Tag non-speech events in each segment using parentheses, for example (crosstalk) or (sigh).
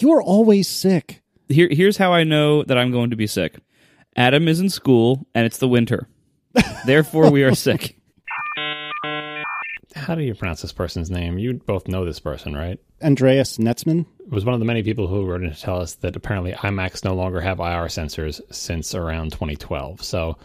You are always sick. Here, here's how I know that I'm going to be sick. Adam is in school and it's the winter. (laughs) Therefore, we are sick. How do you pronounce this person's name? You both know this person, right? Andreas Netzman. was one of the many people who wrote in to tell us that apparently iMacs no longer have IR sensors since around 2012. So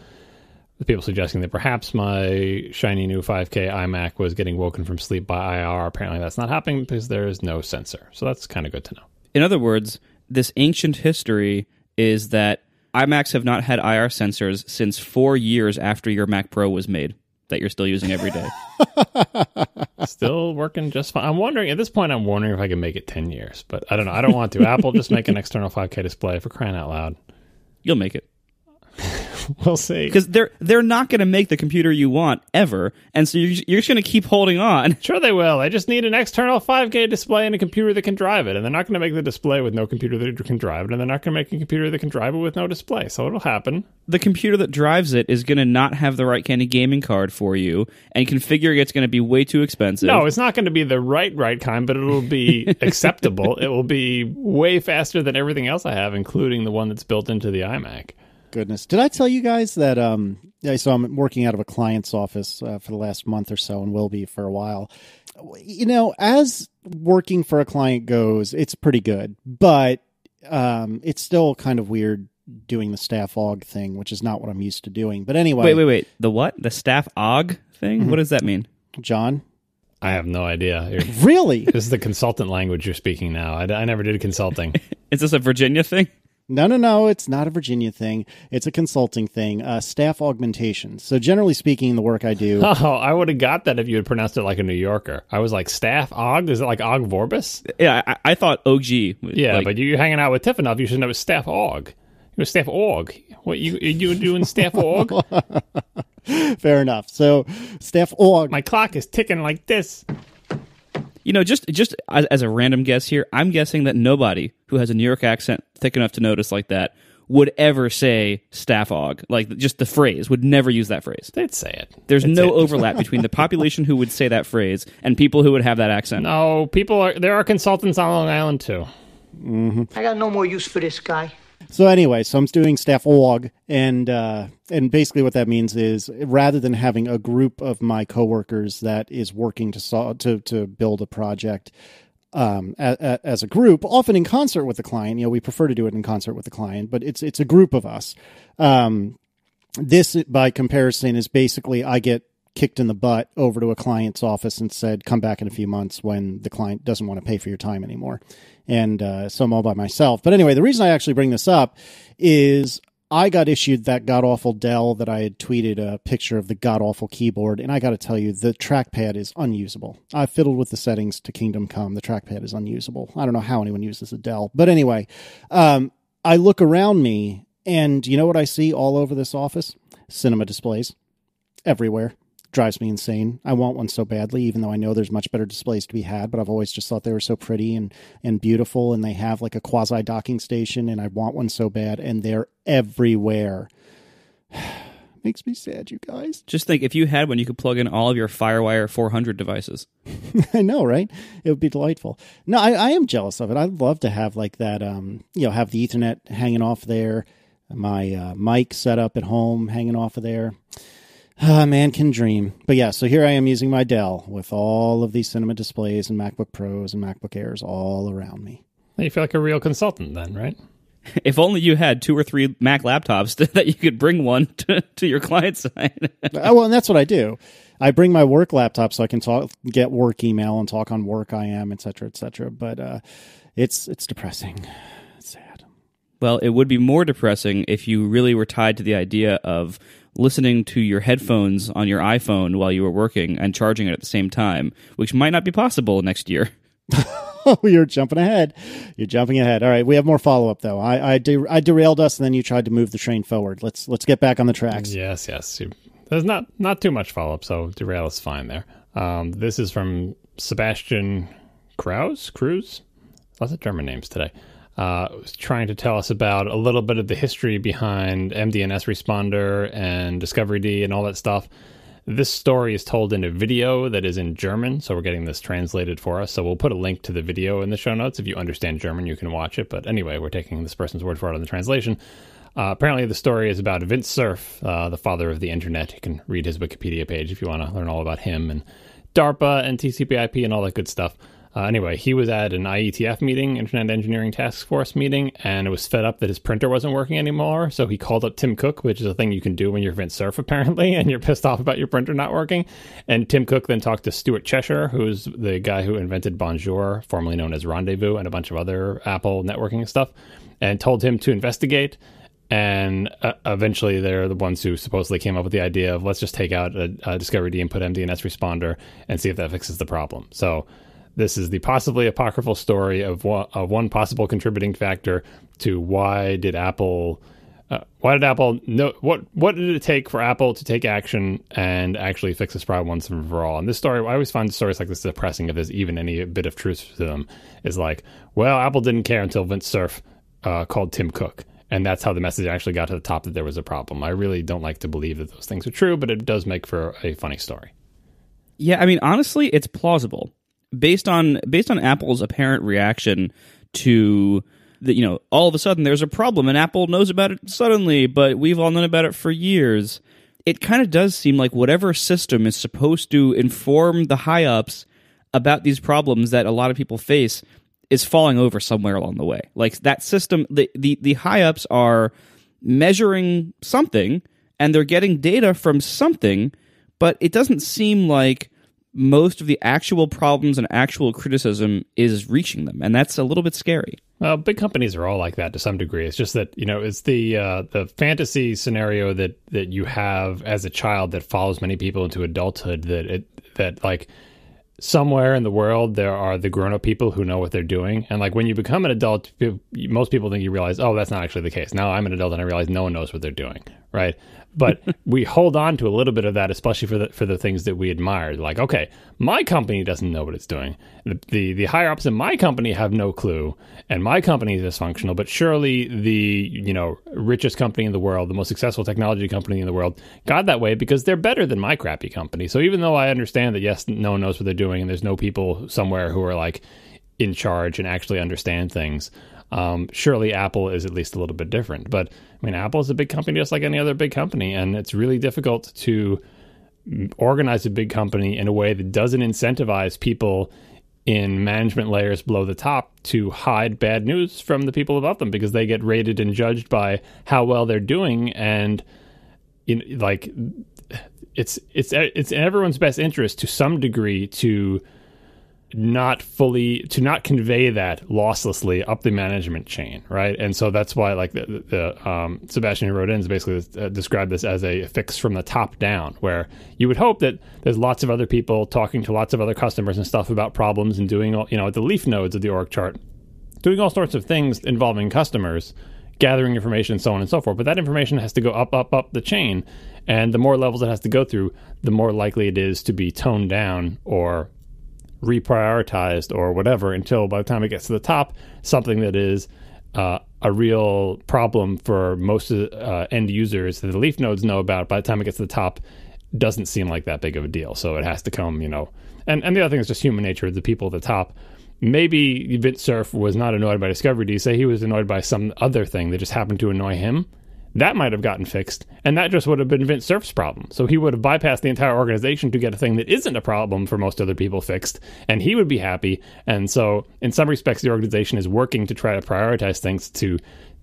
the people suggesting that perhaps my shiny new 5K iMac was getting woken from sleep by IR. Apparently that's not happening because there is no sensor. So that's kind of good to know. In other words, this ancient history is that iMacs have not had IR sensors since four years after your Mac Pro was made that you're still using every day. (laughs) Still working just fine. I'm wondering at this point. I'm wondering if I can make it 10 years, but I don't know. I don't want to. Apple just make an external 5K display for crying out loud. You'll make it. (laughs) We'll see. because they're they're not going to make the computer you want ever, and so you're, you're just going to keep holding on. (laughs) Sure, they will. They just need an external 5K display and a computer that can drive it. And they're not going to make the display with no computer that can drive it. And they're not going to make a computer that can drive it with no display. So it'll happen. The computer that drives it is going to not have the right kind of gaming card for you, and configuring it's going to be way too expensive. No, it's not going to be the right, right kind, but it'll be (laughs) acceptable. it will be way faster than everything else I have, including the one that's built into the iMac. Goodness. Did I tell you guys that um yeah, so I'm working out of a client's office uh, for the last month or so and will be for a while. You know, as working for a client goes, it's pretty good, but um it's still kind of weird doing the staff aug thing, which is not what I'm used to doing. But anyway, wait, wait, wait. The what? The staff og thing? What does that mean? John, I have no idea. You're- really? (laughs) this is the consultant language you're speaking now. I, I never did consulting. (laughs) Is this a Virginia thing? No, no, no. It's not a Virginia thing. It's a consulting thing. Uh, staff augmentation. So generally speaking, the work I do. (laughs) oh, I would have got that if you had pronounced it like a New Yorker. I was like, staff og? Is it like Ogg Vorbis? Yeah, I, I thought OG. Yeah, like- but you're hanging out with Tiff enough, you should know it's staff og. You're staff org. What you you doing staff org? (laughs) Fair enough. So staff aug. My clock is ticking like this. You know, just just as, as a random guess here, I'm guessing that nobody who has a New York accent thick enough to notice like that would ever say staffog. Like just the phrase would never use that phrase. They'd say it. There's That's no it. overlap between the population who would say that phrase and people who would have that accent. No, people are. There are consultants on Long Island too. Mm-hmm. I got no more use for this guy. So anyway, so I'm doing staff aug, and uh, and basically what that means is rather than having a group of my coworkers that is working to sol- to to build a project um, a, a, as a group, often in concert with the client. You know, we prefer to do it in concert with the client, but it's it's a group of us. Um, this, by comparison, is basically I get kicked in the butt over to a client's office and said, "Come back in a few months when the client doesn't want to pay for your time anymore." And uh, so I'm all by myself. But anyway, the reason I actually bring this up is I got issued that god awful Dell that I had tweeted a picture of the god awful keyboard, and I got to tell you, the trackpad is unusable. I fiddled with the settings to Kingdom Come. The trackpad is unusable. I don't know how anyone uses a Dell, but anyway, um, I look around me, and you know what I see all over this office? Cinema displays everywhere. Drives me insane. I want one so badly, even though I know there's much better displays to be had. But I've always just thought they were so pretty and and beautiful, and they have like a quasi docking station, and I want one so bad, and they're everywhere. (sighs) Makes me sad, you guys. Just think if you had one, you could plug in all of your FireWire 400 devices. (laughs) I know, right? It would be delightful. No, I, I am jealous of it. I'd love to have like that, um, you know, have the Ethernet hanging off there, my uh, mic set up at home hanging off of there. Ah, man can dream. But yeah, so here IM using my Dell with all of these cinema displays and MacBook Pros and MacBook Airs all around me. You feel like a real consultant then, right? If only you had two or three Mac laptops (laughs) that you could bring one (laughs) to, to your client side. (laughs) oh, well, and that's what I do. I bring my work laptop so I can talk, get work email and talk on work I am, et cetera, et cetera. But uh, it's it's depressing. It's sad. Well, it would be more depressing if you really were tied to the idea of listening to your headphones on your iPhone while you were working and charging it at the same time, which might not be possible next year. Oh, (laughs) (laughs) you're jumping ahead. You're jumping ahead. All right, we have more follow up though. I I, de- I derailed us, and then you tried to move the train forward. Let's let's get back on the tracks. Yes, yes. There's not not too much follow up, so derail is fine there. Um, this is from Sebastian Kraus. Cruz. Lots of German names today. Uh, trying to tell us about a little bit of the history behind mDNSResponder and discoveryd and all that stuff. This story is told in a video that is in German, so we're getting this translated for us. So we'll put a link to the video in the show notes. If you understand German, you can watch it. But anyway, we're taking this person's word for it on the translation. Uh, apparently, the story is about Vint Cerf, uh, the father of the internet. You can read his Wikipedia page if you want to learn all about him and DARPA and TCP/IP and all that good stuff. Uh, anyway, he was at an IETF meeting, Internet Engineering Task Force meeting, and it was fed up that his printer wasn't working anymore. So he called up Tim Cook, which is a thing you can do when you're Vint Cerf, apparently, (laughs) and you're pissed off about your printer not working. And Tim Cook then talked to Stuart Cheshire, who's the guy who invented Bonjour, formerly known as Rendezvous, and a bunch of other Apple networking stuff, and told him to investigate and uh, eventually they're the ones who supposedly came up with the idea of let's just take out a, a discoveryd and put mDNSResponder and see if that fixes the problem. So this is the possibly apocryphal story of one, of one possible contributing factor to why did Apple uh, why did Apple know what what did it take for Apple to take action and actually fix this problem once and for all? And this story, I always find stories like this depressing if there's even any bit of truth to them. Is like, well, Apple didn't care until Vint Cerf uh, called Tim Cook, and that's how the message actually got to the top that there was a problem. I really don't like to believe that those things are true, but it does make for a funny story. Yeah, I mean, honestly, it's plausible based on based on Apple's apparent reaction to the you know all of a sudden there's a problem and Apple knows about it suddenly, but we've all known about it for years. It kind of does seem like whatever system is supposed to inform the high ups about these problems that a lot of people face is falling over somewhere along the way. Like that system, the the, the high ups are measuring something and they're getting data from something, but it doesn't seem like most of the actual problems and actual criticism is reaching them, and that's a little bit scary. Well, big companies are all like that to some degree. It's just that you know it's the uh, the fantasy scenario that that you have as a child that follows many people into adulthood. That it that like somewhere in the world there are the grown-up people who know what they're doing and like when you become an adult most people think you realize oh that's not actually the case now i'm an adult and i realize no one knows what they're doing right but (laughs) we hold on to a little bit of that, especially for the for the things that we admire. Like, okay, my company doesn't know what it's doing. The, the the, higher ups in my company have no clue, and my company is dysfunctional. But surely the you know richest company in the world, the most successful technology company in the world, got that way because they're better than my crappy company. So even though I understand that yes, no one knows what they're doing, and there's no people somewhere who are like in charge and actually understand things. Um, surely Apple is at least a little bit different. But I mean, Apple is a big company just like any other big company, and it's really difficult to organize a big company in a way that doesn't incentivize people in management layers below the top to hide bad news from the people above them because they get rated and judged by how well they're doing and in like it's it's it's in everyone's best interest to some degree to not fully to not convey that losslessly up the management chain, right? And so that's why, like the, the um, Sebastian wrote in, is basically uh, described this as a fix from the top down, where you would hope that there's lots of other people talking to lots of other customers and stuff about problems and doing all, you know, at the leaf nodes of the org chart, doing all sorts of things involving customers, gathering information, so on and so forth. But that information has to go up, up, up the chain, and the more levels it has to go through, the more likely it is to be toned down or reprioritized or whatever until by the time it gets to the top, something that is uh, a real problem for most uh, end users that the leaf nodes know about. By the time it gets to the top, doesn't seem like that big of a deal. So it has to come, you know. And and the other thing is just human nature. The people at the top. Maybe Vint Cerf was not annoyed by discoveryd. Say he was annoyed by some other thing that just happened to annoy him that might have gotten fixed, and that just would have been Vint Cerf's problem. So he would have bypassed the entire organization to get a thing that isn't a problem for most other people fixed, and he would be happy. And so, in some respects, the organization is working to try to prioritize things to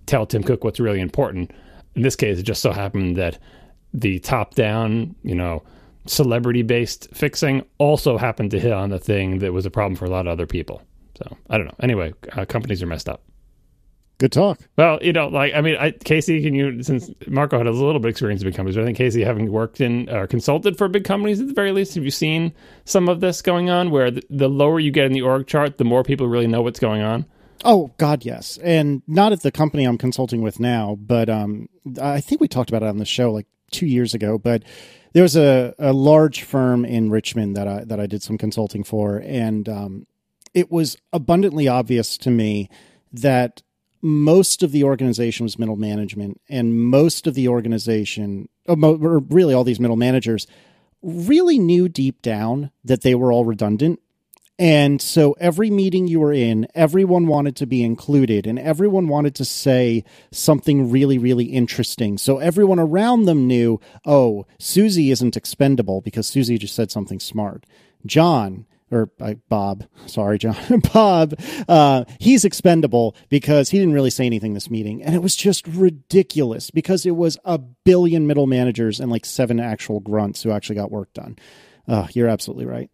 tell Tim Cook what's really important. In this case, it just so happened that the top down, you know, celebrity based fixing also happened to hit on the thing that was a problem for a lot of other people. So I don't know. Anyway, uh, companies are messed up. Good talk. Well, you know, like I mean, I, Casey, can you since Marco had a little bit of experience in big companies, I think Casey, having worked in or consulted for big companies at the very least, have you seen some of this going on where the, the lower you get in the org chart, the more people really know what's going on? Oh God, yes, and not at the company I'm consulting with now, but um, I think we talked about it on the show like two years ago. But there was a, a large firm in Richmond that I that I did some consulting for, and um, it was abundantly obvious to me that most of the organization was middle management, and most of the organization, oh, or really all these middle managers, really knew deep down that they were all redundant. And so every meeting you were in, everyone wanted to be included and everyone wanted to say something really, really interesting. So everyone around them knew, oh, Susie isn't expendable because Susie just said something smart. John, or uh, Bob, sorry, John, (laughs) Bob, uh, he's expendable because he didn't really say anything this meeting. And it was just ridiculous because it was a billion middle managers and like seven actual grunts who actually got work done. Uh, you're absolutely right.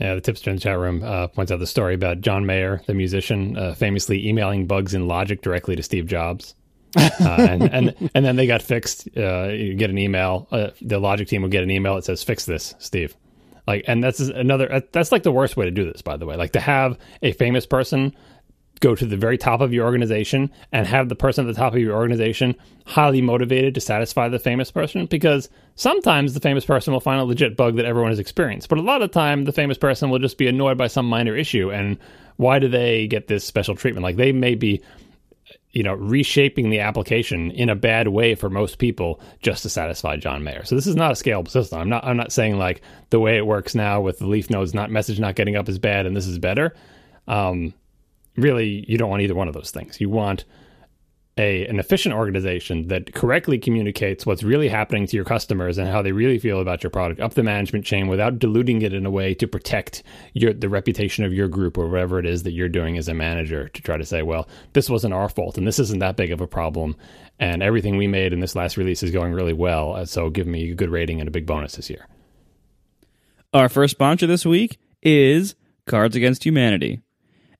Yeah, the tipster in the chat room uh, points out the story about John Mayer, the musician, uh, famously emailing bugs in Logic directly to Steve Jobs. uh, and, and and then they got fixed. Uh, you get an email. Uh, the Logic team will get an email that says, "Fix this, Steve." Like, and that's another. That's like the worst way to do this, by the way. Like to have a famous person go to the very top of your organization and have the person at the top of your organization highly motivated to satisfy the famous person because sometimes the famous person will find a legit bug that everyone has experienced but a lot of the time the famous person will just be annoyed by some minor issue and why do they get this special treatment like they may be you know reshaping the application in a bad way for most people just to satisfy John Mayer. So this is not a scalable system. I'm not I'm not saying like the way it works now with the leaf nodes not message not getting up is bad and this is better. Um, really you don't want either one of those things. You want a an efficient organization that correctly communicates what's really happening to your customers and how they really feel about your product up the management chain without diluting it in a way to protect your the reputation of your group or whatever it is that you're doing as a manager to try to say, well, this wasn't our fault and this isn't that big of a problem and everything we made in this last release is going really well, uh, so give me a good rating and a big bonus this year. Our first sponsor this week is Cards Against Humanity.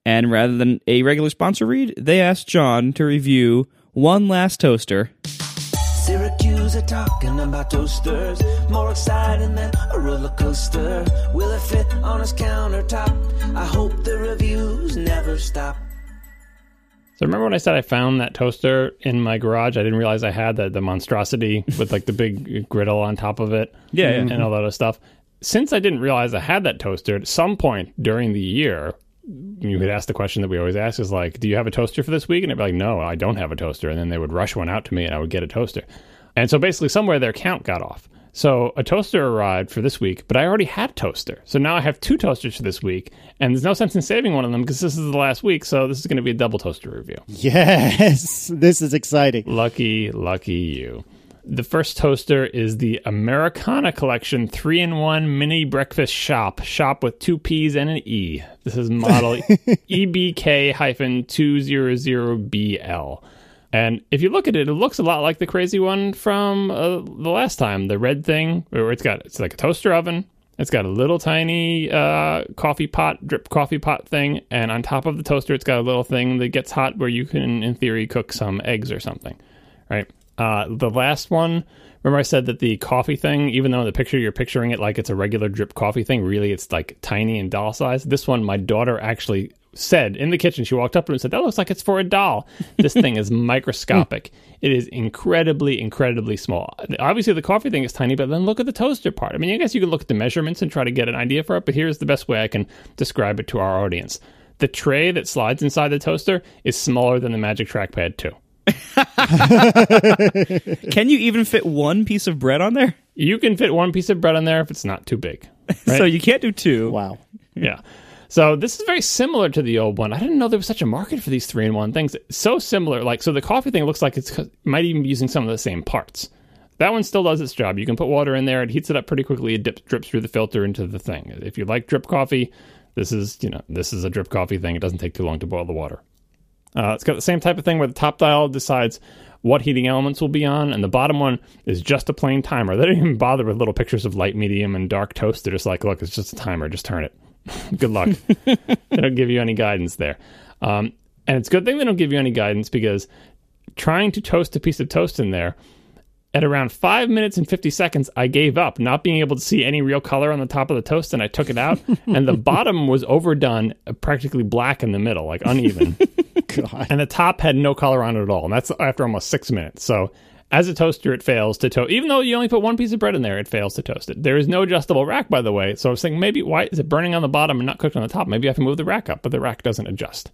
And rather than a regular sponsor read, they asked John to review One Last Toaster. Siracusa talking about toasters, more exciting than a roller coaster. Will it fit on his countertop? I hope the reviews never stop. So remember when I said I found that toaster in my garage? I didn't realize I had the, the monstrosity with like the big griddle on top of it. Yeah, yeah. And all that other stuff. Since I didn't realize I had that toaster, at some point during the year, you could ask the question that we always ask is like, do you have a toaster for this week? And it'd be like, no, I don't have a toaster. And then they would rush one out to me and I would get a toaster. And so basically somewhere their count got off. So a toaster arrived for this week, but I already had a toaster. So now I have two toasters for this week, and there's no sense in saving one of them because this is the last week. So this is going to be a double toaster review. Yes, (laughs) this is exciting. Lucky, lucky you. The first toaster is the Americana Collection 3 in 1 mini breakfast shop. Shop with two P's and an E. This is model (laughs) EBK 200BL. And if you look at it, it looks a lot like the crazy one from uh, the last time, the red thing, where it's got it's like a toaster oven. It's got a little tiny uh, coffee pot, drip coffee pot thing, and on top of the toaster, it's got a little thing that gets hot where you can, in theory, cook some eggs or something, right? Uh, the last one, remember I said that the coffee thing, even though in the picture you're picturing it like it's a regular drip coffee thing, really it's like tiny and doll sized. This one, my daughter actually said in the kitchen, she walked up to it and said, That looks like it's for a doll. This thing is (laughs) microscopic. It is incredibly, incredibly small. Obviously, the coffee thing is tiny, but then look at the toaster part. I mean, I guess you could look at the measurements and try to get an idea for it, but here's the best way I can describe it to our audience. The tray that slides inside the toaster is smaller than the Magic Trackpad 2. (laughs) Can you even fit one piece of bread on there? You can fit one piece of bread on there if it's not too big. (laughs) Right? So you can't do two. Wow. yeah. So this is very similar to the old one. I didn't know there was such a market for these three in one things. So similar. Like so, the coffee thing looks like it's might even be using some of the same parts. That one still does its job. You can put water in there; it heats it up pretty quickly. It dips, drips through the filter into the thing. If you like drip coffee, this is you know this is a drip coffee thing. It doesn't take too long to boil the water. Uh, it's got the same type of thing where the top dial decides what heating elements will be on, and the bottom one is just a plain timer. They don't even bother with little pictures of light, medium, and dark toast. They're just like, look, it's just a timer. Just turn it. (laughs) good luck. (laughs) they don't give you any guidance there. Um, and it's a good thing they don't give you any guidance because trying to toast a piece of toast in there at around five minutes and 50 seconds, I gave up, not being able to see any real color on the top of the toast, and I took it out. (laughs) and the bottom was overdone, uh, practically black in the middle, like uneven. (laughs) God. and the top had no color on it at all. And that's after almost six minutes. So as a toaster, it fails to toast. Even though you only put one piece of bread in there, it fails to toast it. There is no adjustable rack, by the way. So I was thinking, maybe why is it burning on the bottom and not cooked on the top? Maybe I have to move the rack up, but the rack doesn't adjust.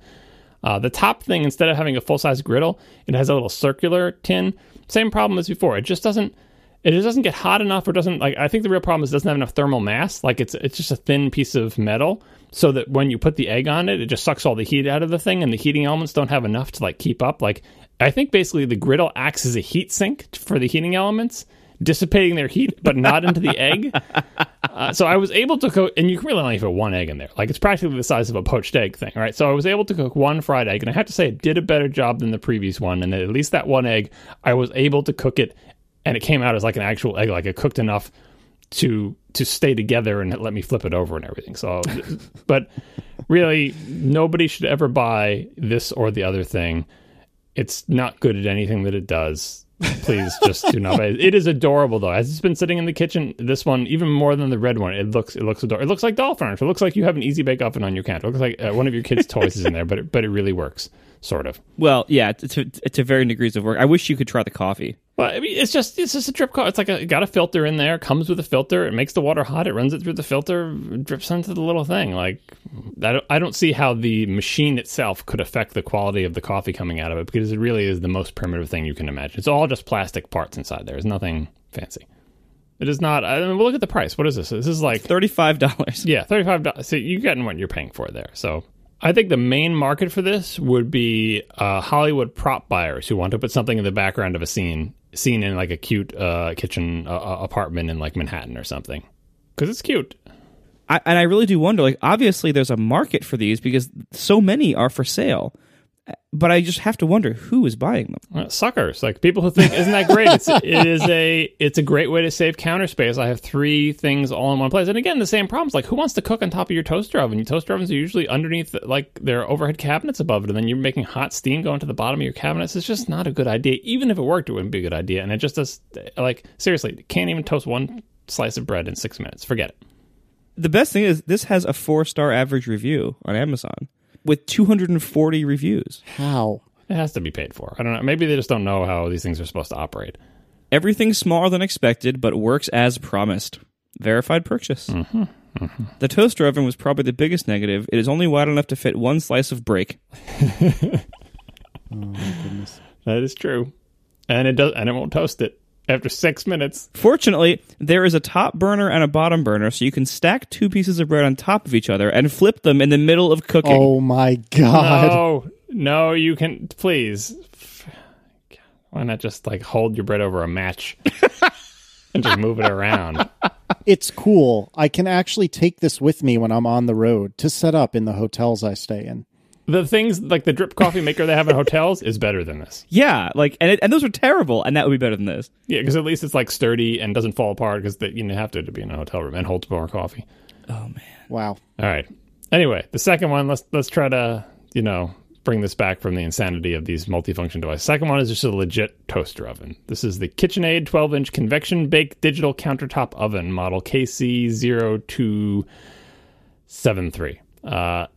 Uh, the top thing, instead of having a full size griddle, it has a little circular tin. Same problem as before. It just doesn't. it just doesn't get hot enough or doesn't like I think the real problem is it doesn't have enough thermal mass. Like it's it's just a thin piece of metal so that when you put the egg on it, it just sucks all the heat out of the thing and the heating elements don't have enough to like keep up. Like I think basically the griddle acts as a heat sink for the heating elements, dissipating their heat but not into the egg. (laughs) Uh, so I was able to cook, and you can really only fit one egg in there. Like it's practically the size of a poached egg thing, right? So I was able to cook one fried egg, and I have to say it did a better job than the previous one. And at least that one egg, I was able to cook it and it came out as like an actual egg, like it cooked enough to to stay together and let me flip it over and everything. So, (laughs) but really, nobody should ever buy this or the other thing. It's not good at anything that it does. Please just do not it. Is adorable though. As it's been sitting in the kitchen, this one even more than the red one. It looks it looks adorable. It looks like doll furniture. It looks like you have an easy bake oven on your counter. It looks like uh, one of your kids' (laughs) toys is in there, but it, but it really works, sort of. Well, yeah, to, to, to varying degrees of work. I wish you could try the coffee. Well, I mean, it's just it's just a drip coffee. It's like a, it got a filter in there. Comes with a filter. It makes the water hot. It runs it through the filter. Drips into the little thing. Like I don't, I don't see how the machine itself could affect the quality of the coffee coming out of it because it really is the most primitive thing you can imagine. It's all just plastic parts inside there. There's nothing fancy. It is not. I mean, well, look at the price. What is this? This is like Thirty-five dollars. yeah, thirty five dollars. So you're getting what you're paying for there. So I think the main market for this would be uh, Hollywood prop buyers who want to put something in the background of a scene, scene in like a cute uh, kitchen uh, uh, apartment in like Manhattan or something, because it's cute. I, and I really do wonder. Like, obviously, there's a market for these because so many are for sale. But I just have to wonder who is buying them. Uh, suckers, like people who think, isn't that great? It's (laughs) it is a it's a great way to save counter space. I have three things all in one place, and again, the same problems. Like, who wants to cook on top of your toaster oven? Your toaster ovens are usually underneath, like their overhead cabinets above it, and then you're making hot steam going to the bottom of your cabinets. It's just not a good idea. Even if it worked, it wouldn't be a good idea. And it just does. Like seriously, can't even toast one slice of bread in six minutes. Forget it. The best thing is this has a four star average review on Amazon with 240 reviews. How? It has to be paid for. I don't know. Maybe they just don't know how these things are supposed to operate. Everything's smaller than expected, but works as promised. Verified purchase. Mm-hmm. Mm-hmm. The toaster oven was probably the biggest negative. It is only wide enough to fit one slice of break. (laughs) Oh, my goodness. that is true, and it does, and it won't toast it after six minutes. Fortunately, there is a top burner and a bottom burner, so you can stack two pieces of bread on top of each other and flip them in the middle of cooking. Oh my god! No, no, you can please. Why not just like hold your bread over a match (laughs) and just move it around? It's cool. I can actually take this with me when I'm on the road to set up in the hotels I stay in. The things like the drip coffee maker they have in hotels is better than this. (laughs) Yeah, like and it, and those are terrible, and that would be better than this. Yeah, because at least it's like sturdy and doesn't fall apart because you know, have to, to be in a hotel room and hold more coffee. Oh man. Wow. All right. Anyway, the second one, let's let's try to you know bring this back from the insanity of these multifunction devices. Second one is just a legit toaster oven. This is the KitchenAid 12-inch convection bake digital countertop oven model KC0273. Uh, I'll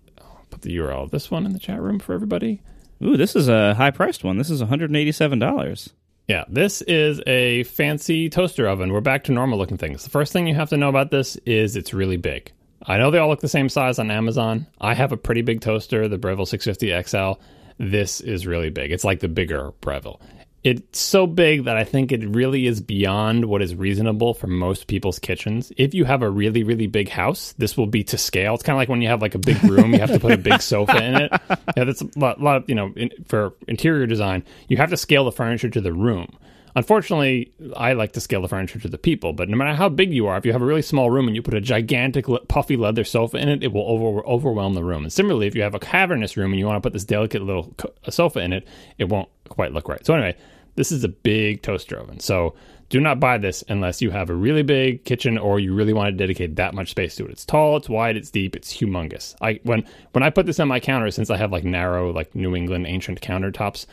put the URL of this one in the chat room for everybody. Ooh, this is a high priced one. This is one hundred and eighty seven dollars. Yeah, this is a fancy toaster oven. We're back to normal looking things. The first thing you have to know about this is it's really big. I know they all look the same size on Amazon. I have a pretty big toaster, the Breville 650 XL. This is really big. It's like the bigger Breville. It's so big that I think it really is beyond what is reasonable for most people's kitchens. If you have a really, really big house, this will be to scale. It's kind of like when you have like a big room, you have to put a big sofa in it. Yeah, that's a lot, lot of, you know, in, for interior design, you have to scale the furniture to the room. Unfortunately, I like to scale the furniture to the people, but no matter how big you are, if you have a really small room and you put a gigantic le- puffy leather sofa in it, it will over- overwhelm the room. And similarly, if you have a cavernous room and you want to put this delicate little co- sofa in it, it won't quite look right. So anyway, this is a big toaster oven. So do not buy this unless you have a really big kitchen or you really want to dedicate that much space to it. It's tall, it's wide, it's deep, it's humongous. I when when I put this on my counter, since I have like narrow, like New England ancient countertops,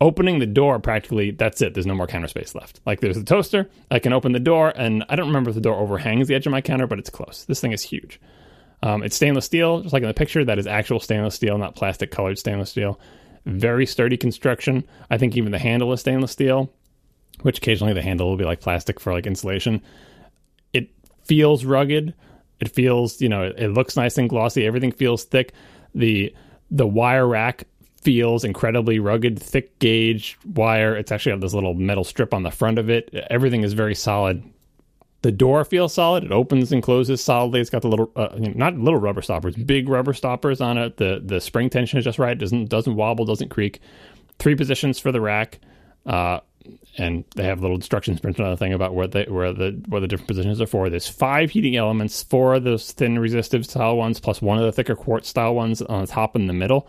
opening the door practically that's it there's no more counter space left like there's the toaster i can open the door and i don't remember if the door overhangs the edge of my counter but it's close this thing is huge um, it's stainless steel just like in the picture that is actual stainless steel not plastic colored stainless steel very sturdy construction i think even the handle is stainless steel which occasionally the handle will be like plastic for like insulation it feels rugged it feels you know it, looks nice and glossy everything feels thick the the wire rack feels incredibly rugged, thick gauge wire. It's actually got this little metal strip on the front of it. Everything is very solid. The door feels solid. It opens and closes solidly. It's got the little, uh, not little rubber stoppers, big rubber stoppers on it. The the spring tension is just right. It doesn't doesn't wobble, doesn't creak. Three positions for the rack, uh, and they have little instructions printed on the thing about where they where the where the different positions are for. There's five heating elements, four of those thin resistive style ones, plus one of the thicker quartz style ones on the top and the middle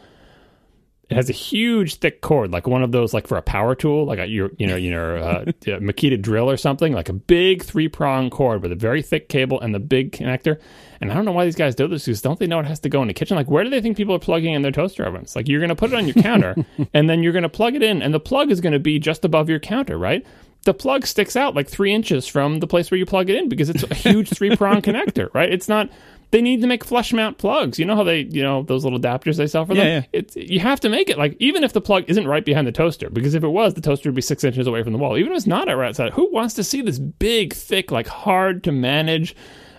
it has a huge thick cord, like one of those, like for a power tool, like a your, you know, you know, uh, (laughs) Makita drill or something, like a big three prong cord with a very thick cable and the big connector. And I don't know why these guys do this because don't they know it has to go in the kitchen? Like, where do they think people are plugging in their toaster ovens? Like, you're going to put it on your (laughs) counter and then you're going to plug it in, and the plug is going to be just above your counter, right? The plug sticks out like three inches from the place where you plug it in because it's a huge three prong (laughs) connector, right? It's not they need to make flush mount plugs. You know how they, you know, those little adapters they sell for them. Yeah, yeah. It's you have to make it like even if the plug isn't right behind the toaster, because if it was, the toaster would be six inches away from the wall. Even if it's not right outside, who wants to see this big, thick, like hard to manage?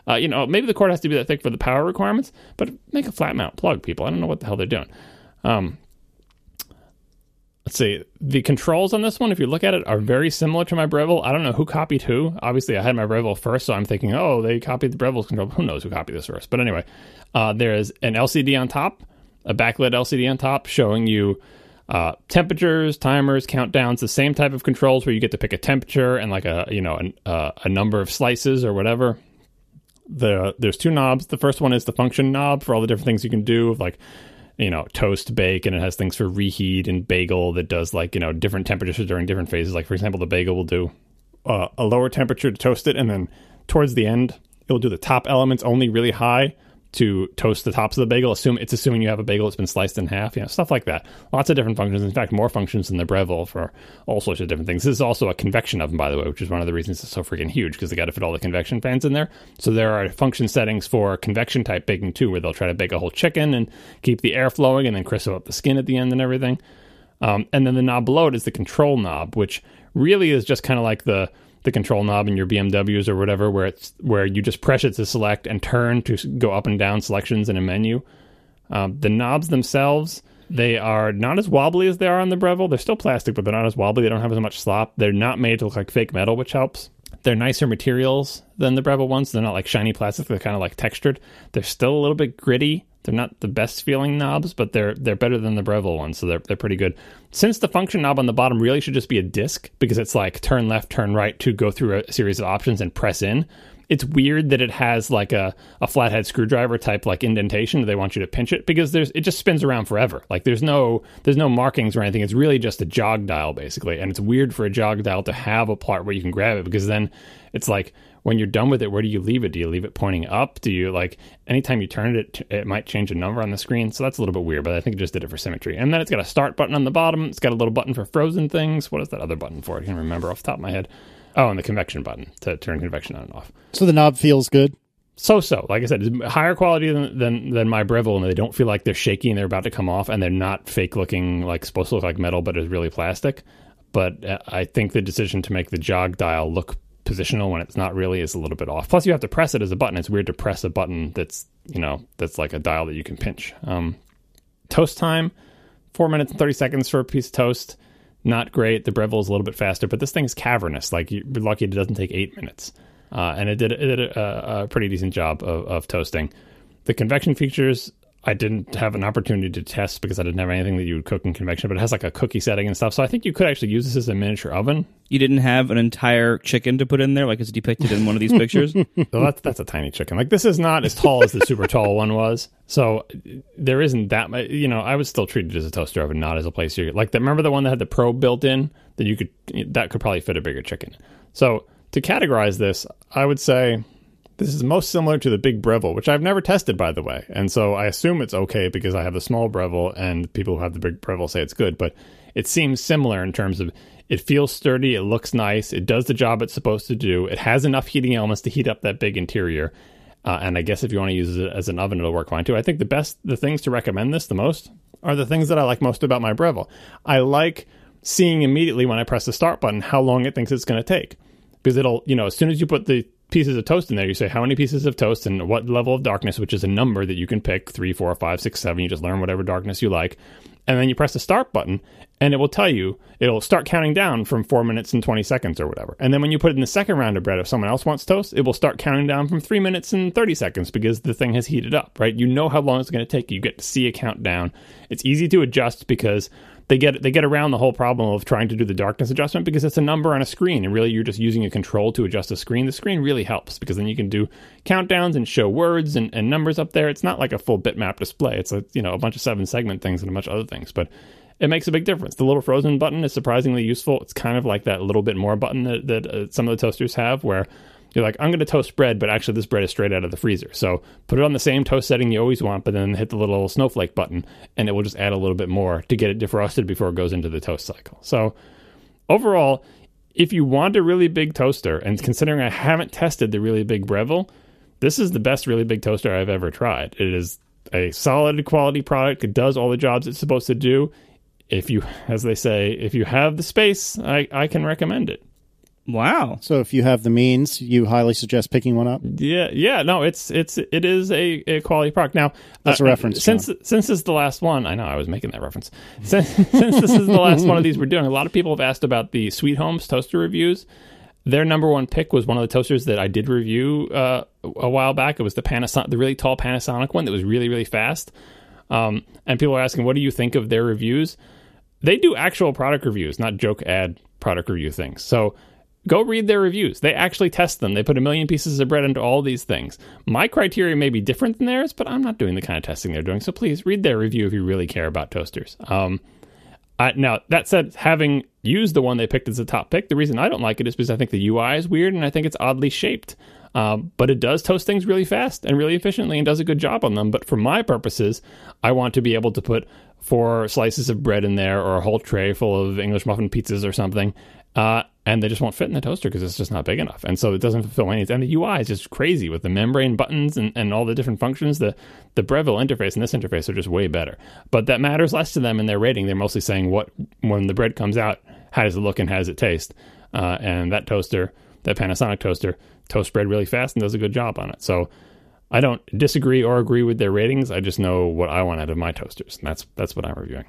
Uh, you know, maybe the cord has to be that thick for the power requirements, but make a flat mount plug, people. I don't know what the hell they're doing. Um, let's see the controls on this one if you look at it are very similar to my breville. I don't know who copied who. Obviously i had my breville first so i'm thinking oh they copied the breville's control. Who knows who copied this first? But anyway uh, there's an lcd on top a backlit lcd on top showing you uh, temperatures timers countdowns the same type of controls where you get to pick a temperature and like a you know an, uh, a number of slices or whatever. The there's two knobs. The first one is the function knob for all the different things you can do like you know, toast, bake, and it has things for reheat and bagel that does like, you know, different temperatures during different phases. Like, for example, the bagel will do uh, a lower temperature to toast it, and then towards the end, it'll do the top elements only really high to toast the tops of the bagel. Assume it's assuming you have a bagel that's been sliced in half, you know, stuff like that. Lots of different functions. In fact, more functions than the Breville for all sorts of different things. This is also a convection oven, by the way, which is one of the reasons it's so freaking huge because they got to fit all the convection fans in there. So there are function settings for convection type baking too, where they'll try to bake a whole chicken and keep the air flowing and then crisp up the skin at the end and everything. Um, and then the knob below it is the control knob, which really is just kind of like the the control knob in your BMWs or whatever, where it's where you just press it to select and turn to go up and down selections in a menu. Um, the knobs themselves, they are not as wobbly as they are on the Breville. They're still plastic, but they're not as wobbly. They don't have as much slop. They're not made to look like fake metal, which helps. They're nicer materials than the Breville ones. They're not like shiny plastic. They're kind of like textured. They're still a little bit gritty. They're not the best feeling knobs, but they're they're better than the Breville ones, so they're they're pretty good. Since the function knob on the bottom really should just be a disc because it's like turn left, turn right to go through a series of options and press in. It's weird that it has like a, a flathead screwdriver type like indentation. They want you to pinch it because there's it just spins around forever. Like there's no there's no markings or anything. It's really just a jog dial basically, and it's weird for a jog dial to have a part where you can grab it because then it's like when you're done with it, where do you leave it? Do you leave it pointing up? Do you like anytime you turn it, it, it might change a number on the screen? So that's a little bit weird, but I think it just did it for symmetry. And then it's got a start button on the bottom. It's got a little button for frozen things. What is that other button for? I can't remember off the top of my head. Oh, and the convection button to turn convection on and off. So the knob feels good. So so, like I said, it's higher quality than, than than my Breville, and they don't feel like they're shaky and they're about to come off, and they're not fake looking like supposed to look like metal, but is really plastic. But uh, I think the decision to make the jog dial look positional when it's not really is a little bit off. Plus, you have to press it as a button. It's weird to press a button that's you know that's like a dial that you can pinch. Um, toast time, four minutes and thirty seconds for a piece of toast. Not great. The Breville is a little bit faster, but this thing is cavernous. Like you're lucky it doesn't take eight minutes, uh, and it did it did a, a pretty decent job of, of toasting. The convection features I didn't have an opportunity to test because I didn't have anything that you would cook in convection, but it has like a cookie setting and stuff. So I think you could actually use this as a miniature oven. You didn't have an entire chicken to put in there, like it's depicted in one of these pictures. (laughs) So that's that's a tiny chicken. Like this is not as tall as the super tall one was. So there isn't that much. You know, I would still treat it as a toaster oven, not as a place you like. The, remember the one that had the probe built in that you could that could probably fit a bigger chicken. So to categorize this, I would say this is most similar to the big Breville, which I've never tested, by the way. And so I assume it's okay because I have the small Breville and people who have the big Breville say it's good. But it seems similar in terms of it feels sturdy, it looks nice, it does the job it's supposed to do, it has enough heating elements to heat up that big interior. Uh, and I guess if you want to use it as an oven, it'll work fine too. I think the best, the things to recommend this the most are the things that I like most about my Breville. I like seeing immediately when I press the start button how long it thinks it's going to take because it'll, you know, as soon as you put the pieces of toast in there. You say how many pieces of toast and what level of darkness, which is a number that you can pick three, four, five, six, seven. You just learn whatever darkness you like. And then you press the start button and it will tell you, it'll start counting down from four minutes and 20 seconds or whatever. And then when you put in the second round of bread, if someone else wants toast, it will start counting down from three minutes and 30 seconds because the thing has heated up, right? You know how long it's going to take. You get to see a countdown. It's easy to adjust because they get they get around the whole problem of trying to do the darkness adjustment because it's a number on a screen and really you're just using a control to adjust a screen. The screen really helps because then you can do countdowns and show words and, and numbers up there. It's not like a full bitmap display. It's a you know a bunch of seven segment things and a bunch of other things, but it makes a big difference. The little frozen button is surprisingly useful. It's kind of like that little bit more button that, that uh, some of the toasters have where you're like, I'm going to toast bread, but actually this bread is straight out of the freezer. So put it on the same toast setting you always want, but then hit the little snowflake button, and it will just add a little bit more to get it defrosted before it goes into the toast cycle. So overall, if you want a really big toaster, and considering I haven't tested the really big Breville, this is the best really big toaster I've ever tried. It is a solid quality product. It does all the jobs it's supposed to do. If you, as they say, if you have the space, I, I can recommend it. Wow. So if you have the means, you highly suggest picking one up. Yeah, yeah, no, it's it's it is a, a quality product. Now That's a reference, Since since this is the last one, I know I was making that reference. Since, (laughs) since this is the last one of these we're doing, a lot of people have asked about the Sweet Home's toaster reviews. Their number one pick was one of the toasters that I did review uh, a while back. It was the Panasonic, the really tall Panasonic one that was really really fast. Um, and people are asking, what do you think of their reviews? They do actual product reviews, not joke ad product review things. So go read their reviews. They actually test them. They put a million pieces of bread into all these things. My criteria may be different than theirs, but I'm not doing the kind of testing they're doing. So please read their review if you really care about toasters. Um, I, now that said, having used the one they picked as a top pick, the reason I don't like it is because I think the UI is weird and I think it's oddly shaped. Um, but it does toast things really fast and really efficiently and does a good job on them. But for my purposes, I want to be able to put four slices of bread in there or a whole tray full of English muffin pizzas or something. Uh, and they just won't fit in the toaster because it's just not big enough. And so it doesn't fulfill needs. And the UI is just crazy with the membrane buttons and, and all the different functions. The the Breville interface and this interface are just way better. But that matters less to them in their rating. They're mostly saying what when the bread comes out, how does it look and how does it taste? Uh, and that toaster, that Panasonic toaster, toasts bread really fast and does a good job on it. So I don't disagree or agree with their ratings. I just know what I want out of my toasters, and that's that's what I'm reviewing.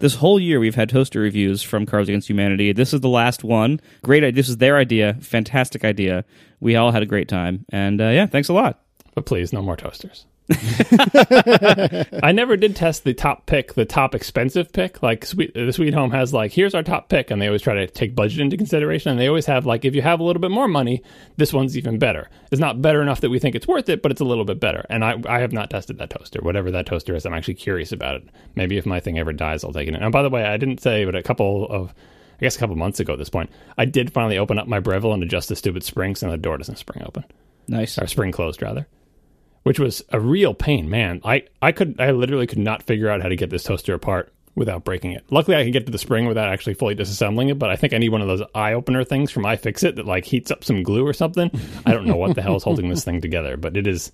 This whole year we've had toaster reviews from Cards Against Humanity. This is the last one. Great. idea. This is their idea. Fantastic idea. We all had a great time. And uh, yeah, thanks a lot. But please, no more toasters. (laughs) I never did test the top pick, the top expensive pick. Like Sweet, the Sweet Home has like, here's our top pick, and they always try to take budget into consideration. And they always have like, if you have a little bit more money, this one's even better. It's not better enough that we think it's worth it, but it's a little bit better. And I, I have not tested that toaster, whatever that toaster is. I'm actually curious about it. Maybe if my thing ever dies, I'll take it. And by the way, I didn't say, but a couple of I guess a couple months ago at this point, I did finally open up my Breville and adjust the stupid springs, and the door doesn't spring open Nice. or spring closed rather, which was a real pain. Man, I I could I literally could not figure out how to get this toaster apart without breaking it. Luckily, I could get to the spring without actually fully disassembling it. But I think I need one of those iOpener things from iFixit that like heats up some glue or something. (laughs) I don't know what the hell is holding this thing together, but it is.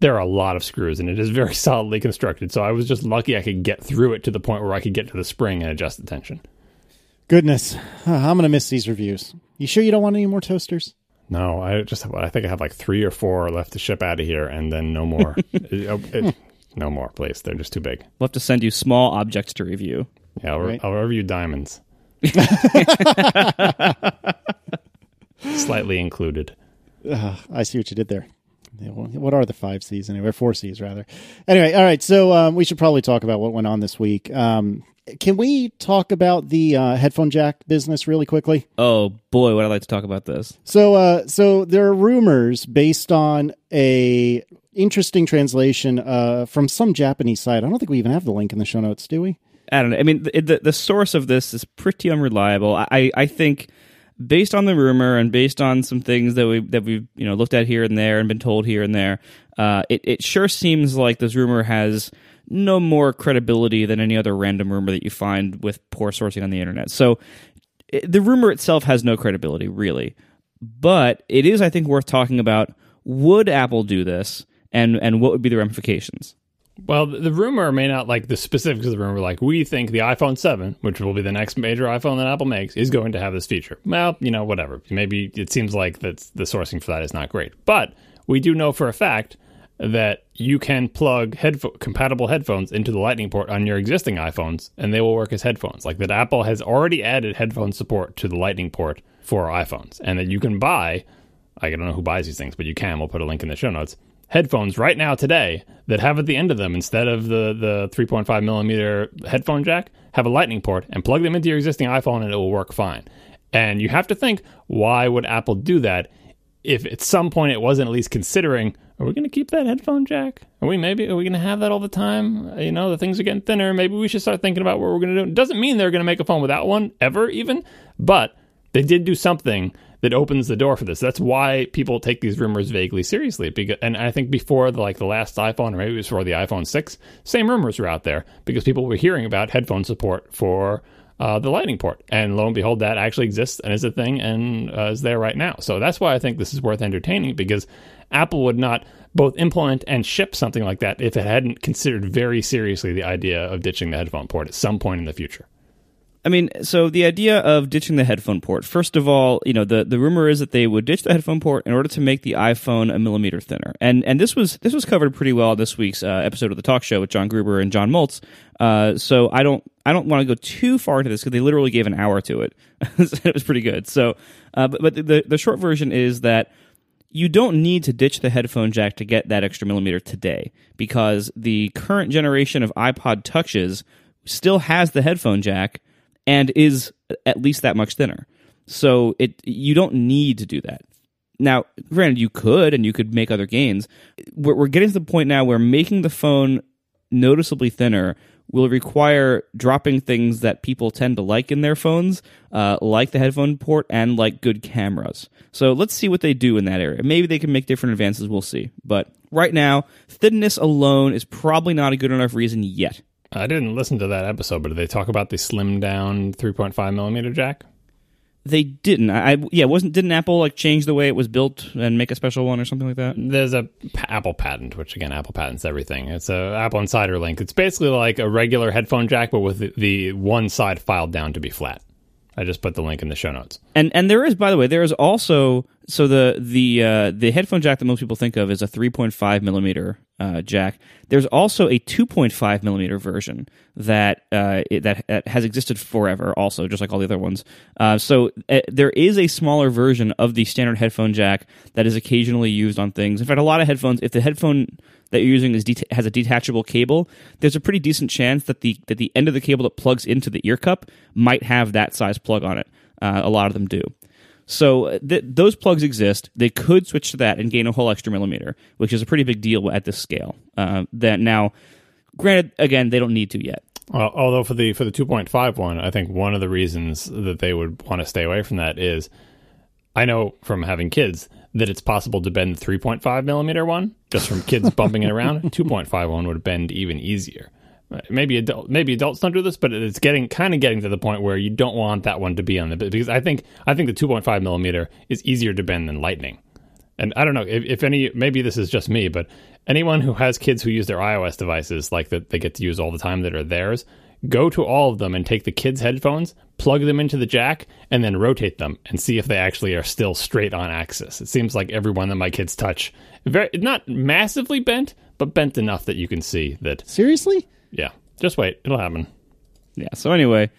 There are a lot of screws and it is very (laughs) solidly constructed. So I was just lucky I could get through it to the point where I could get to the spring and adjust the tension. Goodness, I'm gonna miss these reviews. You sure you don't want any more toasters? No, I just have, I think I have like three or four left to ship out of here, and then no more. (laughs) It- it- no more, please. They're just too big. We'll have to send you small objects to review. Yeah, I'll, Right. I'll review diamonds. (laughs) Slightly included. Uh, I see what you did there. What are the five C's anyway? Four C's rather. Anyway, all right. So um, we should probably talk about what went on this week. Um, can we talk about the uh, headphone jack business really quickly? Oh boy, would I like to talk about this. So, uh, so there are rumors based on a interesting translation uh, from some Japanese site. I don't think we even have the link in the show notes, do we? I don't know. I mean, the, the, the source of this is pretty unreliable. I, I think, based on the rumor and based on some things that we that we've you know looked at here and there and been told here and there, uh, it it sure seems like this rumor has no more credibility than any other random rumor that you find with poor sourcing on the internet. So, it, the rumor itself has no credibility, really. But it is, I think, worth talking about. Would Apple do this? and and what would be the ramifications? Well, the rumor may not like the specifics of the rumor. Like we think the iPhone 7, which will be the next major iPhone that Apple makes, is going to have this feature. Well, you know, whatever. Maybe it seems like that's the sourcing for that is not great, but we do know for a fact that you can plug headpho- compatible headphones into the Lightning port on your existing iPhones, and they will work as headphones. Like that, Apple has already added headphone support to the Lightning port for iPhones, and that you can buy. I don't know who buys these things, but you can. We'll put a link in the show notes. Headphones right now today that have at the end of them instead of the the 3.5 millimeter headphone jack have a Lightning port and plug them into your existing iPhone and it will work fine. And you have to think, why would Apple do that if at some point it wasn't at least considering, are we going to keep that headphone jack? Are we maybe, are we going to have that all the time? Uh, you know, the things are getting thinner. Maybe we should start thinking about what we're going to do. It doesn't mean they're going to make a phone without one ever, even, but they did do something that opens the door for this. That's why people take these rumors vaguely seriously. Because, and I think before the, like the last iPhone, or maybe it was for the iPhone six, same rumors were out there because people were hearing about headphone support for uh, the Lightning port, and lo and behold, that actually exists and is a thing and uh, is there right now. So that's why I think this is worth entertaining because Apple would not both implement and ship something like that if it hadn't considered very seriously the idea of ditching the headphone port at some point in the future. I mean, so the idea of ditching the headphone port. First of all, you know, the, the rumor is that they would ditch the headphone port in order to make the iPhone a millimeter thinner. And and this was this was covered pretty well this week's uh, episode of the talk show with John Gruber and John Moltz. Uh, so I don't I don't want to go too far into this because they literally gave an hour to it. (laughs) it was pretty good. So, uh, but, but the the short version is that you don't need to ditch the headphone jack to get that extra millimeter today because the current generation of iPod touches still has the headphone jack and is at least that much thinner. So it you don't need to do that. Now, granted, you could and you could make other gains. We're, we're getting to the point now where making the phone noticeably thinner will require dropping things that people tend to like in their phones, uh, like the headphone port and like good cameras. So let's see what they do in that area. Maybe they can make different advances. We'll see. But right now, thinness alone is probably not a good enough reason yet. I didn't listen to that episode, but did they talk about the slim down 3.5 millimeter jack? They didn't. I, I yeah, wasn't didn't Apple like change the way it was built and make a special one or something like that? There's a Apple patent, which again, Apple patents everything. It's a Apple Insider link. It's basically like a regular headphone jack, but with the, the one side filed down to be flat. I just put the link in the show notes. And and there is, by the way, there is also so the the uh, the headphone jack that most people think of is a 3.5 millimeter uh, jack. There's also a 2.5 millimeter version that uh, it, that, that has existed forever, also just like all the other ones. Uh, so uh, there is a smaller version of the standard headphone jack that is occasionally used on things. In fact, a lot of headphones, if the headphone that you're using is det- has a detachable cable, there's a pretty decent chance that the that the end of the cable that plugs into the ear cup might have that size plug on it. Uh, a lot of them do. So uh, th- those plugs exist. They could switch to that and gain a whole extra millimeter, which is a pretty big deal at this scale. Uh, that now, granted, again, they don't need to yet. Uh, although for the for the 2.5 one, I think one of the reasons that they would want to stay away from that is, I know from having kids that it's possible to bend the 3.5 millimeter one just from kids bumping it around. (laughs) 2.5 one would bend even easier. Maybe adult, maybe adults don't do this, but it's getting kind of getting to the point where you don't want that one to be on the because I think I think the 2.5 millimeter is easier to bend than Lightning. And I don't know if, if any, maybe this is just me, but anyone who has kids who use their iOS devices like that they get to use all the time that are theirs, go to all of them and take the kids' headphones, plug them into the jack, and then rotate them and see if they actually are still straight on axis. It seems like every one that my kids touch, very not massively bent, but bent enough that you can see that. Seriously? Yeah, just wait, it'll happen. Yeah. So anyway,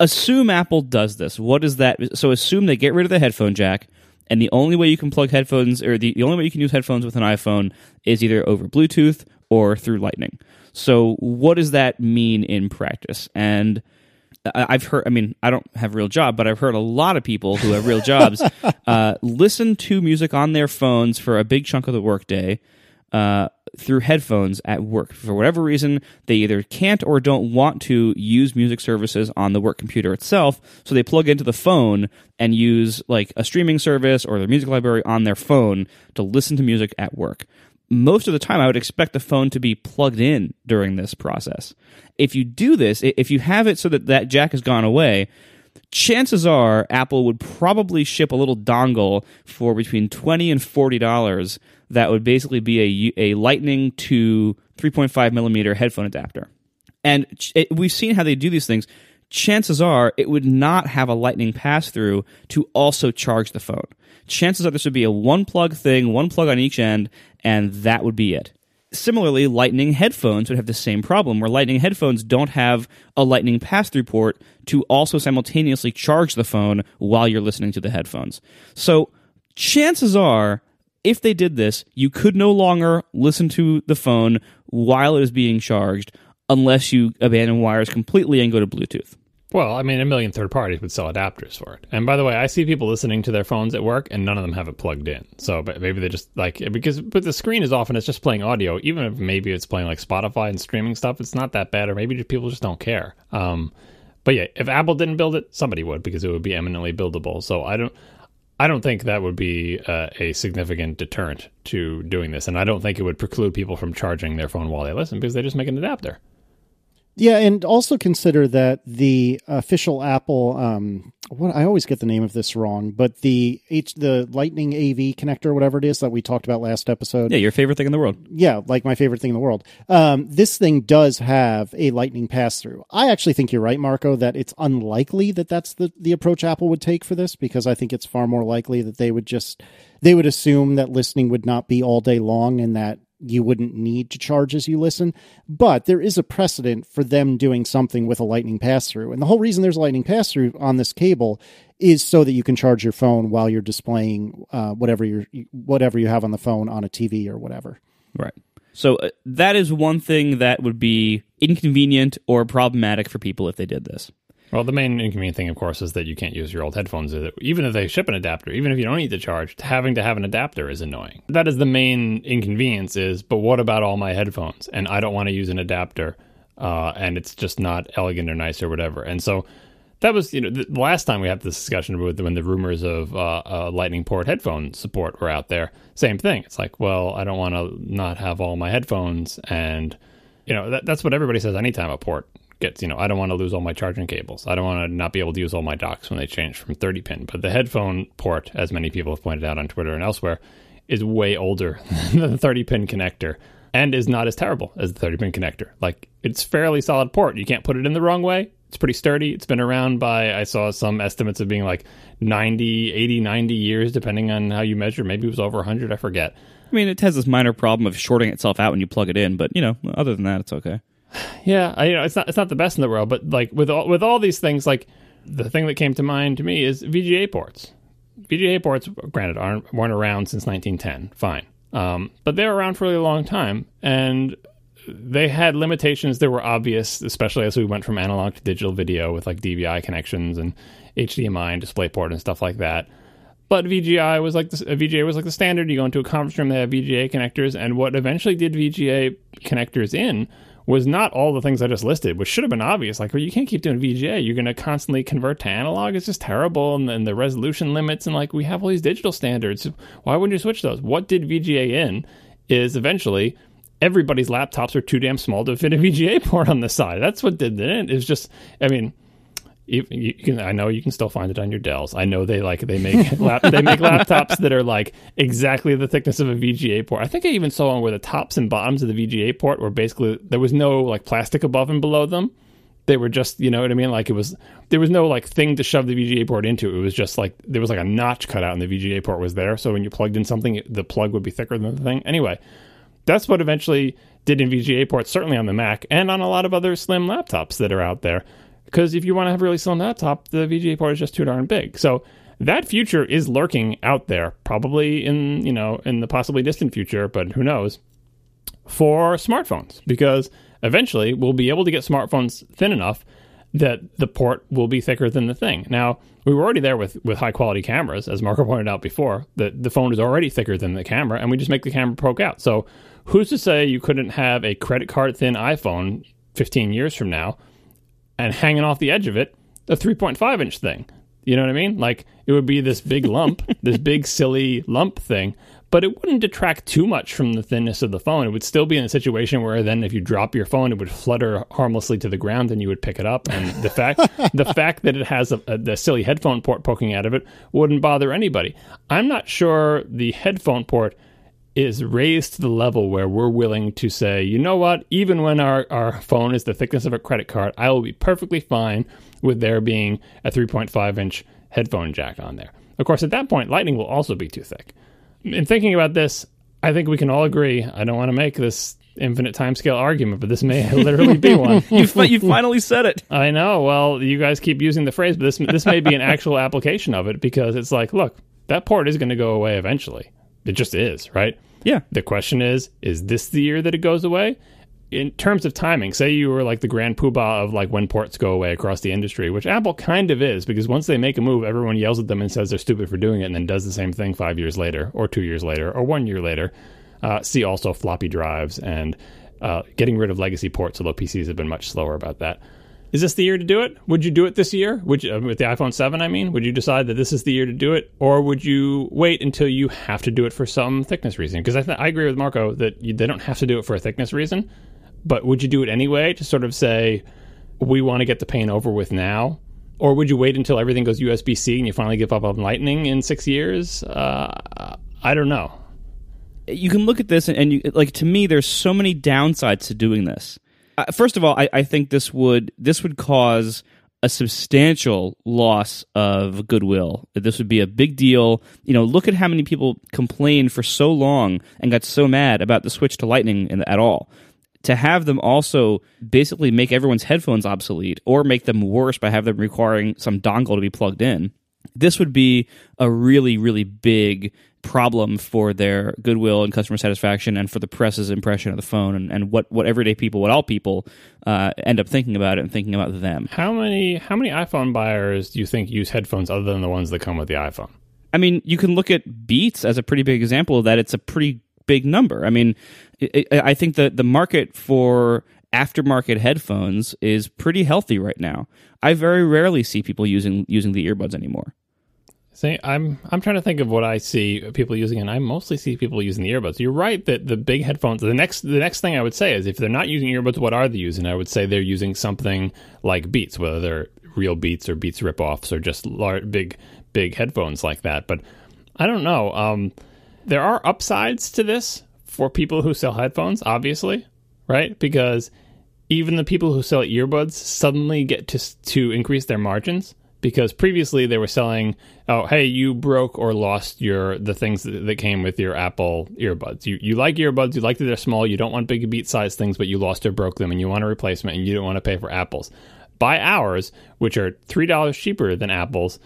assume Apple does this. What is that? So assume they get rid of the headphone jack, and the only way you can plug headphones or the, the only way you can use headphones with an iPhone is either over Bluetooth or through Lightning. So what does that mean in practice? And I've heard. I mean, I don't have a real job, but I've heard a lot of people who have real (laughs) jobs uh, listen to music on their phones for a big chunk of the workday uh, through headphones at work. For whatever reason, they either can't or don't want to use music services on the work computer itself, so they plug into the phone and use like a streaming service or their music library on their phone to listen to music at work. Most of the time, I would expect the phone to be plugged in during this process. If you do this, if you have it so that that jack has gone away, chances are Apple would probably ship a little dongle for between 20 and $40 that would basically be a, a lightning to 3.5 millimeter headphone adapter. And it, we've seen how they do these things. Chances are it would not have a lightning pass through to also charge the phone. Chances are this would be a one plug thing, one plug on each end, and that would be it. Similarly, Lightning headphones would have the same problem, where Lightning headphones don't have a Lightning pass through port to also simultaneously charge the phone while you're listening to the headphones. So, chances are, if they did this, you could no longer listen to the phone while it is being charged unless you abandon wires completely and go to Bluetooth. Well, I mean, a million third parties would sell adapters for it. And by the way, I see people listening to their phones at work, and none of them have it plugged in. So but maybe they just like because but the screen is often it's just playing audio. Even if maybe it's playing like Spotify and streaming stuff, it's not that bad. Or maybe just, people just don't care. Um, but yeah, if Apple didn't build it, somebody would because it would be eminently buildable. So I don't. I don't think that would be uh, a significant deterrent to doing this, and I don't think it would preclude people from charging their phone while they listen because they just make an adapter. Yeah, and also consider that the official Apple, um, what I always get the name of this wrong, but the H, the Lightning AV connector, whatever it is that we talked about last episode. Yeah, your favorite thing in the world. Yeah, like my favorite thing in the world. Um, this thing does have a Lightning pass through. I actually think you're right, Marco, that it's unlikely that that's the the approach Apple would take for this because I think it's far more likely that they would just they would assume that listening would not be all day long and that you wouldn't need to charge as you listen. But there is a precedent for them doing something with a lightning pass through. And the whole reason there's a lightning pass through on this cable is so that you can charge your phone while you're displaying uh, whatever you whatever you have on the phone on a TV or whatever. Right. So uh, that is one thing that would be inconvenient or problematic for people if they did this. Well, the main inconvenient thing, of course, is that you can't use your old headphones. Even if they ship an adapter, even if you don't need to charge, having to have an adapter is annoying. That is the main inconvenience. Is but what about all my headphones? And I don't want to use an adapter, uh, and it's just not elegant or nice or whatever. And so that was you know the last time we had this discussion with when the rumors of uh, uh, Lightning port headphone support were out there. Same thing. It's like, well, I don't want to not have all my headphones, and you know that, that's what everybody says anytime a port gets, you know, I don't want to lose all my charging cables. I don't want to not be able to use all my docks when they change from 30 pin. But the headphone port, as many people have pointed out on Twitter and elsewhere, is way older (laughs) than the 30 pin connector and is not as terrible as the 30 pin connector. Like, it's fairly solid port. You can't put it in the wrong way. It's pretty sturdy. It's been around by, I saw some estimates of being like 90, 80, 90 years, depending on how you measure. Maybe it was over 100. I forget. I mean, it has this minor problem of shorting itself out when you plug it in, but, you know, other than that, it's okay. Yeah, I, you know, it's not it's not the best in the world, but like with all with all these things, like the thing that came to mind to me is VGA ports. VGA ports, granted, aren't weren't around since 1910. Fine, um, but they're around for a really long time, and they had limitations that were obvious, especially as we went from analog to digital video with like DVI connections and HDMI and DisplayPort and stuff like that. But VGI was like the, VGA was like the standard. You go into a conference room, they have VGA connectors, and what eventually did VGA connectors in was not all the things I just listed, which should have been obvious. Like, well, you can't keep doing VGA. You're going to constantly convert to analog. It's just terrible. And then the resolution limits. And like, we have all these digital standards. Why wouldn't you switch those? What did VGA in is eventually everybody's laptops are too damn small to fit a VGA (laughs) port on the side. That's what did it. It's just, I mean, you, can, I know you can still find it on your Dells. I know they like they make (laughs) lap, they make laptops that are like exactly the thickness of a VGA port. I think I even saw one where the tops and bottoms of the VGA port were basically there was no like plastic above and below them. They were just you know what I mean. Like it was there was no like thing to shove the VGA port into. It was just like there was like a notch cut out and the VGA port was there. So when you plugged in something, the plug would be thicker than the thing. Anyway, that's what eventually did in VGA ports, certainly on the Mac and on a lot of other slim laptops that are out there because if you want to have a really slim laptop, the VGA port is just too darn big. So that future is lurking out there, probably in you know in the possibly distant future, but who knows, for smartphones because eventually we'll be able to get smartphones thin enough that the port will be thicker than the thing. Now we were already there with with high quality cameras, as Marco pointed out before. That the phone is already thicker than the camera, and we just make the camera poke out. So who's to say you couldn't have a credit card thin iPhone 15 years from now? And hanging off the edge of it, a 3.5 inch thing. You know what I mean? Like it would be this big lump, (laughs) this big silly lump thing, but it wouldn't detract too much from the thinness of the phone. It would still be in a situation where then if you drop your phone, it would flutter harmlessly to the ground and you would pick it up. And the fact (laughs) the fact that it has a, a, the silly headphone port poking out of it wouldn't bother anybody. I'm not sure the headphone port is raised to the level where we're willing to say, you know what, even when our, our phone is the thickness of a credit card, I will be perfectly fine with there being a 3.5 inch headphone jack on there. Of course, at that point, Lightning will also be too thick. In thinking about this, I think we can all agree. I don't want to make this infinite timescale argument, but this may (laughs) literally be one. (laughs) you, fi- you finally said it. I know. Well, you guys keep using the phrase, but this this may be an actual (laughs) application of it because it's like, look, that port is going to go away eventually. It just is, right? Yeah. The question is, is this the year that it goes away? In terms of timing, say you were like the grand poobah of like when ports go away across the industry, which Apple kind of is, because once they make a move, everyone yells at them and says they're stupid for doing it, and then does the same thing five years later, or two years later, or one year later. Uh, see also floppy drives and uh, getting rid of legacy ports, although PCs have been much slower about that. Is this the year to do it? Would you do it this year? Would you, uh, with the iPhone 7, I mean? Would you decide that this is the year to do it? Or would you wait until you have to do it for some thickness reason? Because I, th- I agree with Marco that you, they don't have to do it for a thickness reason. But would you do it anyway to sort of say, we want to get the pain over with now? Or would you wait until everything goes USB C and you finally give up on Lightning in six years? Uh, I don't know. You can look at this and, and you, like to me, there's so many downsides to doing this. Uh, first of all, I, I think this would this would cause a substantial loss of goodwill. This would be a big deal. You know, look at how many people complained for so long and got so mad about the switch to Lightning in, at all. To have them also basically make everyone's headphones obsolete or make them worse by having them requiring some dongle to be plugged in, this would be a really, really big problem for their goodwill and customer satisfaction and for the press's impression of the phone and, and what, what everyday people, what all people uh, end up thinking about it and thinking about them. How many how many iPhone buyers do you think use headphones other than the ones that come with the iPhone? I mean, you can look at Beats as a pretty big example of that. It's a pretty big number. I mean, it, it, I think that the market for aftermarket headphones is pretty healthy right now. I very rarely see people using using the earbuds anymore. See, I'm I'm trying to think of what I see people using, and I mostly see people using the earbuds. You're right that the big headphones. The next the next thing I would say is if they're not using earbuds, what are they using? I would say they're using something like Beats, whether they're real Beats or Beats ripoffs or just large, big big headphones like that. But I don't know. Um, there are upsides to this for people who sell headphones, obviously, right? Because even the people who sell earbuds suddenly get to to increase their margins because previously they were selling oh hey you broke or lost your the things that, that, came with your apple earbuds. You, you like earbuds you like that they're small you don't want big beat size things but you lost or broke them and you want a replacement and you don't want to pay for apples. Buy ours which are three dollars cheaper than apples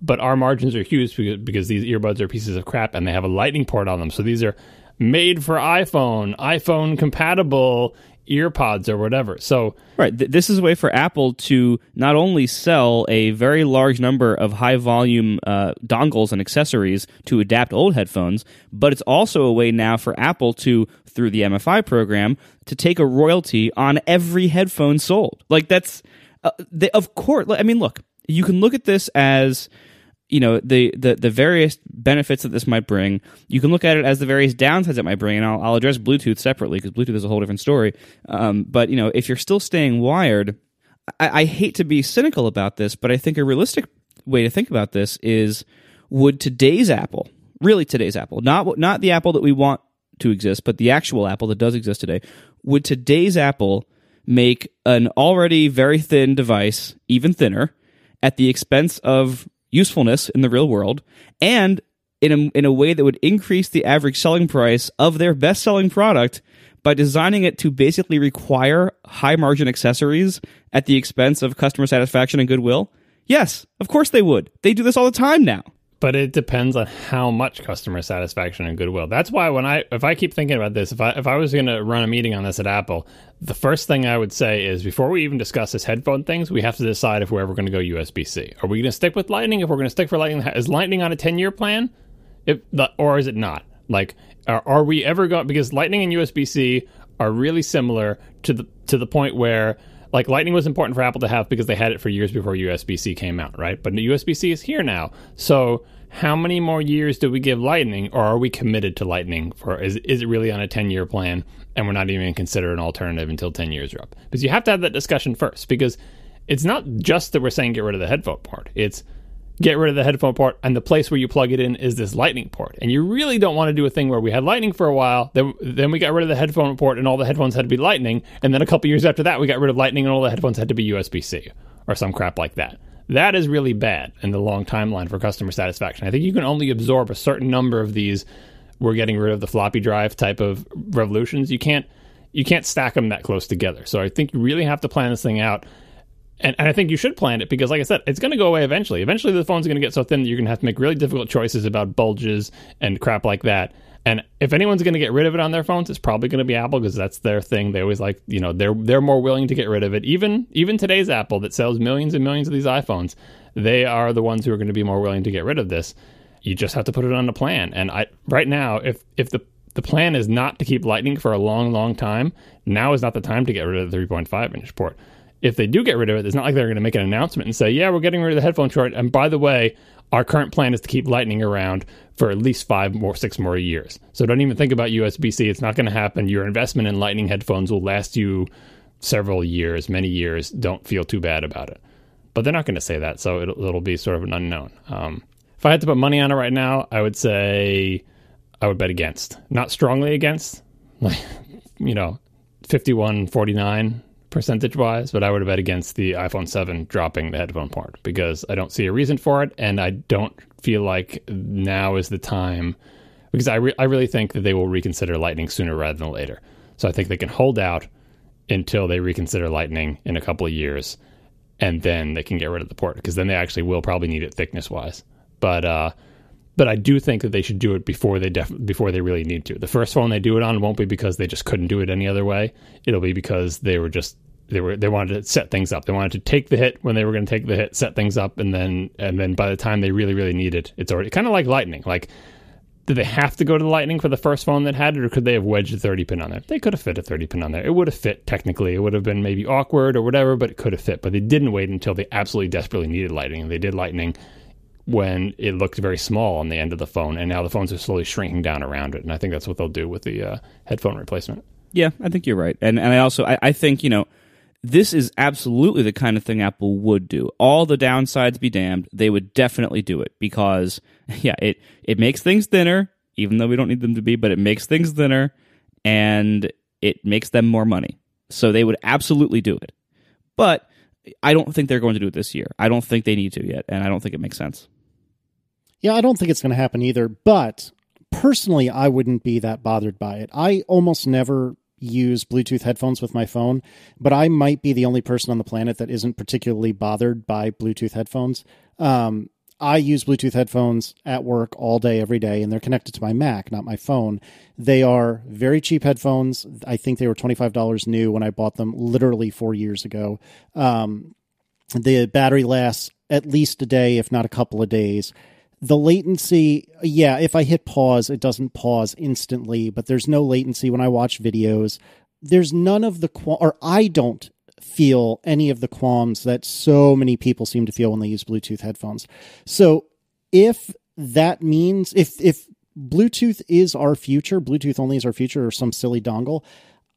but our margins are huge because, because these earbuds are pieces of crap and they have a lightning port on them. So these are made for iphone iphone compatible earpods or whatever. So right, th- this is a way for Apple to not only sell a very large number of high volume uh, dongles and accessories to adapt old headphones, but it's also a way now for Apple to through the MFI program to take a royalty on every headphone sold. Like that's uh, they, of course. I mean, look, you can look at this as you know the, the the various benefits that this might bring. You can look at it as the various downsides it might bring, and I'll, I'll address Bluetooth separately because Bluetooth is a whole different story. Um, but you know, if you're still staying wired, I, I hate to be cynical about this, but I think a realistic way to think about this is: would today's Apple, really today's Apple, not not the Apple that we want to exist, but the actual Apple that does exist today, would today's Apple make an already very thin device even thinner at the expense of usefulness in the real world and in a, in a way that would increase the average selling price of their best selling product by designing it to basically require high margin accessories at the expense of customer satisfaction and goodwill? Yes, of course they would. They do this all the time now but it depends on how much customer satisfaction and goodwill. That's why when I if I keep thinking about this, if I if I was going to run a meeting on this at Apple, the first thing I would say is before we even discuss this headphone things, we have to decide if we're ever going to go USB C. Are we going to stick with Lightning? If we're going to stick for Lightning, is Lightning on a ten year plan? If the, or is it not? Like, are, are we ever going? Because Lightning and USB C are really similar to the to the point where Like Lightning was important for Apple to have because they had it for years before USB C came out, right? But USB C is here now. So how many more years do we give Lightning, or are we committed to Lightning? For is is it really on a ten year plan, and we're not even consider an alternative until ten years are up? Because you have to have that discussion first. Because it's not just that we're saying get rid of the headphone port. It's get rid of the headphone port, and the place where you plug it in is this Lightning port. And you really don't want to do a thing where we had Lightning for a while, then then we got rid of the headphone port, and all the headphones had to be Lightning, and then a couple years after that, we got rid of Lightning, and all the headphones had to be USB C or some crap like that. That is really bad in the long timeline for customer satisfaction. I think you can only absorb a certain number of these. We're getting rid of the floppy drive type of revolutions. You can't you can't stack them that close together. So I think you really have to plan this thing out and, and I think you should plan it because, like I said, it's going to go away eventually. Eventually, the phone's going to get so thin that you're going to have to make really difficult choices about bulges and crap like that. And if anyone's going to get rid of it on their phones, it's probably going to be Apple because that's their thing. They always like, you know, they're they're more willing to get rid of it. Even even today's Apple that sells millions and millions of these iPhones, they are the ones who are going to be more willing to get rid of this. You just have to put it on a plan. And I right now, if if the the plan is not to keep Lightning for a long, long time, now is not the time to get rid of the 3.5 inch port if they do get rid of it, it's not like they're going to make an announcement and say, "Yeah, we're getting rid of the headphone short." And by the way, our current plan is to keep Lightning around for at least five more, six more years. So don't even think about USB C. It's not going to happen. Your investment in Lightning headphones will last you several years, many years. Don't feel too bad about it. But they're not going to say that, so it'll, it'll be sort of an unknown. Um, if I had to put money on it right now, I would say I would bet against. Not strongly against, like, (laughs) you know, 51 49 percentage wise, but I would have bet against the iPhone 7 dropping the headphone port because I don't see a reason for it. And I don't feel like now is the time because I, re- I really think that they will reconsider Lightning sooner rather than later. So I think they can hold out until they reconsider Lightning in a couple of years and then they can get rid of the port because then they actually will probably need it thickness wise. But, uh, but I do think that they should do it before they def- before they really need to. The first phone they do it on won't be because they just couldn't do it any other way. It'll be because they were just they were they wanted to set things up. They wanted to take the hit when they were going to take the hit, set things up, and then and then by the time they really really need it, it's already kind of like lightning. Like, did they have to go to the lightning for the first phone that had it, or could they have wedged a thirty pin on there? They could have fit a thirty pin on there. It would have fit technically. It would have been maybe awkward or whatever, but it could have fit. But they didn't wait until they absolutely desperately needed lightning. They did lightning when it looked very small on the end of the phone, and now the phones are slowly shrinking down around it. And I think that's what they'll do with the uh, headphone replacement. Yeah, I think you're right, and and I also I, I think you know this is absolutely the kind of thing Apple would do. All the downsides be damned, they would definitely do it because (laughs) yeah, it it makes things thinner, even though we don't need them to be, but it makes things thinner and it makes them more money. So they would absolutely do it. But I don't think they're going to do it this year. I don't think they need to yet, and I don't think it makes sense. Yeah, I don't think it's going to happen either, but personally I wouldn't be that bothered by it. I almost never use Bluetooth headphones with my phone, but I might be the only person on the planet that isn't particularly bothered by Bluetooth headphones. Um, I use Bluetooth headphones at work all day, every day, and they're connected to my Mac, not my phone. They are very cheap headphones. I think they were $25 new when I bought them literally four years ago. Um, the battery lasts at least a day, if not a couple of days the latency, yeah, if I hit pause, it doesn't pause instantly, but there's no latency when I watch videos. There's none of the, or I don't feel any of the qualms that so many people seem to feel when they use Bluetooth headphones. So if that means, if, if Bluetooth is our future, Bluetooth only is our future, or some silly dongle,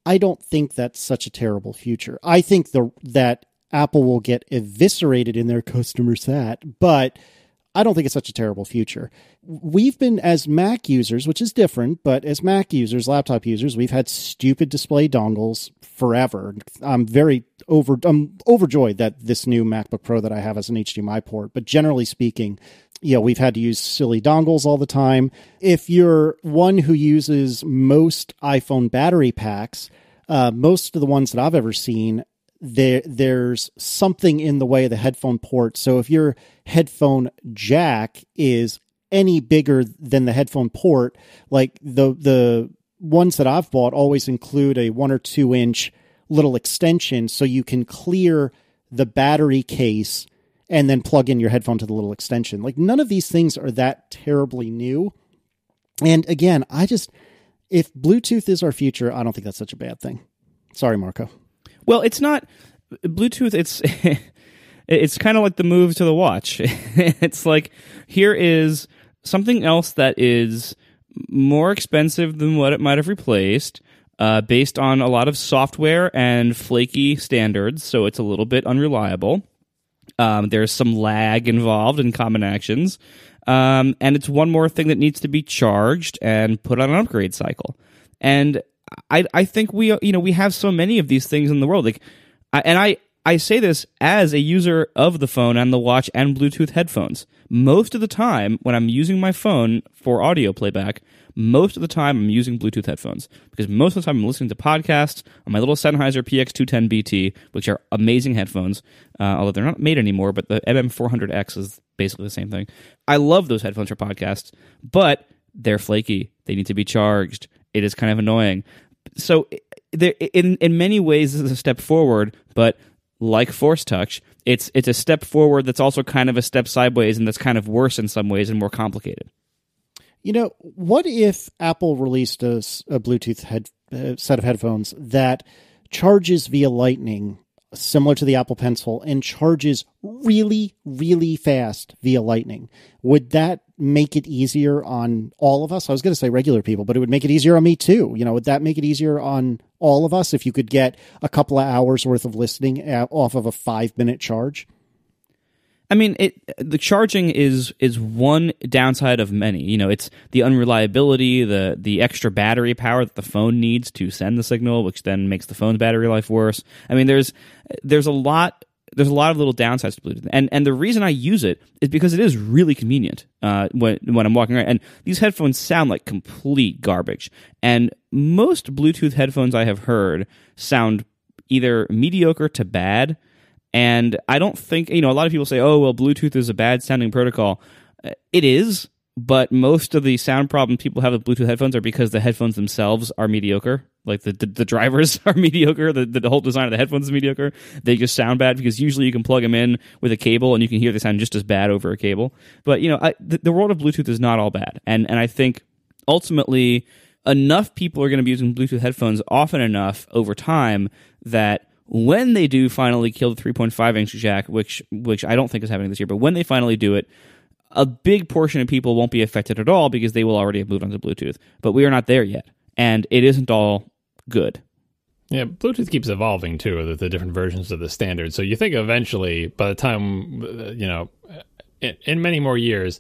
I don't think that's such a terrible future. I think the that Apple will get eviscerated in their customer sat, but I don't think it's such a terrible future. We've been, as Mac users, which is different, but as Mac users, laptop users, we've had stupid display dongles forever. I'm very over, I'm overjoyed that this new MacBook Pro that I have has an HDMI port, but generally speaking, you know, we've had to use silly dongles all the time. If you're one who uses most iPhone battery packs, uh, most of the ones that I've ever seen there there's something in the way of the headphone port. So if your headphone jack is any bigger than the headphone port, like the the ones that I've bought always include a one or two inch little extension so you can clear the battery case and then plug in your headphone to the little extension. Like none of these things are that terribly new. And again, I just if Bluetooth is our future, I don't think that's such a bad thing. Sorry, Marco. Well, it's not. Bluetooth, it's (laughs) it's kind of like the move to the watch. (laughs) it's like here is something else that is more expensive than what it might have replaced, uh, based on a lot of software and flaky standards, so it's a little bit unreliable. Um, there's some lag involved in common actions, um, and it's one more thing that needs to be charged and put on an upgrade cycle. And I, I think we, you know, we have so many of these things in the world. Like, I, and I, I say this as a user of the phone and the watch and Bluetooth headphones. Most of the time, when I'm using my phone for audio playback, most of the time I'm using Bluetooth headphones because most of the time I'm listening to podcasts on my little Sennheiser PX210BT, which are amazing headphones, uh, although they're not made anymore, but the MM400X is basically the same thing. I love those headphones for podcasts, but they're flaky. They need to be charged. It is kind of annoying. So, there, in in many ways, this is a step forward, but like Force Touch, it's it's a step forward that's also kind of a step sideways, and that's kind of worse in some ways and more complicated. You know, what if Apple released a, a Bluetooth head, uh, set of headphones that charges via Lightning, similar to the Apple Pencil, and charges really, really fast via Lightning? Would that make it easier on all of us? I was going to say regular people, but it would make it easier on me too. You know, would that make it easier on all of us if you could get a couple of hours worth of listening off of a five minute charge? I mean, it the charging is is one downside of many. You know, it's the unreliability, the the extra battery power that the phone needs to send the signal, which then makes the phone's battery life worse. I mean, there's there's a lot there's a lot of little downsides to Bluetooth, and and the reason I use it is because it is really convenient uh, when when I'm walking around. And these headphones sound like complete garbage. And most Bluetooth headphones I have heard sound either mediocre to bad and I don't think, you know, a lot of people say, oh, well, Bluetooth is a bad sounding protocol. Uh, it is, but most of the sound problems people have with Bluetooth headphones are because the headphones themselves are mediocre. Like the, the, the drivers (laughs) are mediocre. The, the whole design of the headphones is mediocre. They just sound bad because usually you can plug them in with a cable and you can hear the sound just as bad over a cable. But, you know, I, the, the world of Bluetooth is not all bad. And, and I think ultimately enough people are going to be using Bluetooth headphones often enough over time that when they do finally kill the 3.5 inch jack, which which I don't think is happening this year, but when they finally do it, a big portion of people won't be affected at all because they will already have moved on to Bluetooth. But we are not there yet, and it isn't all good. Yeah, Bluetooth keeps evolving too, the, the different versions of the standard. So you think eventually, by the time uh, you know, in, in many more years,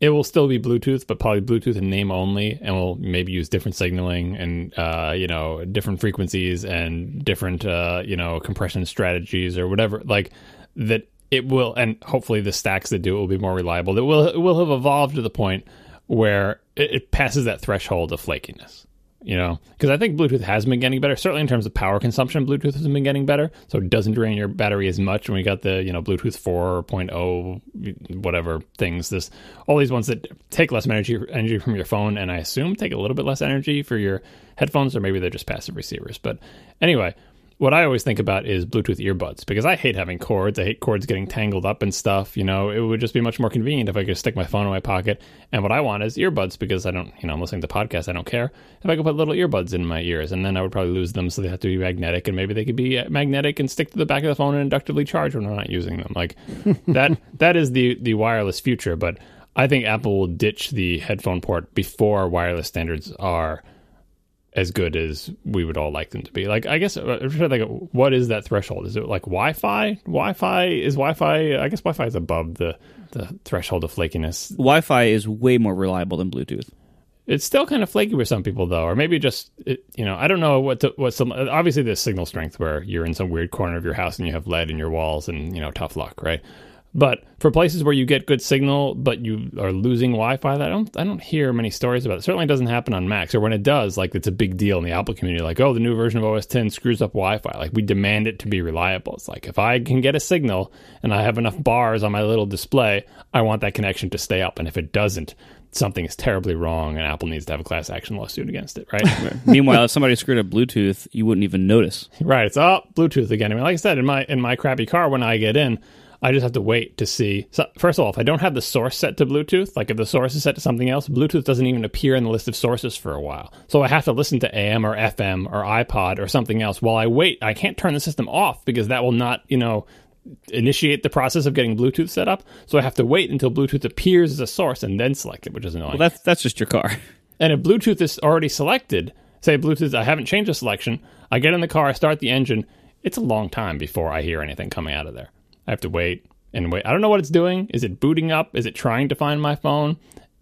it will still be Bluetooth, but probably Bluetooth in name only, and we'll maybe use different signaling and uh, you know different frequencies and different uh, you know compression strategies or whatever. Like that, it will, and hopefully the stacks that do it will be more reliable. That will will have evolved to the point where it, it passes that threshold of flakiness you know because i think bluetooth has been getting better certainly in terms of power consumption bluetooth has been getting better. So it doesn't drain your battery as much when we got the you know bluetooth 4.0 whatever things this all these ones that take less energy energy from your phone and i assume take a little bit less energy for your headphones or maybe they're just passive receivers. But anyway what I always think about is Bluetooth earbuds because I hate having cords. I hate cords getting tangled up and stuff. You know, it would just be much more convenient if I could stick my phone in my pocket. And what I want is earbuds because I don't, you know, I'm listening to podcasts. I don't care if I could put little earbuds in my ears, and then I would probably lose them. So they have to be magnetic, and maybe they could be uh, magnetic and stick to the back of the phone and inductively charge when I'm not using them. Like (laughs) that. That is the the wireless future. But I think Apple will ditch the headphone port before wireless standards are as good as we would all like them to be. Like, I guess, uh, to think, what is that threshold? Is it like Wi-Fi? Wi-Fi is Wi-Fi. I guess Wi-Fi is above the the threshold of flakiness. Wi-Fi is way more reliable than Bluetooth. It's still kind of flaky with some people, though, or maybe just it, you know, I don't know what to, what some. Obviously, there's signal strength where you're in some weird corner of your house and you have lead in your walls, and you know, tough luck, right? But for places where you get good signal, but you are losing Wi-Fi, I don't I don't hear many stories about it. Certainly doesn't happen on Macs, or when it does, like it's a big deal in the Apple community. Like, oh, the new version of OS 10 screws up Wi-Fi. Like we demand it to be reliable. It's like if I can get a signal and I have enough bars on my little display, I want that connection to stay up. And if it doesn't, something is terribly wrong, and Apple needs to have a class action lawsuit against it, right? (laughs) Meanwhile, if somebody screwed up Bluetooth, you wouldn't even notice. Right. It's oh Bluetooth again. I mean, like I said, in my in my crappy car, when I get in, I just have to wait to see. So, first of all, if I don't have the source set to Bluetooth, like if the source is set to something else, Bluetooth doesn't even appear in the list of sources for a while. So I have to listen to AM or FM or iPod or something else while I wait. I can't turn the system off because that will not, you know, initiate the process of getting Bluetooth set up. So I have to wait until Bluetooth appears as a source and then select it, which is annoying. Well, that's that's just your car. (laughs) And if Bluetooth is already selected, say Bluetooth, I haven't changed the selection, I get in the car, I start the engine, it's a long time before I hear anything coming out of there. I have to wait and wait. I don't know what it's doing. Is it booting up? Is it trying to find my phone?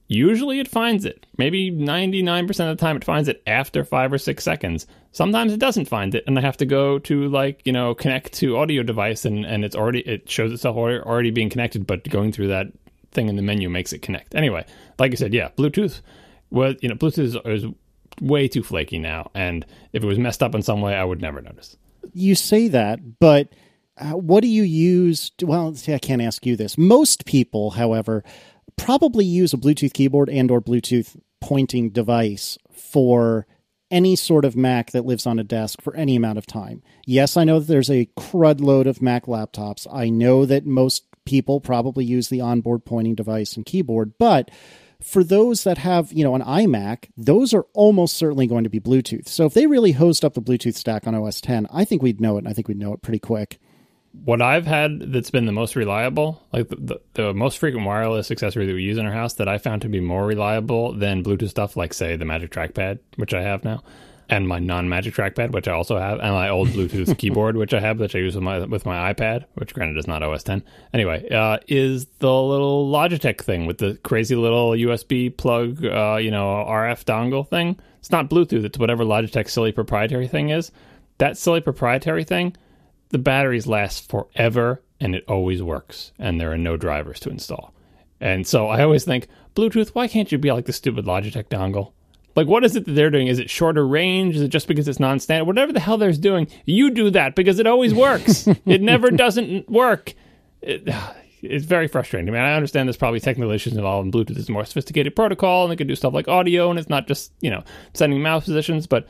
Usually it finds it. Maybe 99% of the time it finds it after five or six seconds. Sometimes it doesn't find it, and I have to go to, like, you know, connect to audio device, and, and it's already, it shows itself already being connected, but going through that thing in the menu makes it connect. Anyway, like I said, yeah, Bluetooth well, you know, Bluetooth is, is way too flaky now, and if it was messed up in some way, I would never notice. You say that, but Uh, what do you use? To, well, I can't ask you this. Most people, however, probably use a Bluetooth keyboard and or Bluetooth pointing device for any sort of Mac that lives on a desk for any amount of time. Yes, I know that there's a crud load of Mac laptops. I know that most people probably use the onboard pointing device and keyboard, but for those that have, you know, an iMac, those are almost certainly going to be Bluetooth. So if they really host up the Bluetooth stack on OS 10, I think we'd know it, and I think we'd know it pretty quick. What I've had that's been the most reliable, like the, the, the, most frequent wireless accessory that we use in our house that I found to be more reliable than Bluetooth stuff, like, say, the Magic Trackpad, which I have now, and my non-magic trackpad, which I also have, and my old Bluetooth (laughs) keyboard, which I have, which I use with my with my iPad, which granted is not OS 10. Anyway, uh, is the little Logitech thing with the crazy little USB plug, uh, you know, RF dongle thing. It's not Bluetooth; it's whatever Logitech silly proprietary thing is. That silly proprietary thing, the batteries last forever, and it always works, and there are no drivers to install. And so I always think, Bluetooth, why can't you be like the stupid Logitech dongle? Like, what is it that they're doing? Is it shorter range? Is it just because it's non-standard? Whatever the hell they're doing, you do that because it always works. (laughs) it never doesn't work. It, (sighs) it's very frustrating. I mean, I understand there's probably technical issues involved, and Bluetooth is a more sophisticated protocol, and it can do stuff like audio, and it's not just you know sending mouse positions. But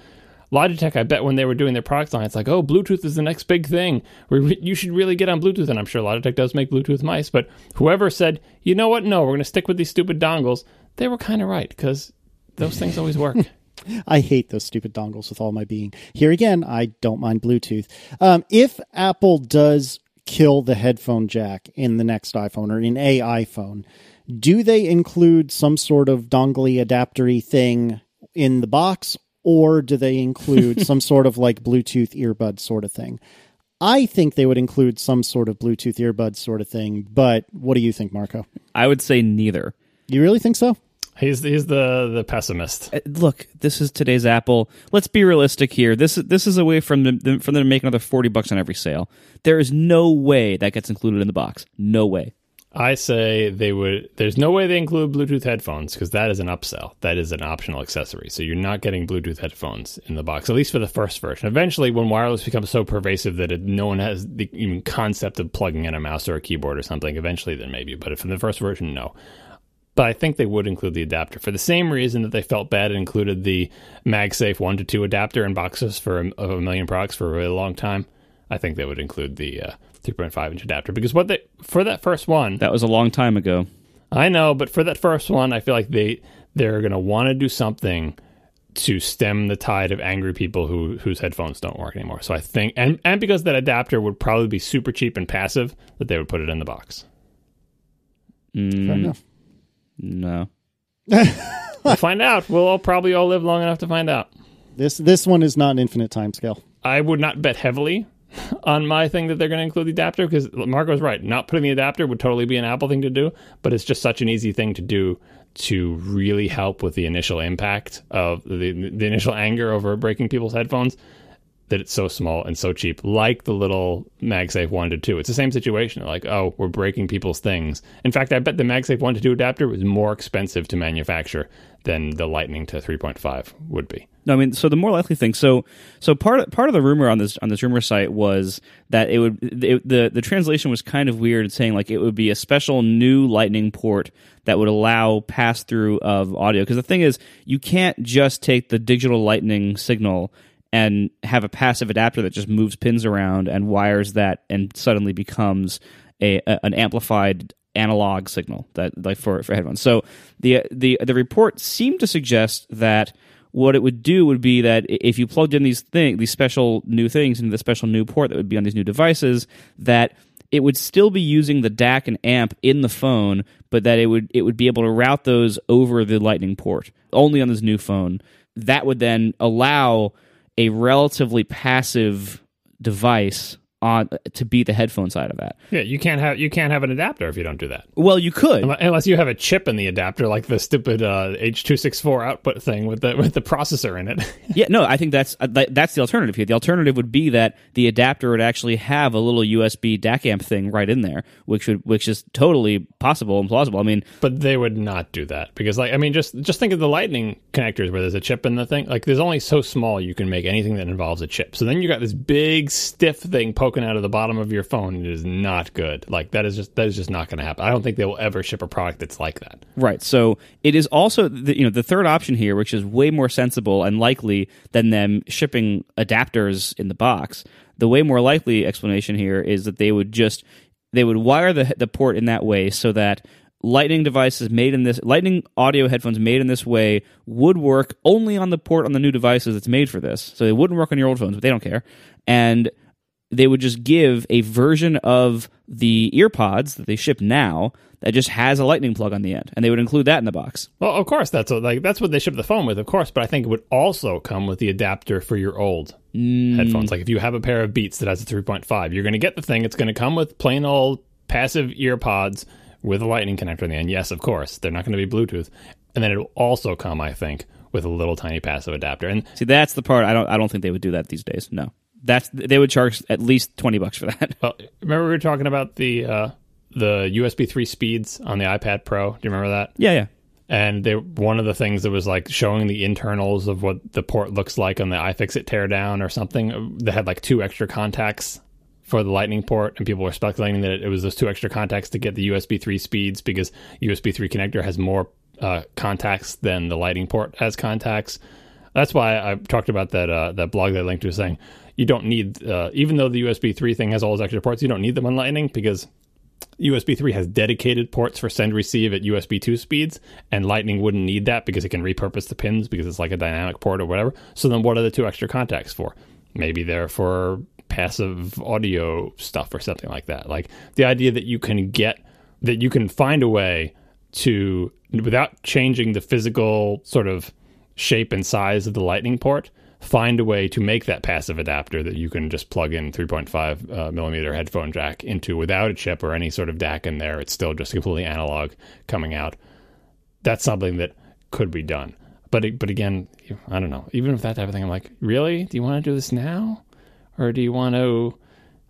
Logitech, I bet when they were doing their product line, it's like, oh, Bluetooth is the next big thing. Re- you should really get on Bluetooth, and I'm sure Logitech does make Bluetooth mice. But whoever said, you know what, no, we're going to stick with these stupid dongles, they were kind of right because those things always work. (laughs) I hate those stupid dongles with all my being. Here again, I don't mind Bluetooth. Um, if Apple does kill the headphone jack in the next iPhone or in a iPhone, do they include some sort of dongly adaptery thing in the box, or do they include (laughs) some sort of like Bluetooth earbud sort of thing? I think they would include some sort of Bluetooth earbud sort of thing, but what do you think, Marco? I would say neither. You really think so? He's he's the the pessimist. Uh, look, this is today's Apple. Let's be realistic here. This this is a way from them from them to make another forty bucks on every sale. There is no way that gets included in the box. No way. I say they would. There's no way they include Bluetooth headphones because that is an upsell. That is an optional accessory. So you're not getting Bluetooth headphones in the box, at least for the first version. Eventually, when wireless becomes so pervasive that it, no one has the even concept of plugging in a mouse or a keyboard or something, eventually then maybe. But in the first version, no but I think they would include the adapter for the same reason that they felt bad and included the MagSafe 1 to 2 adapter in boxes for a, a, million products for a really long time. I think they would include the uh, 3.5 inch adapter because what they for that first one that was a long time ago. I know, but for that first one, I feel like they they're going to want to do something to stem the tide of angry people who whose headphones don't work anymore. So I think and and because that adapter would probably be super cheap and passive, that they would put it in the box. Mm. Fair enough. No. (laughs) (laughs) we'll find out. We'll all probably all live long enough to find out. This this one is not an infinite time scale. I would not bet heavily on my thing that they're going to include the adapter because Marco's right. Not putting the adapter would totally be an Apple thing to do, but it's just such an easy thing to do to really help with the initial impact of the the initial anger over breaking people's headphones that it's so small and so cheap, like the little MagSafe 1 to 2. It's the same situation. Like, oh, we're breaking people's things. In fact, I bet the MagSafe 1 to 2 adapter was more expensive to manufacture than the Lightning to 3.5 would be. No, I mean, so the more likely thing. So, so part of, part of the rumor on this on this rumor site was that it would it, the the translation was kind of weird, saying like it would be a special new Lightning port that would allow pass through of audio. Because the thing is, you can't just take the digital Lightning signal and have a passive adapter that just moves pins around and wires that and suddenly becomes a, a an amplified analog signal that like for for headphones. So the the the report seemed to suggest that what it would do would be that if you plugged in these thing these special new things into the special new port that would be on these new devices that it would still be using the DAC and amp in the phone, but that it would it would be able to route those over the Lightning port only on this new phone. That would then allow a relatively passive device on to be the headphone side of that. Yeah, you can't have you can't have an adapter if you don't do that. Well, you could. Unless you have a chip in the adapter, like the stupid H two six four output thing with the with the processor in it. (laughs) yeah, no, I think that's uh, that's the alternative here. The alternative would be that the adapter would actually have a little USB DAC amp thing right in there, which would which is totally possible and plausible. I mean, but they would not do that because, like, I mean, just just think of the Lightning connectors where there's a chip in the thing. Like, there's only so small you can make anything that involves a chip. So then you got this big stiff thing poking out of the bottom of your phone. It is not good. Like that is just that is just not going to happen. I don't think they will ever ship a product that's like that. Right. So it is also the, you know the third option here, which is way more sensible and likely than them shipping adapters in the box. The way more likely explanation here is that they would just they would wire the the port in that way so that lightning devices made in this lightning audio headphones made in this way would work only on the port on the new devices that's made for this so they wouldn't work on your old phones but they don't care and they would just give a version of the earpods that they ship now that just has a lightning plug on the end and they would include that in the box Well, of course, that's what, like that's what they ship the phone with, of course. But I think it would also come with the adapter for your old mm. headphones. Like if you have a pair of Beats that has a 3.5, you're going to get the thing. It's going to come with plain old passive ear pods with a lightning connector in the end. Yes, of course, they're not going to be Bluetooth. And then it'll also come, I think, with a little tiny passive adapter. And see that's the part i don't i don't think they would do that these days no that's they would charge at least 20 bucks for that well, remember we were talking about the uh, the USB 3 speeds on the iPad Pro. Do you remember that? yeah yeah and they one of the things that was like showing the internals of what the port looks like on the iFixit teardown or something that had like two extra contacts for the lightning port and people were speculating that it was those two extra contacts to get the USB 3 speeds because USB 3 connector has more uh, contacts than the lightning port has contacts that's why I talked about that uh, that blog that I linked to saying you don't need uh, even though the USB 3 thing has all those extra ports you don't need them on lightning because USB 3 has dedicated ports for send receive at USB 2 speeds, and Lightning wouldn't need that because it can repurpose the pins because it's like a dynamic port or whatever. So then what are the two extra contacts for? Maybe they're for passive audio stuff or something like that. Like the idea that you can get, that you can find a way to, without changing the physical sort of shape and size of the Lightning port, find a way to make that passive adapter that you can just plug in 3.5 uh, millimeter headphone jack into without a chip or any sort of DAC in there. It's still just completely analog coming out. That's something that could be done. But but again, I don't know. Even with that type of thing, I'm like, really? Do you want to do this now, or do you want to?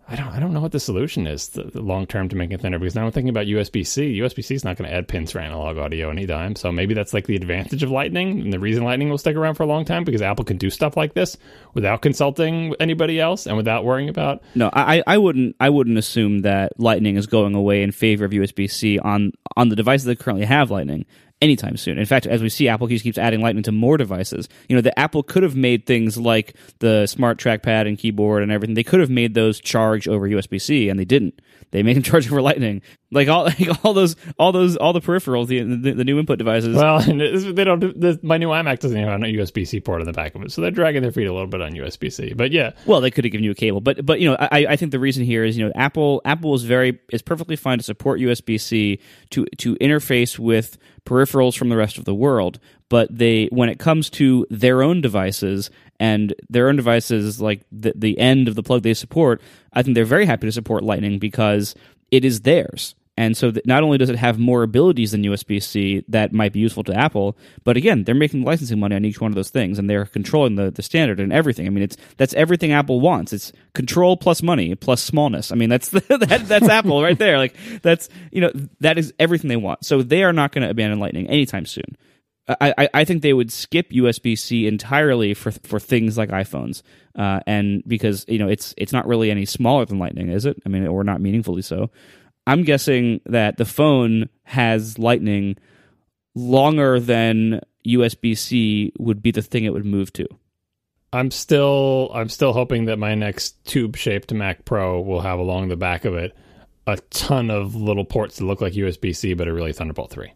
I don't. I don't know what the solution is the, the long term to making it thinner because now I'm thinking about USB C. USB C is not going to add pins for analog audio anytime. So maybe that's like the advantage of Lightning and the reason Lightning will stick around for a long time because Apple can do stuff like this without consulting anybody else and without worrying about. No, I, I wouldn't. I wouldn't assume that Lightning is going away in favor of USB C on on the devices that currently have Lightning anytime soon. In fact, as we see, Apple keeps adding Lightning to more devices. You know, the Apple could have made things like the smart trackpad and keyboard and everything. They could have made those charge over USB C, and they didn't. They made them (laughs) charge over Lightning. Like all, (laughs) like all those, all those, all the peripherals, the the, the new input devices. Well, (laughs) they don't. The, my new iMac doesn't even have a USB C port on the back of it, so they're dragging their feet a little bit on USB C. But yeah, Well, they could have given you a cable, but but you know, I, I think the reason here is you know Apple Apple is very is perfectly fine to support USB C to to interface with peripherals from the rest of the world, but they when it comes to their own devices and their own devices like the the end of the plug they support, I think they're very happy to support Lightning because it is theirs. And so not only does it have more abilities than USB C that might be useful to Apple, but again, they're making licensing money on each one of those things and they're controlling the, the standard and everything. I mean, it's that's everything Apple wants. It's control plus money plus smallness. I mean, that's (laughs) that, that's Apple right there. Like that's you know that is everything they want. So they are not going to abandon Lightning anytime soon. I, I, I think they would skip USB C entirely for for things like iPhones, uh, and because you know it's it's not really any smaller than Lightning, is it? I mean, or not meaningfully so. I'm guessing that the phone has Lightning longer than USB C would be the thing it would move to. I'm still I'm still hoping that my next tube shaped Mac Pro will have along the back of it a ton of little ports that look like USB C, but are really Thunderbolt 3.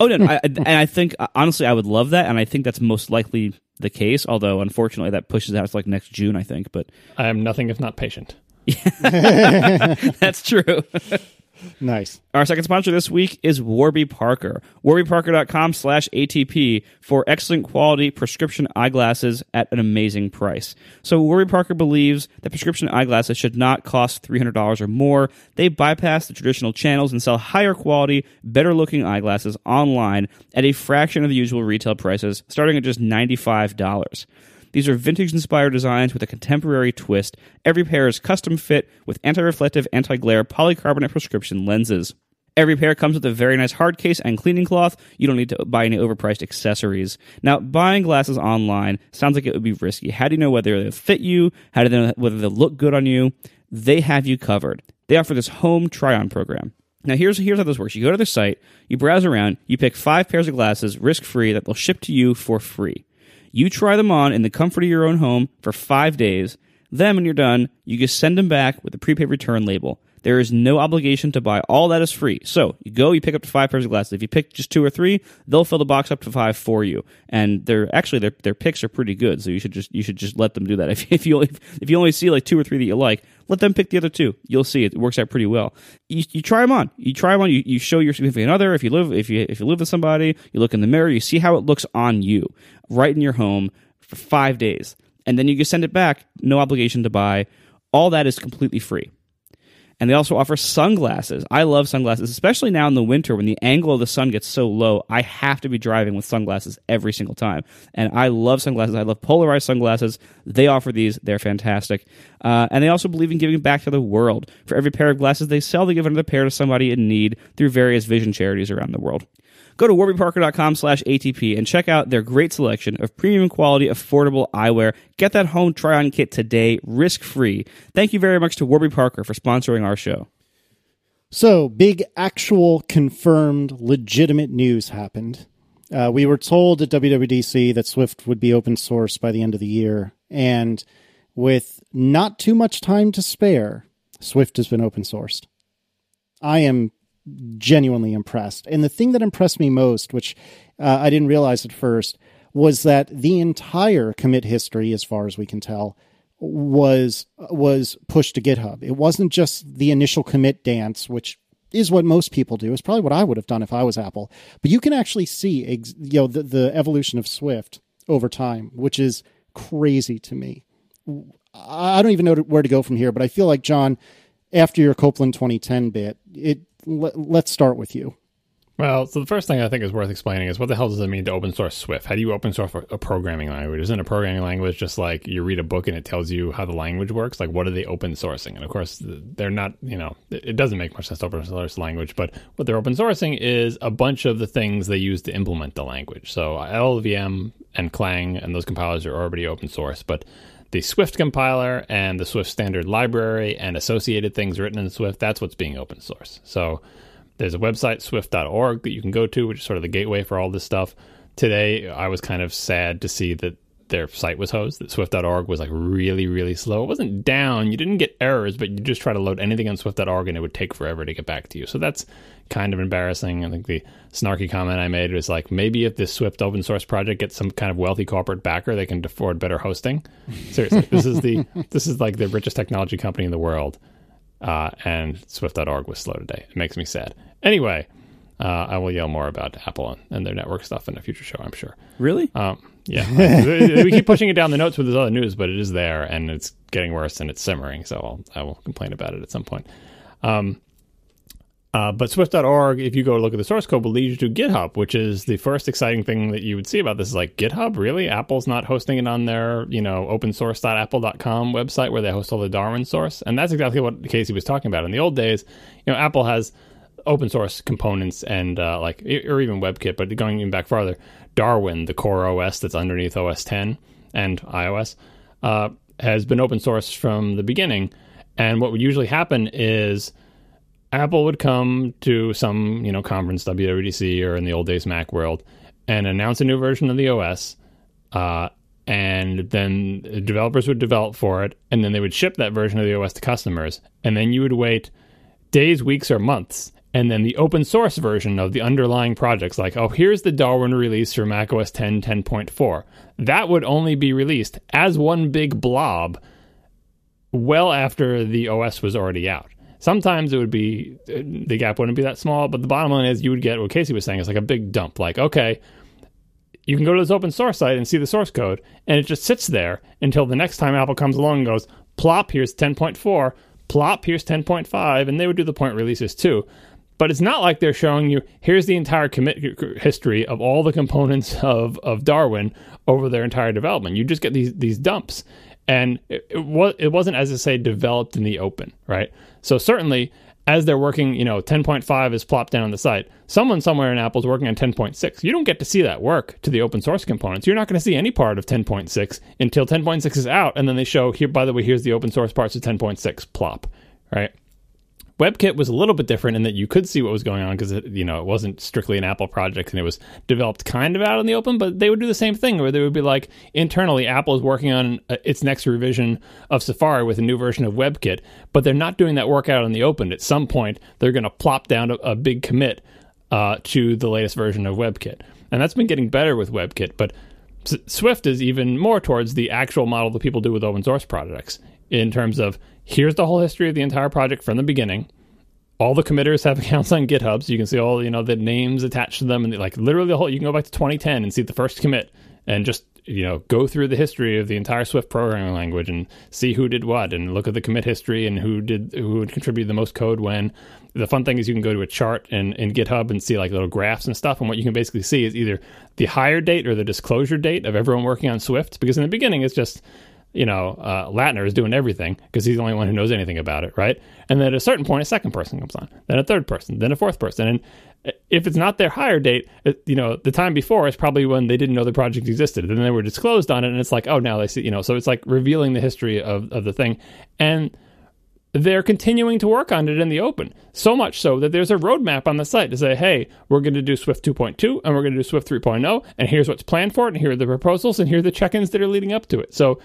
Oh no, I, and I think honestly, I would love that, and I think that's most likely the case. Although unfortunately, that pushes out to like next June, I think. But I am nothing if not patient. (laughs) that's true. Nice. Our second sponsor this week is Warby Parker. WarbyParker.com slash ATP for excellent quality prescription eyeglasses at an amazing price. So Warby Parker believes that prescription eyeglasses should not cost $300 or more. They bypass the traditional channels and sell higher quality, better looking eyeglasses online at a fraction of the usual retail prices, starting at just $95. These are vintage inspired designs with a contemporary twist. Every pair is custom fit with anti reflective, anti glare polycarbonate prescription lenses. Every pair comes with a very nice hard case and cleaning cloth. You don't need to buy any overpriced accessories. Now, buying glasses online sounds like it would be risky. How do you know whether they fit you? How do they know whether they look good on you? They have you covered. They offer this home try on program. Now, here's, here's how this works you go to their site, you browse around, you pick five pairs of glasses risk free that they'll ship to you for free. You try them on in the comfort of your own home for five days. Then, when you're done, you just send them back with a prepaid return label. There is no obligation to buy. All that is free. So you go, you pick up to five pairs of glasses. If you pick just two or three, they'll fill the box up to five for you. And they're actually their their picks are pretty good. So you should just you should just let them do that. (laughs) If if you if, if you only see like two or three that you like, let them pick the other two. You'll see it, works out pretty well. You, you try them on. You try them on. You, you show your significant other. If you live if you if you live with somebody, you look in the mirror. You see how it looks on you, right in your home for five days, and then you can send it back. No obligation to buy. All that is completely free. And they also offer sunglasses. I love sunglasses, especially now in the winter when the angle of the sun gets so low. I have to be driving with sunglasses every single time. And I love sunglasses. I love polarized sunglasses. They offer these, they're fantastic. Uh, and they also believe in giving back to the world. For every pair of glasses they sell, they give another pair to somebody in need through various vision charities around the world. Go to warbyparker.com slash ATP and check out their great selection of premium quality, affordable eyewear. Get that home try on kit today, risk free. Thank you very much to Warby Parker for sponsoring our show. So, big, actual, confirmed, legitimate news happened. Uh, we were told at WWDC that Swift would be open source by the end of the year. And with not too much time to spare, Swift has been open sourced. I am genuinely impressed. And the thing that impressed me most, which uh, I didn't realize at first, was that the entire commit history, as far as we can tell, was was pushed to GitHub. It wasn't just the initial commit dance, which is what most people do. It's probably what I would have done if I was Apple. But you can actually see, you know, the, the evolution of Swift over time, which is crazy to me. I don't even know where to go from here, but I feel like John, after your Copland 2010 bit, it let, let's start with you. Well, so the first thing I think is worth explaining is what the hell does it mean to open source Swift? How do you open source a programming language? Isn't a programming language just like you read a book and it tells you how the language works? Like, what are they open sourcing? And of course, they're not, you know, it doesn't make much sense to open source language, but what they're open sourcing is a bunch of the things they use to implement the language. So LLVM and Clang and those compilers are already open source, but the Swift compiler and the Swift standard library and associated things written in Swift, that's what's being open source. So there's a website, swift.org, that you can go to, which is sort of the gateway for all this stuff. Today, I was kind of sad to see that their site was hosed, that swift.org was like really, really slow. It wasn't down, you didn't get errors, but you just try to load anything on swift.org and it would take forever to get back to you. So that's kind of embarrassing. I think the snarky comment I made was like, maybe if this Swift open source project gets some kind of wealthy corporate backer, they can afford better hosting. (laughs) Seriously, this is the this is like the richest technology company in the world, uh, and Swift.org was slow today. It makes me sad. Anyway, uh, I will yell more about Apple and, and, their network stuff in a future show. I'm sure. Really? Um, yeah. (laughs) we keep pushing it down the notes with this other news, but it is there and it's getting worse and it's simmering. So I'll, I will complain about it at some point. Um, uh, but Swift.org, if you go look at the source code, will lead you to GitHub, which is the first exciting thing that you would see about this. Is like GitHub, really? Apple's not hosting it on their, you know, opensource.apple.com website where they host all the Darwin source, and that's exactly what Casey was talking about. In the old days, you know, Apple has open source components and uh, like, or even WebKit, but going even back farther, Darwin, the core OS that's underneath OS 10 and iOS, uh, has been open source from the beginning. And what would usually happen is Apple would come to some, you know, conference, WWDC or in the old days Mac World, and announce a new version of the OS. Uh, and then developers would develop for it, and then they would ship that version of the OS to customers. And then you would wait days, weeks, or months. And then the open source version of the underlying projects, like, oh, here's the Darwin release for macOS 10 10.4. That would only be released as one big blob well after the OS was already out. Sometimes it would be, the gap wouldn't be that small, but the bottom line is you would get what Casey was saying is like a big dump. Like, okay, you can go to this open source site and see the source code, and it just sits there until the next time Apple comes along and goes, plop, here's 10.4, plop, here's 10.5, and they would do the point releases too. But it's not like they're showing you, here's the entire commit history of all the components of, of Darwin over their entire development. You just get these, these dumps. And it, it, was, it wasn't, as I say, developed in the open, right? So certainly, as they're working, you know, 10.5 is plopped down on the site. Someone somewhere in Apple is working on 10.6. You don't get to see that work to the open source components. You're not going to see any part of 10.6 until 10.6 is out, and then they show here. By the way, here's the open source parts of 10.6. Plop, right? WebKit was a little bit different in that you could see what was going on because you know, it wasn't strictly an Apple project and it was developed kind of out in the open. But they would do the same thing where they would be like, internally, Apple is working on uh, its next revision of Safari with a new version of WebKit, but they're not doing that work out in the open. At some point, they're going to plop down a, a, big commit uh, to the latest version of WebKit, and that's been getting better with WebKit. But S- Swift is even more towards the actual model that people do with open source projects in terms of here's the whole history of the entire project from the beginning. All the committers have (laughs) accounts on GitHub, so you can see all you know the names attached to them, and like literally the whole. You can go back to 2010 and see the first commit, and just you know go through the history of the entire Swift programming language and see who did what, and look at the commit history and who did who would contribute the most code when. The fun thing is you can go to a chart in, in GitHub and see like little graphs and stuff, and what you can basically see is either the hire date or the disclosure date of everyone working on Swift, because in the beginning it's just you know, uh, Lattner is doing everything because he's the only one who knows anything about it, right? And then at a certain point, a second person comes on, then a third person, then a fourth person. And if it's not their hire date, it, you know, the time before is probably when they didn't know the project existed. Then they were disclosed on it, and it's like, oh, now they see, you know, so it's like revealing the history of, of the thing. And they're continuing to work on it in the open. So much so that there's a roadmap on the site to say, hey, we're going to do Swift 2.2 and we're going to do Swift 3.0, and here's what's planned for it, and here are the proposals, and here are the check ins that are leading up to it. So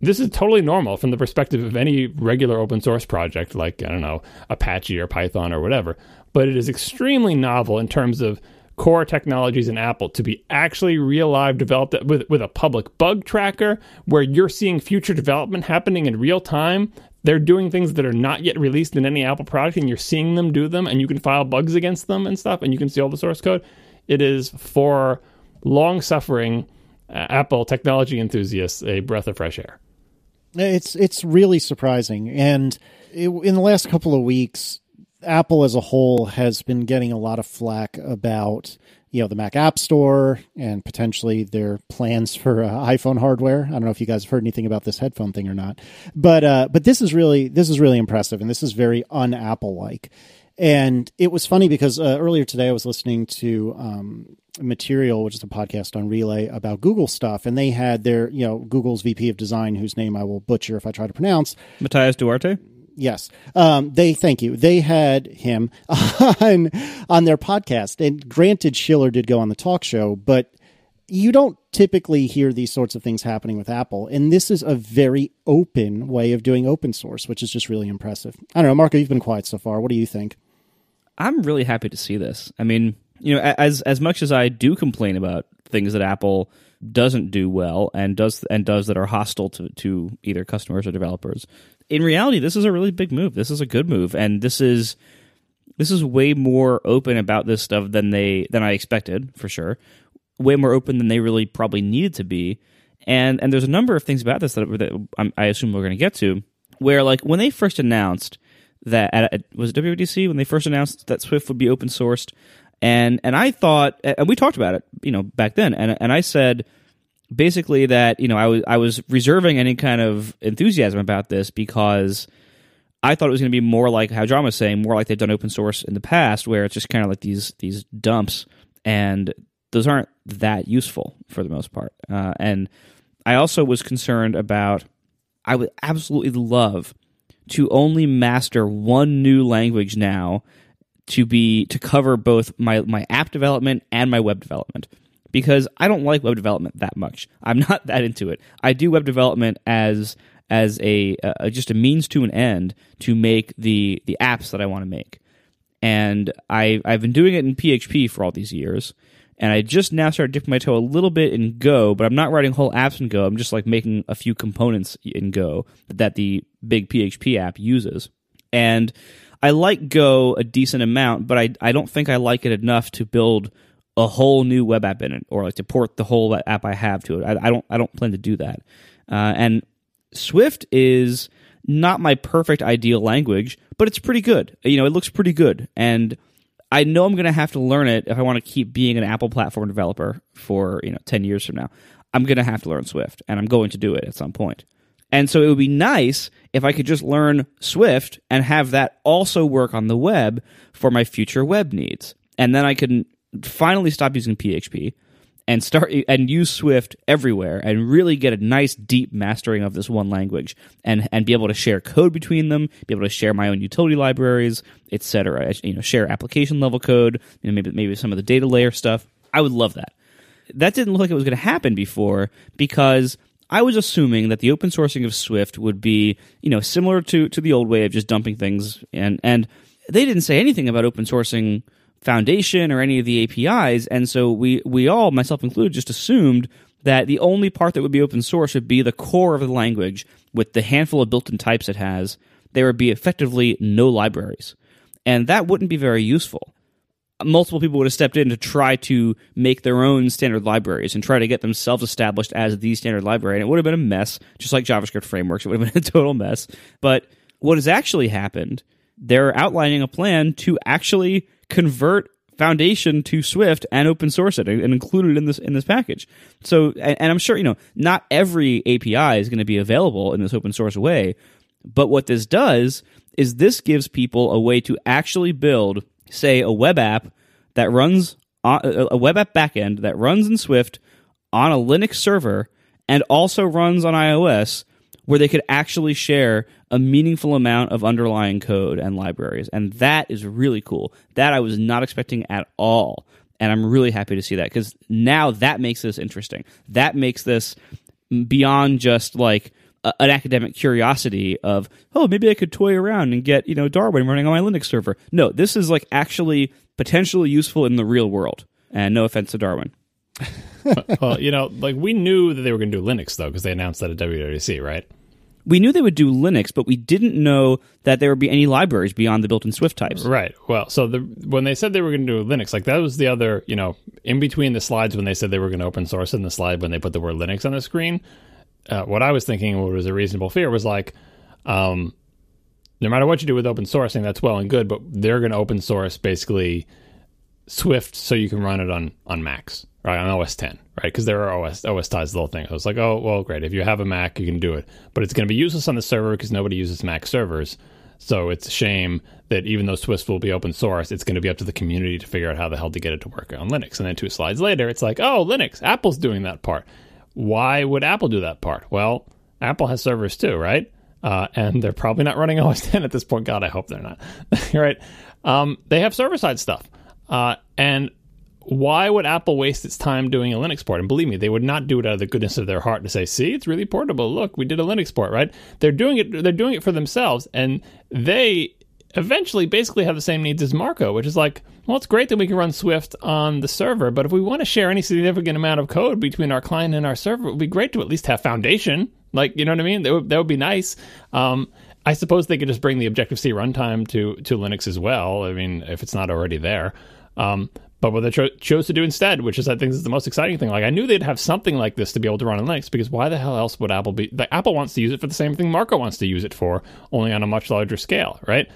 this is totally normal from the perspective of any regular open source project like, I don't know, Apache or Python or whatever. But it is extremely novel in terms of core technologies in Apple to be actually real live developed with, with a public bug tracker where you're seeing future development happening in real time. They're doing things that are not yet released in any Apple product, and you're seeing them do them, and you can file bugs against them and stuff, and you can see all the source code. It is for long suffering uh, Apple technology enthusiasts a breath of fresh air. It's it's really surprising, and it, in the last couple of weeks, Apple as a whole has been getting a lot of flack about you know the Mac App Store and potentially their plans for uh, iPhone hardware. I don't know if you guys have heard anything about this headphone thing or not, but uh, but this is really this is really impressive, and this is very un Apple like. And it was funny because uh, earlier today I was listening to um, Material, which is a podcast on Relay about Google stuff, and they had their, you know, Google's VP of Design, whose name I will butcher if I try to pronounce. Matias Duarte. Yes, um, they thank you. They had him (laughs) on on their podcast, and granted, Schiller did go on the talk show, but you don't typically hear these sorts of things happening with Apple, and this is a very open way of doing open source, which is just really impressive. I don't know, Marco, you've been quiet so far. What do you think? I'm really happy to see this. I mean, you know, as as much as I do complain about things that Apple doesn't do well and does and does that are hostile to to either customers or developers, in reality, this is a really big move. This is a good move, and this is this is way more open about this stuff than they than I expected for sure. Way more open than they really probably needed to be. And and there's a number of things about this that, that I assume we're going to get to, where like when they first announced that at, was it WWDC when they first announced that Swift would be open sourced, and and I thought, and we talked about it, you know, back then, and and I said basically that you know I was I was reserving any kind of enthusiasm about this because I thought it was going to be more like how John was saying, more like they've done open source in the past, where it's just kind of like these these dumps, and those aren't that useful for the most part. Uh, and I also was concerned about. I would absolutely love to only master one new language now to be to cover both my my app development and my web development because I don't like web development that much. I'm (laughs) not that into it. I do web development as as a uh, just a means to an end to make the the apps that I want to make. And I I've been doing it in PHP for all these years, and I just now started dipping my toe a little bit in Go, but I'm not writing whole apps in Go. I'm just like making a few components in Go that the big PHP app uses. And I like Go a decent amount, but I I don't think I like it enough to build a whole new web app in it or like to port the whole app I have to it. I, I don't I don't plan to do that. Uh, and Swift is not my perfect ideal language, but it's pretty good. You know, it looks pretty good, and I know I'm going to have to learn it if I want to keep being an Apple platform developer for you know ten years from now. I'm going to have to learn Swift, and I'm going to do it at some point. And so it would be nice if I could just learn Swift and have that also work on the web for my future web needs. And then I can finally stop using PHP and start (laughs) and use Swift everywhere and really get a nice deep mastering of this one language and and be able to share code between them, be able to share my own utility libraries, etc. You know, share application level code, you know, maybe maybe some of the data layer stuff. I would love that. That didn't look like it was going to happen before because I was assuming that the open sourcing of Swift would be, you know, similar to to the old way of just dumping things and and they didn't say anything about open sourcing Foundation or any of the APIs, and so we we all, myself included, just assumed that the only part that would be open source would be the core of the language with the handful of built-in types it has. There would be effectively no libraries, and that wouldn't be very useful. Multiple people would have stepped in to try to make their own standard libraries and try to get themselves established as the standard library, and it would have been a mess, just like JavaScript frameworks. It would have been a total mess. But what has actually happened? They're outlining a plan to actually convert Foundation to Swift and open source it and include it in this in this package. So, and, and I'm sure you know not every API is going to be available in this open source way, but what this does is this gives people a way to actually build, say, a web app that runs on, a web app backend that runs in Swift on a Linux server and also runs on iOS where they could actually share a meaningful amount of underlying code and libraries. And that is really cool. That I was not expecting at all. And I'm really happy to see that because now that makes this interesting. That makes this beyond just like a, an academic curiosity of, oh, maybe I could toy around and get, you know, Darwin running on my Linux server. No, this is like actually potentially useful in the real world. And no offense to Darwin. (laughs) well, you know, like we knew that they were going to do Linux though, because they announced that at WWDC, right? We knew they would do Linux, but we didn't know that there would be any libraries beyond the built-in Swift types. Right. Well, so the when they said they were going to do Linux, like that was the other, you know, in between the slides when they said they were going to open source and the slide when they put the word Linux on the screen. Uh, what I was thinking, what was a reasonable fear, was like, um, no matter what you do with open sourcing, that's well and good, but they're going to open source basically Swift so you can run it on on Macs right on OS 10, right? Because there are OS OS ties whole thing. Was like, oh well, great. If you have a Mac, you can do it, but it's going to be useless on the server because nobody uses Mac servers. So it's a shame that even though Swift will be open source, it's going to be up to the community to figure out how the hell to get it to work on Linux. And then two slides later, it's like, oh, Linux, Apple's doing that part. Why would Apple do that part? Well, Apple has servers too, right? Uh, and they're probably not running (laughs) OS 10 at this point. God, I hope they're not. (laughs) right? Um, they have server side stuff. Uh, and why would Apple waste its time doing a Linux port? And believe me, they would not do it out of the goodness of their heart to say, "See, it's really portable. Look, we did a Linux port." Right? They're doing it. They're doing it for themselves, and they eventually basically have the same needs as Marco, which is like, well, it's great that we can run Swift on the server, but if we want to share any significant amount of code between our client and our server, it would be great to at least have Foundation. Like, you know what I mean? That would, that would be nice. Um, I suppose they could just bring the Objective C runtime to to Linux as well. I mean, if it's not already there. Um, but what they cho- chose to do instead, which is I think is the most exciting thing. Like I knew they'd have something like this to be able to run on Linux because why the hell else would Apple be? Like, Apple wants to use it for the same thing Marco wants to use it for, only on a much larger scale, right?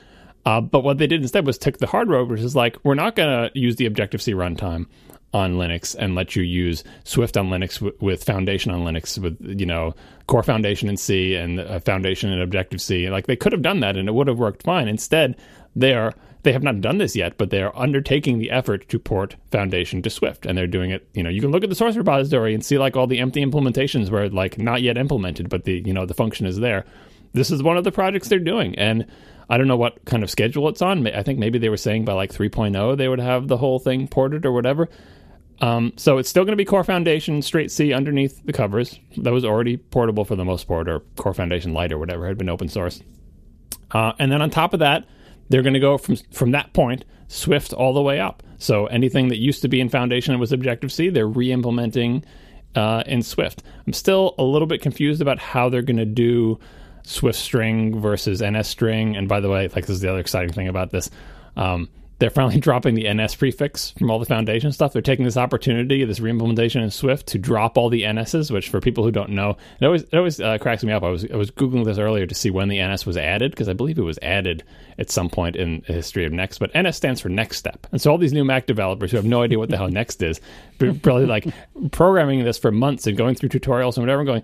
Uh, but what they did instead was took the hard road, which is like we're not going to use the Objective C runtime on Linux and let you use Swift on Linux w- with Foundation on Linux with you know Core Foundation in C and Foundation in Objective C. Like they could have done that and it would have worked fine. Instead, they are they have not done this yet, but they are undertaking the effort to port Foundation to Swift, and they're doing it. You know, you can look at the source repository and see like all the empty implementations where like not yet implemented, but the you know the function is there. This is one of the projects they're doing, and I don't know what kind of schedule it's on. I think maybe they were saying by like 3.0 they would have the whole thing ported or whatever. Um, so it's still going to be Core Foundation straight C underneath the covers. That was already portable for the most part, or Core Foundation Lite or whatever had been open source. Uh, and then on top of that, they're going to go from from that point Swift all the way up. So anything that used to be in Foundation and was Objective C, they're re-implementing uh, in Swift. I'm still a little bit confused about how they're going to do Swift string versus NS string. And by the way, like this is the other exciting thing about this. Um, they're finally (laughs) dropping the NS prefix from all the foundation stuff. They're taking this opportunity, this reimplementation in Swift, to drop all the NSs. Which, for people who don't know, it always it always uh, cracks me up. I was I was googling this earlier to see when the NS was added because I believe it was added at some point in the history of Next. But NS stands for Next Step, and so all these new Mac developers who have no idea what the hell (laughs) Next is, probably like programming this for months and going through tutorials and whatever, and going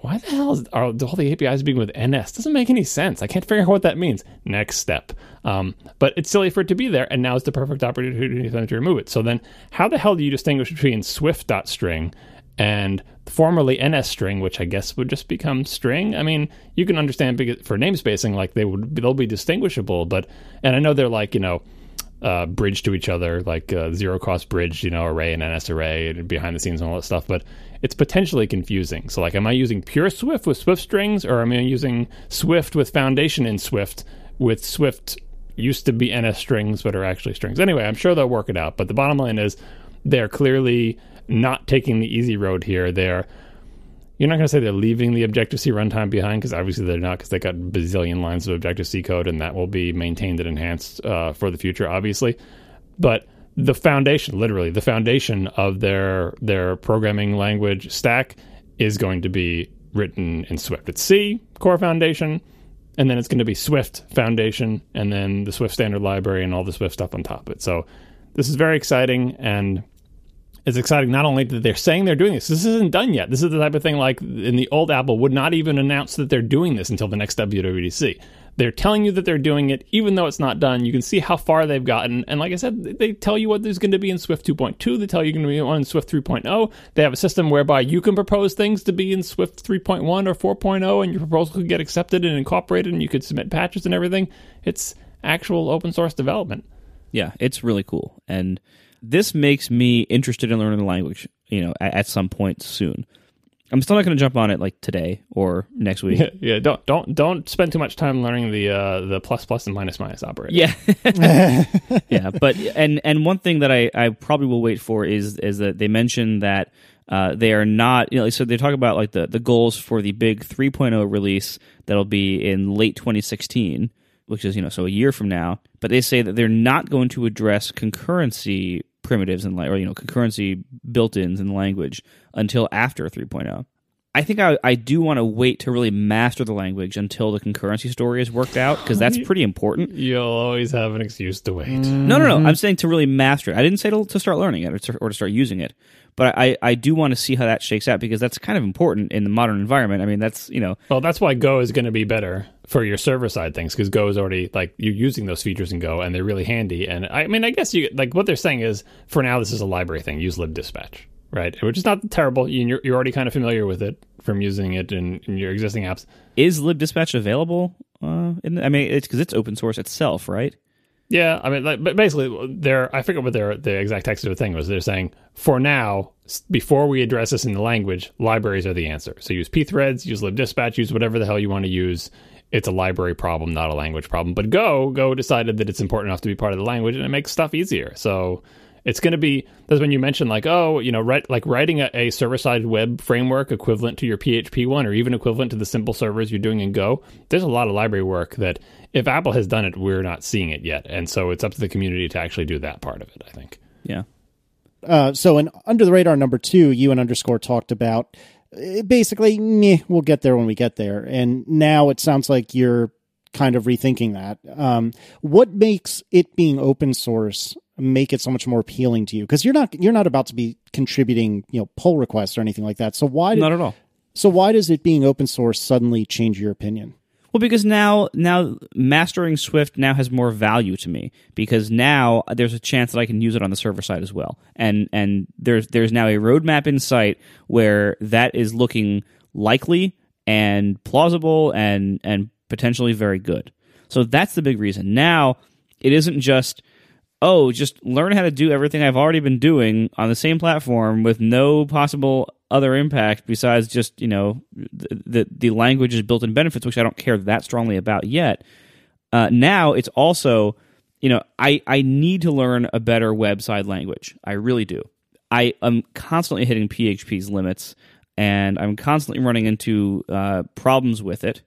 why the hell is, are all the APIs being with NS? Doesn't make any sense. I can't figure out what that means. Next step. Um, but it's silly for it to be there, and now is the perfect opportunity for to remove it. So then, how the hell do you distinguish between Swift.string and formerly NS string, which I guess would just become string? I mean, you can understand for namespacing, like they would, they'll be distinguishable. But and I know they're like you know uh, bridge to each other, like uh, zero cost bridge, you know, array and NS array and behind the scenes and all that stuff. But it's potentially confusing. So, like, am I using pure Swift with Swift strings, or am I using Swift with foundation in Swift with Swift used to be NS strings but are actually strings? Anyway, I'm sure they'll work it out. But the bottom line is they're clearly not taking the easy road here. They're you're not going to say they're leaving the Objective C runtime behind because obviously they're not because they got bazillion lines of Objective C code and that will be maintained and enhanced uh, for the future, obviously. But the foundation, literally the foundation of their their programming language stack is going to be written in Swift. It's C core foundation, and then it's going to be Swift foundation, and then the Swift standard library and all the Swift stuff on top of it. So this is very exciting and it's exciting not only that they're saying they're doing this, this isn't done yet. This is the type of thing like in the old Apple would not even announce that they're doing this until the next WWDC. They're telling you that they're doing it, even though it's not done. You can see how far they've gotten. And like I said, they tell you what there's going to be in Swift 2.2. They tell you going to be on Swift 3.0. They have a system whereby you can propose things to be in Swift 3.1 or 4.0, and your proposal could get accepted and incorporated, and you could submit patches and everything. It's actual open source development. Yeah, it's really cool. And this makes me interested in learning the language, you know, at, at some point soon. I'm still not going to jump on it like today or next week. Yeah, (laughs) yeah, don't don't don't spend too much time learning the uh, the plus plus and minus minus operator. Yeah, (laughs) (laughs) yeah. But and and one thing that I, I probably will wait for is is that they mentioned that uh, they are not you know so they talk about like the the goals for the big 3.0 release that'll be in late 2016 which is you know so a year from now. But they say that they're not going to address concurrency primitives and or you know concurrency built-ins in the language until after 3.0. I think I, I do want to wait to really master the language until the concurrency story is worked out because that's (laughs) pretty important. You'll always have an excuse to wait. No, no, no. I'm saying to really master it. I didn't say to, to start learning it or to, or to start using it, but I, I do want to see how that shakes out because that's kind of important in the modern environment. I mean, that's you know. Well, that's why Go is going to be better for your server side things because Go is already like you're using those features in Go and they're really handy. And I mean, I guess you like what they're saying is for now this is a library thing. Use libdispatch, right? Which is not terrible. You're you're already kind of familiar with it from using it in, in your existing apps. Is libdispatch available? Uh, in, I mean, it's because it's open source itself, right? Yeah, I mean, like, but basically, they're I forget what their the exact text of the thing was. They're saying for now, before we address this in the language, libraries are the answer. So use pthreads, use libdispatch, use whatever the hell you want to use. It's a library problem, not a language problem. But Go Go decided that it's important enough to be part of the language, and it makes stuff easier. So it's going to be that's when you mentioned like oh you know write like writing a, a server side web framework equivalent to your PHP one or even equivalent to the simple servers you're doing in Go. There's a lot of library work that if Apple has done it, we're not seeing it yet, and so it's up to the community to actually do that part of it. I think. Yeah. Uh, so in under the radar number two, you and underscore talked about uh, basically meh, we'll get there when we get there, and now it sounds like you're kind of rethinking that. Um, what makes it being open source make it so much more appealing to you? Because you're not you're not about to be contributing, you know, pull requests or anything like that. So why? Did, not at all. So why does it being open source suddenly change your opinion? Well, because now now mastering Swift now has more value to me because now there's a chance that I can use it on the server side as well, and and there's there's now a roadmap in sight where that is looking likely and plausible and and potentially very good. So that's the big reason. Now it isn't just oh, just learn how to do everything I've already been doing on the same platform with no possible other impact besides just you know the the, language's built-in benefits, which I don't care that strongly about yet. Uh, now it's also you know I I need to learn a better website language. I really do. I am constantly hitting PHP's limits, and I'm constantly running into uh, problems with it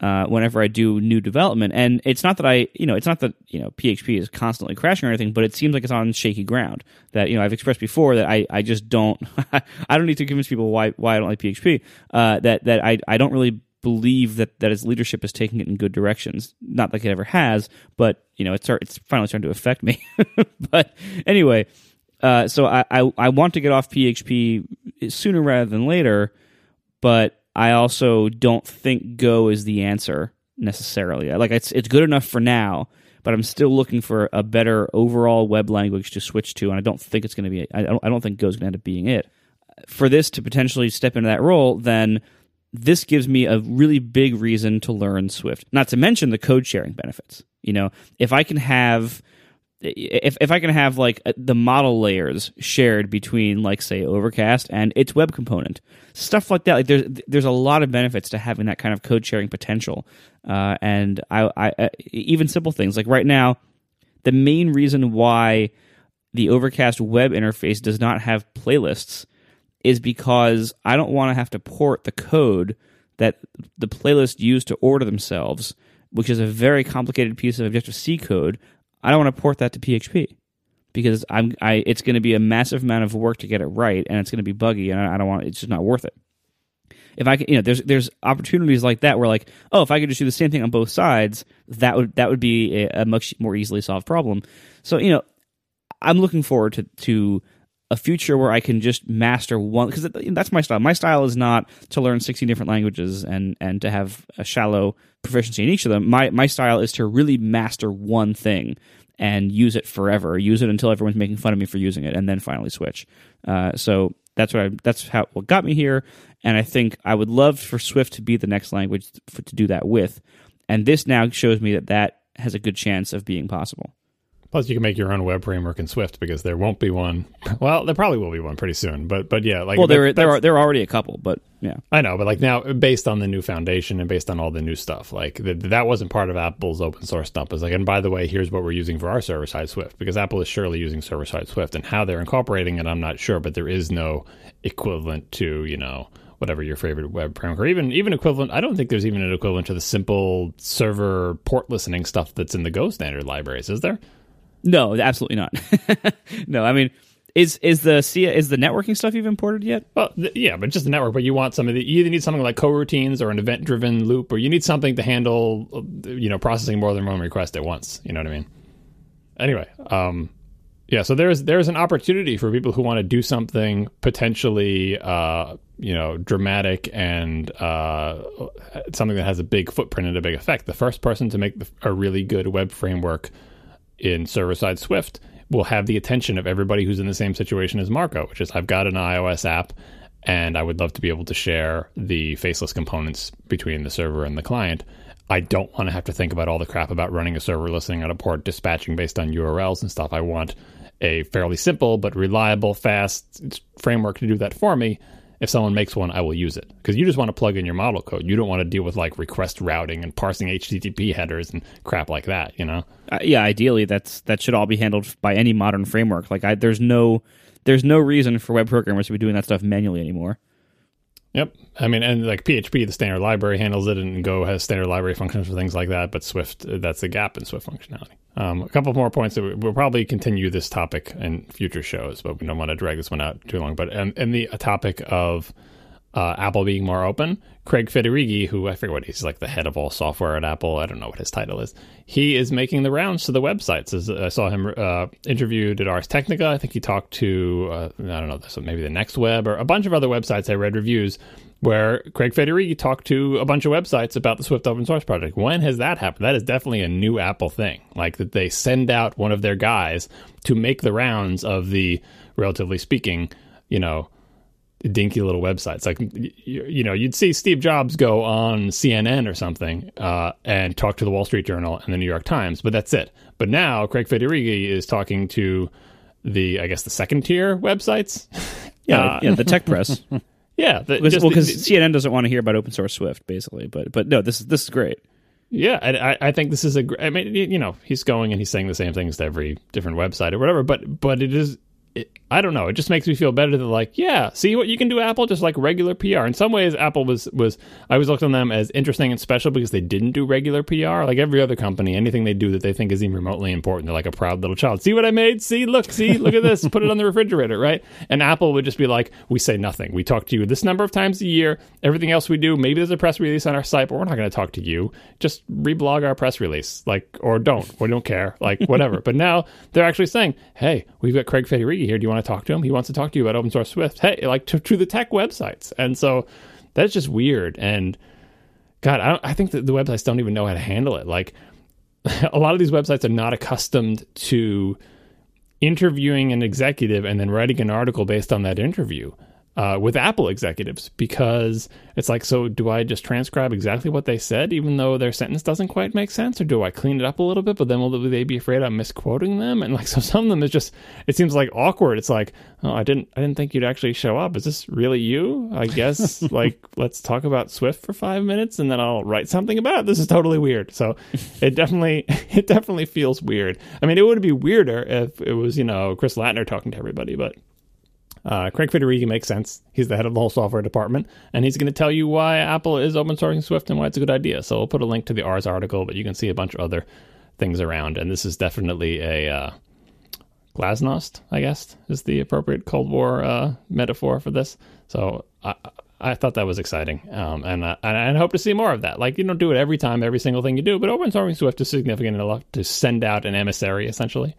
uh, whenever I do new development. And it's not that I, you know, it's not that you know PHP is constantly crashing or anything, but it seems like it's on shaky ground. That you know I've expressed before that I, I just don't, (laughs) I don't need to convince people why why I don't like PHP. Uh, that that I I don't really believe that that its leadership is taking it in good directions. Not like it ever has, but you know it's start, it's finally starting to affect me. (laughs) but anyway. Uh, so I, I, I want to get off PHP sooner rather than later, but I also don't think Go is the answer necessarily. Like it's it's good enough for now, but I'm still looking for a better overall web language to switch to, and I don't think it's going to be. I don't I don't think Go is going to end up being it. For this to potentially step into that role, then this gives me a really big reason to learn Swift. Not to mention the code sharing benefits. You know, if I can have if if I can have like uh, the model layers shared between like say Overcast and its web component, stuff like that. Like there's there's a lot of benefits to having that kind of code sharing potential, uh, and I, I uh, even simple things like right now, the main reason why the Overcast web interface does not have playlists is because I don't want to have to port the code that the playlist use to order themselves, which is a very complicated piece of Objective C code I don't want to port that to PHP because I'm I it's going to be a massive amount of work to get it right, and it's going to be buggy, and I don't want it's just not worth it. If I can, you know, there's there's opportunities like that where like, oh, if I could just do the same thing on both sides, that would that would be a, a much more easily solved problem. So you know, I'm looking forward to to a future where I can just master one because that's my style. My style is not to learn 16 different languages and and to have a shallow proficiency in each of them. My my style is to really master one thing and use it forever. Use it until everyone's making fun of me for using it, and then finally switch. Uh, so that's what I that's how what got me here. And I think I would love for Swift to be the next language for, to do that with. And this now shows me that that has a good chance of being possible. Plus, you can make your own web framework in Swift because there won't be one. Well, there probably will be one pretty soon, but but yeah, like well, there there are there are already a couple, but yeah, I know, but like now, based on the new foundation and based on all the new stuff, like that wasn't part of Apple's open source stuff. It's like, and by the way, here's what we're using for our server side Swift because Apple is surely using server side Swift, and how they're incorporating it, I'm not sure, but there is no equivalent to you know whatever your favorite web framework, or even even equivalent. I don't think there's even an equivalent to the simple server port listening stuff that's in the Go standard libraries, is there? No, absolutely not. (laughs) no, I mean, is is the is the networking stuff you've imported yet? Well, th- yeah, but just the network. But you want something that you either need something like coroutines or an event driven loop, or you need something to handle, uh, you know, processing more than one request at once. You know what I mean? Anyway, um, yeah. So there's there's an opportunity for people who want to do something potentially, uh, you know, dramatic and uh, something that has a big footprint and a big effect. The first person to make a really good web framework in server side Swift will have the attention of everybody who's in the same situation as Marco, which is I've got an iOS app and I would love to be able to share the faceless components between the server and the client. I don't want to have to think about all the crap about running a server listening on a port, dispatching based on URLs and stuff. I want a fairly simple but reliable, fast framework to do that for me if someone makes one, I will use it because you just want to plug in your model code. You don't want to deal with like request routing and parsing HTTP headers and crap like that. You know? Uh, yeah, ideally, that's that should all be handled by any modern framework. Like, I, there's no there's no reason for web programmers to be doing that stuff manually anymore. Yep. I mean, and like PHP, the standard library handles it, and Go has standard library functions for things like that. But Swift, that's the gap in Swift functionality. Um, a couple more points. That we'll probably continue this topic in future shows, but we don't want to drag this one out too long. But and, and the topic of uh, Apple being more open, Craig Federighi, who I forget what he's like the head of all software at Apple. I don't know what his title is. He is making the rounds to the websites. As I saw him uh, interviewed at Ars Technica. I think he talked to uh, I don't know, this maybe the Next Web or a bunch of other websites. I read reviews where Craig Federighi talked to a bunch of websites about the Swift open source project. When has that happened? That is definitely a new Apple thing. Like that they send out one of their guys to make the rounds of the, relatively speaking, you know, dinky little websites. Like you, you know, you'd see Steve Jobs go on CNN or something uh, and talk to the Wall Street Journal and the New York Times, but that's it. But now Craig Federighi is talking to the, I guess, the second tier websites. Yeah, Uh, yeah, the tech press. (laughs) yeah. The, Because well, 'cause CNN doesn't want to hear about open source Swift, basically. But but no, this is this is great. Yeah, I, I- think this is a. I mean, you know, he's going and he's saying the same things to every different website or whatever. But but it is. It, I don't know. It just makes me feel better that like, yeah, see what you can do, Apple, just like regular PR. In some ways, Apple was was I always looked on them as interesting and special because they didn't do regular PR. Like every other company, anything they do that they think is even remotely important, they're like a proud little child. See what I made? See, look, see, look at this. Put it on the refrigerator, right? And Apple would just be like, we say nothing. We talk to you this number of times a year. Everything else we do, maybe there's a press release on our site, but we're not going to talk to you. Just reblog our press release, like, or don't. We don't care, like, whatever. but now they're actually saying, hey, we've got Craig Federighi here. Do you want to talk to him? He wants to talk to you about open source Swift. Hey, like to, to the tech websites. And so that's just weird. And God, I, I think that the websites don't even know how to handle it. Like, (laughs) a lot of these websites are not accustomed to interviewing an executive and then writing an article based on that interview uh, with Apple executives because it's like, so do I just transcribe exactly what they said, even though their sentence doesn't quite make sense, or do I clean it up a little bit? But then will they be afraid I'm misquoting them? And like, (laughs) so some of them is just, it seems like awkward. It's like, oh, I didn't, I didn't think you'd actually show up. Is this really you? I guess (laughs) like let's talk about Swift for five minutes and then I'll write something about it. This is totally weird. So (laughs) it definitely, it definitely feels weird. I mean, it would be weirder if it was you know Chris Lattner talking to everybody, but. Uh, Craig Federighi makes sense. He's the head of the whole software department, and he's going to tell you why Apple is open sourcing Swift and why it's a good idea. So we'll put a link to the Ars article, but you can see a bunch of other things around. And this is definitely a uh, glasnost, I guess, is the appropriate Cold War uh, metaphor for this. So I, I thought that was exciting, um, and I, and I hope to see more of that. Like you don't do it every time, every single thing you do, but open sourcing Swift is significant enough to send out an emissary, essentially.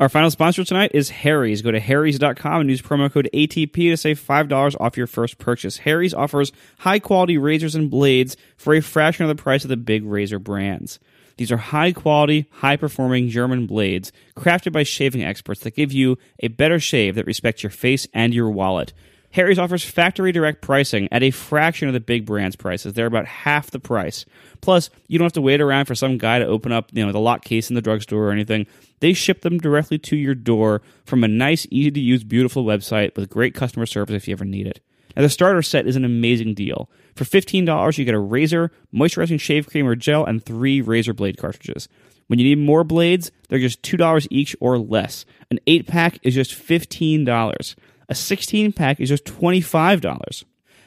Our final sponsor tonight is Harry's. Go to harrys.com and use promo code ATP to save $5 off your first purchase. Harry's offers high quality razors and blades for a fraction of the price of the big razor brands. These are high quality, high performing German blades crafted by shaving experts that give you a better shave that respects your face and your wallet. Harry's offers factory direct pricing at a fraction of the big brands' prices. They're about half the price. Plus, you don't have to wait around for some guy to open up, you know, the lock case in the drugstore or anything. They ship them directly to your door from a nice, easy to use, beautiful website with great customer service if you ever need it. Now, the starter set is an amazing deal. For $15, you get a razor, moisturizing shave cream or gel, and three razor blade cartridges. When you need more blades, they're just $2 each or less. An 8 pack is just $15. A 16 pack is just $25.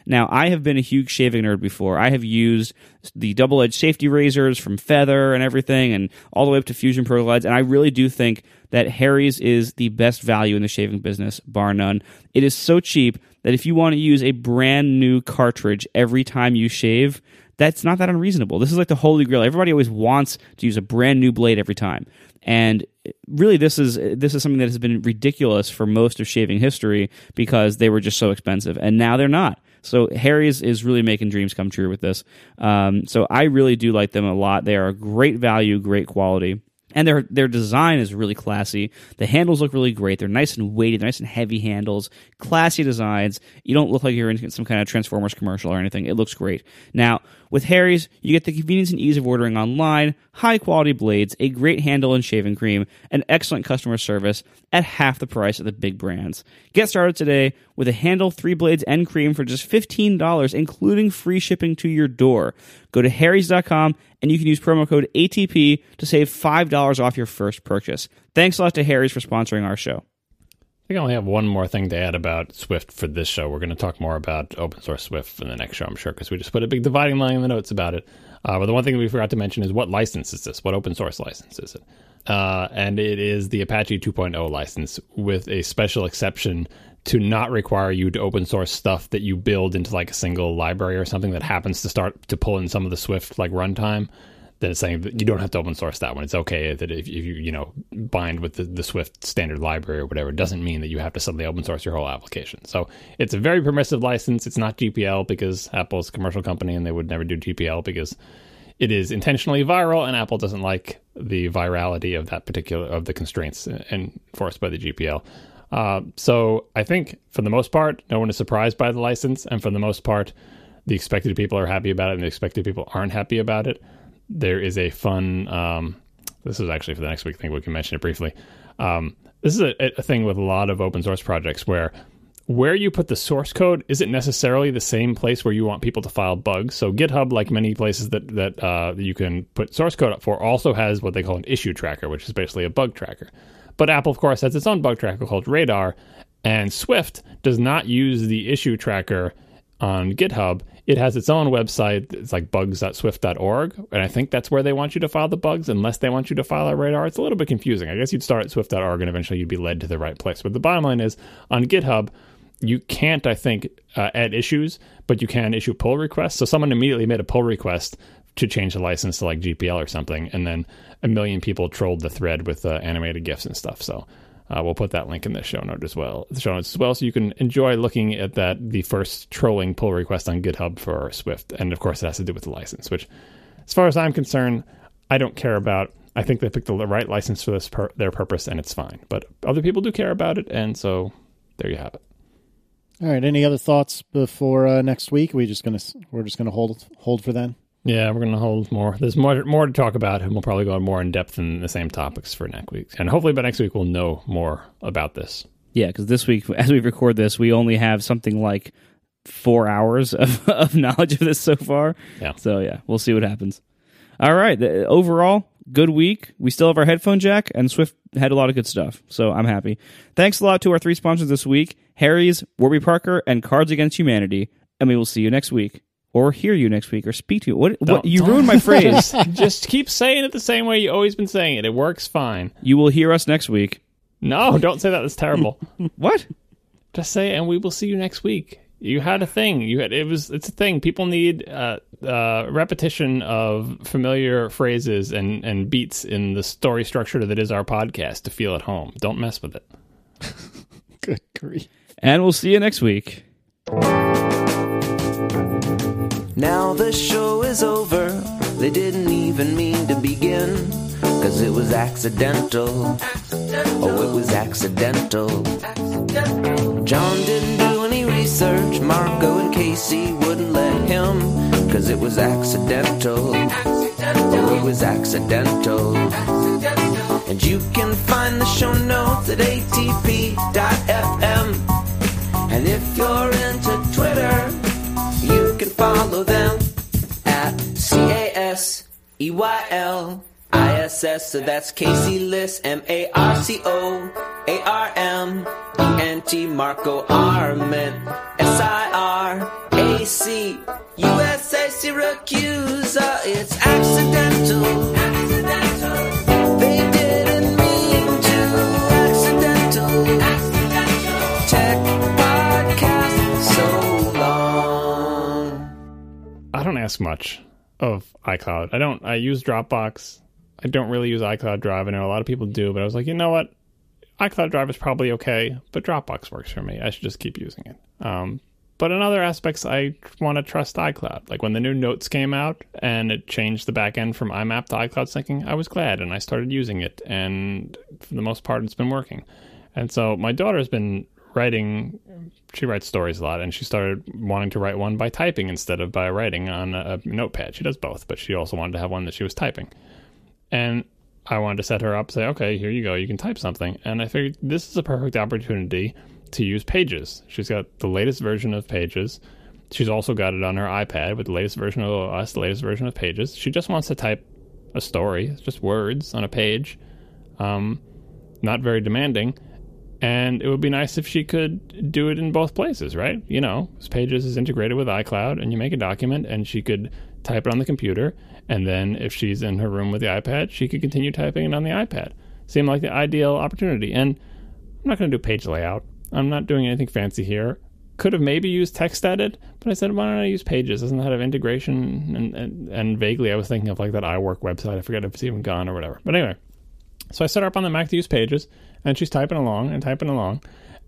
Now, I have been a huge shaving nerd before. I have used the double edged safety razors from Feather and everything, and all the way up to Fusion Pro Glides. And I really do think that Harry's is the best value in the shaving business, bar none. It is so cheap that if you want to use a brand new cartridge every time you shave, that's not that unreasonable. This is like the holy grail. Everybody always wants to use a brand new blade every time. And really this is this is something that has been ridiculous for most of shaving history because they were just so expensive and now they're not. So Harry's is really making dreams come true with this. Um, so I really do like them a lot. They are a great value, great quality. And their their design is really classy. The handles look really great. They're nice and weighty, nice and heavy handles, classy designs. You don't look like you're in some kind of Transformers commercial or anything. It looks great. Now, with Harry's, you get the convenience and ease of ordering online, high quality blades, a great handle and shaving cream, and excellent customer service at half the price of the big brands. Get started today with a handle, three blades, and cream for just $15, including free shipping to your door. Go to harrys.com and you can use promo code ATP to save $5 off your first purchase. Thanks a lot to Harry's for sponsoring our show. I think I only have one more thing to add about Swift for this show. We're going to talk more about open source Swift in the next show, I'm sure, because we just put a big dividing line in the notes about it. Uh, but the one thing we forgot to mention is what license is this? What open source license is it? Uh, and it is the Apache 2.0 license with a special exception to not require you to open source stuff that you build into like a single library or something that happens to start to pull in some of the Swift like runtime then it's saying that you don't have to open source that one. It's okay that if, if you you know bind with the, the Swift standard library or whatever, it doesn't mean that you have to suddenly open source your whole application. So it's a very permissive license. It's not GPL because Apple's a commercial company and they would never do GPL because it is intentionally viral and Apple doesn't like the virality of that particular of the constraints enforced by the GPL. Uh, so I think for the most part, no one is surprised by the license, and for the most part, the expected people are happy about it, and the expected people aren't happy about it. There is a fun. Um, this is actually for the next week. I think we can mention it briefly. Um, this is a, a thing with a lot of open source projects where where you put the source code isn't necessarily the same place where you want people to file bugs. So GitHub, like many places that that uh, you can put source code up for, also has what they call an issue tracker, which is basically a bug tracker. But Apple, of course, has its own bug tracker called Radar, and Swift does not use the issue tracker on GitHub. It has its own website. It's like bugs.swift.org, and I think that's where they want you to file the bugs, unless they want you to file at Radar. It's a little bit confusing. I guess you'd start at swift.org, and eventually you'd be led to the right place. But the bottom line is, on GitHub, you can't, I think, uh, add issues, but you can issue pull requests. So someone immediately made a pull request to change the license to like GPL or something, and then a million people trolled the thread with uh, animated gifs and stuff. So uh, we'll put that link in the show note as well. The show notes as well, so you can enjoy looking at that the first trolling pull request on GitHub for Swift, and of course it has to do with the license, which, as far as I'm concerned, I don't care about. I think they picked the right license for this per- their purpose, and it's fine. But other people do care about it, and so there you have it. All right. Any other thoughts before uh, next week? we just gonna we're just gonna hold hold for then. Yeah, we're gonna hold more. There's more more to talk about, and we'll probably go more in depth in the same topics for next week. And hopefully by next week we'll know more about this. Yeah, because this week, as we record this, we only have something like four hours of, (laughs) of knowledge of this so far. Yeah. So yeah, we'll see what happens. All right. The, overall, good week. We still have our headphone jack, and Swift had a lot of good stuff. So I'm happy. Thanks a lot to our three sponsors this week: Harry's, Warby Parker, and Cards Against Humanity. And we will see you next week, or hear you next week, or speak to you. What? what you ruined my (laughs) phrase. Just keep saying it the same way you always been saying it. It works fine. you will hear us next week. No, don't say that. That's terrible. (laughs) What? Just say, and we will see you next week. You had a thing. You had it was. It's a thing. People need uh, uh, repetition of familiar phrases and and beats in the story structure that is our podcast to feel at home. Don't mess with it. (laughs) Good grief. And we'll see you next week. Now the show is over. They didn't even mean to begin. Cause it was accidental. Oh, it was accidental. John didn't do any research. Marco and Casey wouldn't let him. Cause it was accidental. Oh, it was accidental. And you can find the show notes at atp.fm. And if you're into Twitter, follow them at C A S E Y L I S S. So that's Casey Liss, M A R C O A R M E N T Marco Arment S I R A C U S A Siracusa. Uh, It's accidental. Accidental. Don't ask much of iCloud. I don't. I use Dropbox. I don't really use iCloud Drive. I know a lot of people do, but I was like, you know what? iCloud Drive is probably okay, but Dropbox works for me. I should just keep using it. Um, but in other aspects, I want to trust iCloud. Like when the new Notes came out and it changed the back end from IMAP to iCloud syncing, I was glad and I started using it. And for the most part, it's been working. And so my daughter's been writing, she writes stories a lot, and she started wanting to write one by typing instead of by writing on a, notepad. She does both, but she also wanted to have one that she was typing. And I wanted to set her up, say, okay, here you go, you can type something. And I figured this is a perfect opportunity to use Pages. She's got the latest version of Pages. She's also got it on her iPad with the latest version of OS, the latest version of Pages. She just wants to type a story, just words on a page, um, not very demanding. And it would be nice if she could do it in both places, right? You know, Pages is integrated with iCloud, and you make a document, and she could type it on the computer, and then if she's in her room with the iPad, she could continue typing it on the iPad. Seemed like the ideal opportunity. And I'm not going to do page layout. I'm not doing anything fancy here. Could have maybe used TextEdit, but I said, why don't I use Pages? Doesn't that have integration? And, and, and vaguely, I was thinking of like that iWork website. I forget if it's even gone or whatever. But anyway, so I set her up on the Mac to use Pages, and she's typing along and typing along.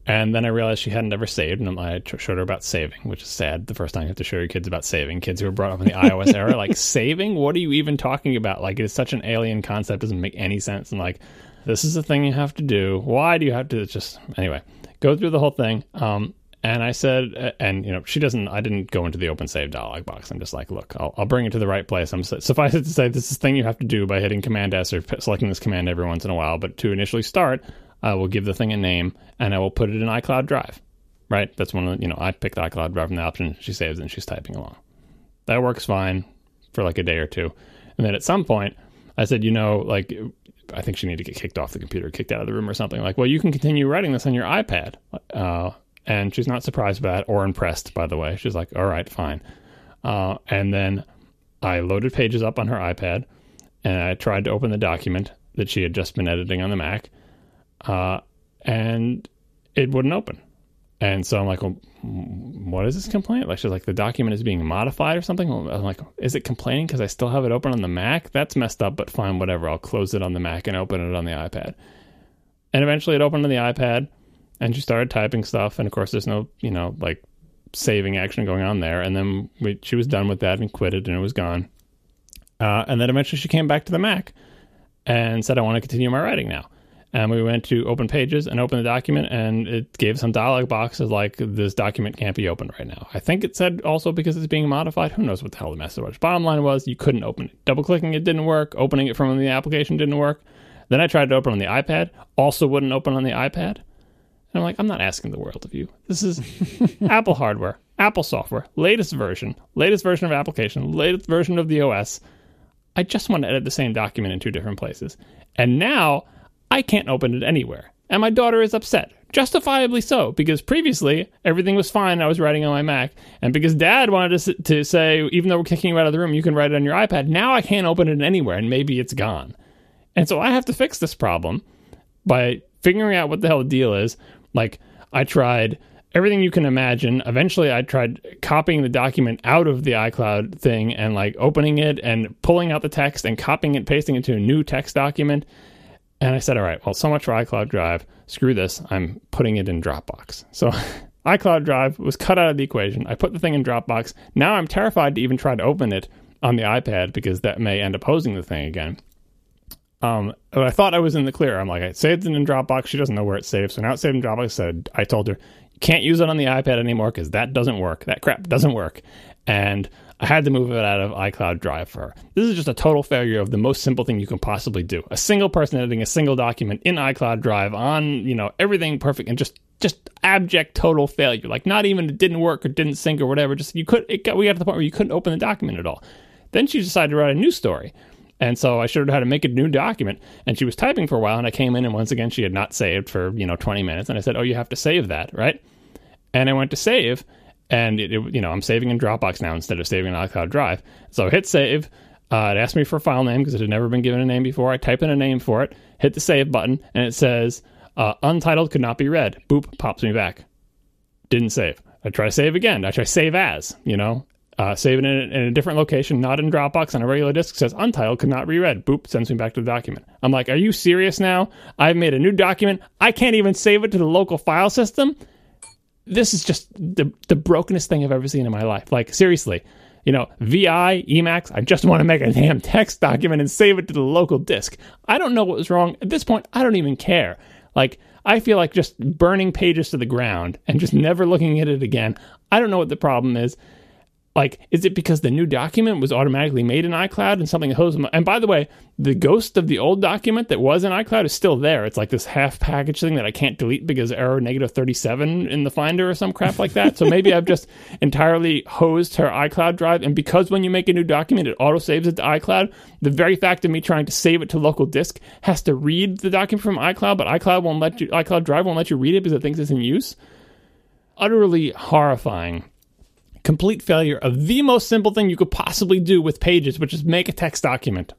And then I realized she hadn't ever saved, and I showed her about saving, which is sad. The first time you have to show your kids about saving, kids who were brought up in the iOS era, like (laughs) saving. What are you even talking about? Like it is such an alien concept, doesn't make any sense. And like This is the thing you have to do. Why do you have to? It's just anyway. Go through the whole thing. Um, and I said, and you know, she doesn't. I didn't go into the open save dialog box. I'm just like, look, I'll, I'll bring it to the right place. I'm suffice it to say, this is the thing you have to do by hitting Command S or selecting this command every once in a while. But to initially start, I will give the thing a name and I will put it in iCloud Drive. Right? That's one of the, you know, I picked iCloud Drive from the option. She saves and she's typing along. That works fine for like a day or two. And then at some point, I said, you know, like I think she needed to get kicked off the computer, kicked out of the room or something. Like, well, you can continue writing this on your iPad. Uh, and she's not surprised by that or impressed, by the way. She's like, all right, fine. Uh, and then I loaded pages up on her iPad and I tried to open the document that she had just been editing on the Mac. Uh, and it wouldn't open. And so I'm like, well, what is this complaint? Like, she's like, the document is being modified or something. I'm like, is it complaining because I still have it open on the Mac? That's messed up, but fine, whatever. I'll close it on the Mac and open it on the iPad. And eventually it opened on the iPad and she started typing stuff. And of course, there's no, you know, like saving action going on there. And then we, she was done with that and quit it and it was gone. Uh, and then eventually she came back to the Mac and said, I want to continue my writing now and we went to open pages and open the document and it gave some dialog boxes like this document can't be opened right now. I think it said also because it's being modified who knows what the hell the message was. Bottom line was you couldn't open it. Double clicking it didn't work. Opening it from the application didn't work. Then i tried to open on the ipad also wouldn't open on the ipad. And i'm like i'm not asking the world of you. This is (laughs) apple hardware apple software latest version latest version of application latest version of the os i just want to edit the same document in two different places. And now I can't open it anywhere. And my daughter is upset, justifiably so, because previously everything was fine. I was writing on my Mac. And because dad wanted to, to say, even though we're kicking you out of the room, you can write it on your iPad, now I can't open it anywhere and maybe it's gone. And so I have to fix this problem by figuring out what the hell the deal is. Like, I tried everything you can imagine. Eventually, I tried copying the document out of the iCloud thing and like opening it and pulling out the text and copying it, pasting it to a new text document. And I said, all right, well, so much for iCloud Drive. Screw this. I'm putting it in Dropbox. So (laughs) iCloud Drive was cut out of the equation. I put the thing in Dropbox. Now I'm terrified to even try to open it on the iPad because that may end up hosing the thing again. Um, but I thought I was in the clear. I'm like, I saved it in Dropbox. She doesn't know where it's saved. So now it's saved in Dropbox. Said, I told her, you can't use it on the iPad anymore because that doesn't work. That crap doesn't work. And I had to move it out of iCloud Drive for her. This is just a total failure of the most simple thing you can possibly do. A single person editing a single document in iCloud Drive on, you know, everything perfect and just just abject total failure. Like not even it didn't work or didn't sync or whatever. Just you could it got we got to the point where you couldn't open the document at all. Then she decided to write a new story. And so I showed her how to make a new document. And she was typing for a while. And I came in, and once again, she had not saved for, you know, 20 minutes. And I said, Oh, you have to save that, right? And I went to save and it, it, you know I'm saving in Dropbox now instead of saving in iCloud Drive. So I hit save. Uh, it asked me for a file name because it had never been given a name before. I type in a name for it, hit the save button, and it says uh, untitled could not be read. Boop pops me back. Didn't save. I try to save again. I try save as. You know, uh, save it in a, in a, different location, not in Dropbox on a regular disk. Says untitled could not be read. Boop sends me back to the document. I'm like, are you serious now? I've made a new document. I can't even save it to the local file system this is just the the brokenest thing I've ever seen in my life. Like seriously, you know, VI, Emacs, I just want to make a damn text document and save it to the local disk. I don't know what was wrong. At this point, I don't even care. Like I feel like just burning pages to the ground and just never looking at it again. I don't know what the problem is. Like, is it because the new document was automatically made in iCloud and something hosed? And by the way, the ghost of the old document that was in iCloud is still there. It's like this half package thing that I can't delete because error negative 37 in the Finder or some crap like that. So maybe I've just (laughs) entirely hosed her iCloud drive. And because when you make a new document, it auto saves it to iCloud, the very fact of me trying to save it to local disk has to read the document from iCloud, but iCloud won't let you, iCloud Drive won't let you read it because it thinks it's in use. Utterly horrifying complete failure of the most simple thing you could possibly do with pages, which is make a text document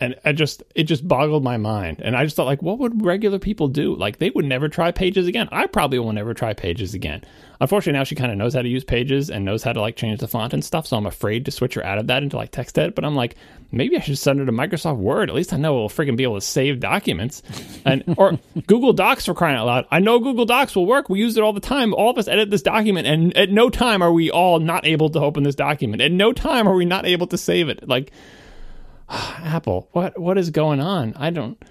and I just it just boggled my mind. And i just thought like what would regular people do? Like they would never try pages again. I probably will never try pages again. Unfortunately now she kind of knows how to use pages and knows how to like change the font and stuff so i'm afraid to switch her out of that into like TextEdit. But i'm like maybe i should send her to microsoft word. At least i know we'll freaking be able to save documents. And or (laughs) google docs for crying out loud. I know google docs will work. We use it all the time. All of us edit this document and at no time are we all not able to open this document. At no time are we not able to save it. Like (sighs) Apple, what what is going on? I don't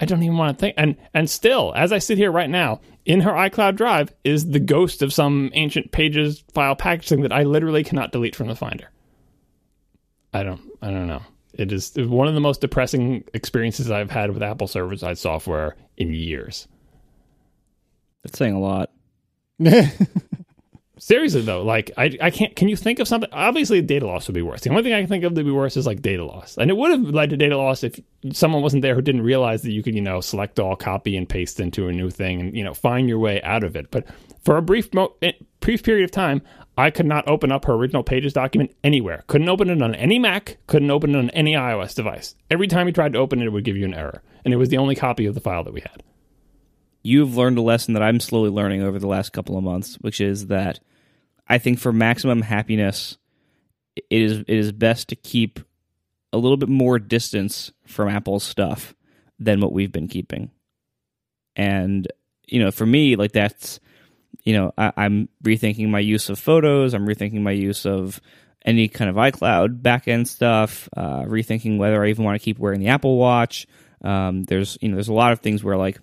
I don't even want to think. And and still, as I sit here right now, in her iCloud drive is the ghost of some ancient pages file packaging that I literally cannot delete from the Finder. I don't. I don't know. It is one of the most depressing experiences I've had with Apple server side software in years. That's saying a lot. (laughs) Seriously though, like I, I can't. Can you think of something? Obviously, data loss would be worse. The only thing I can think of that would be worse is like data loss, and it would have led to data loss if someone wasn't there who didn't realize that you could, you know, select all, copy and paste into a new thing, and you know, find your way out of it. But for a brief, mo- eh, brief period of time, I could not open up her original Pages document anywhere. Couldn't open it on any Mac. Couldn't open it on any iOS device. Every time you tried to open it, it would give you an error, and it was the only copy of the file that we had. You've learned a lesson that I'm slowly learning over the last couple of months, which is that I think for maximum happiness, it is it is best to keep a little bit more distance from Apple's stuff than what we've been keeping. And you know, for me, like that's you know, I, I'm rethinking my use of photos. I'm rethinking my use of any kind of iCloud backend stuff. Uh, rethinking whether I even want to keep wearing the Apple Watch. Um, there's you know, there's a lot of things where like,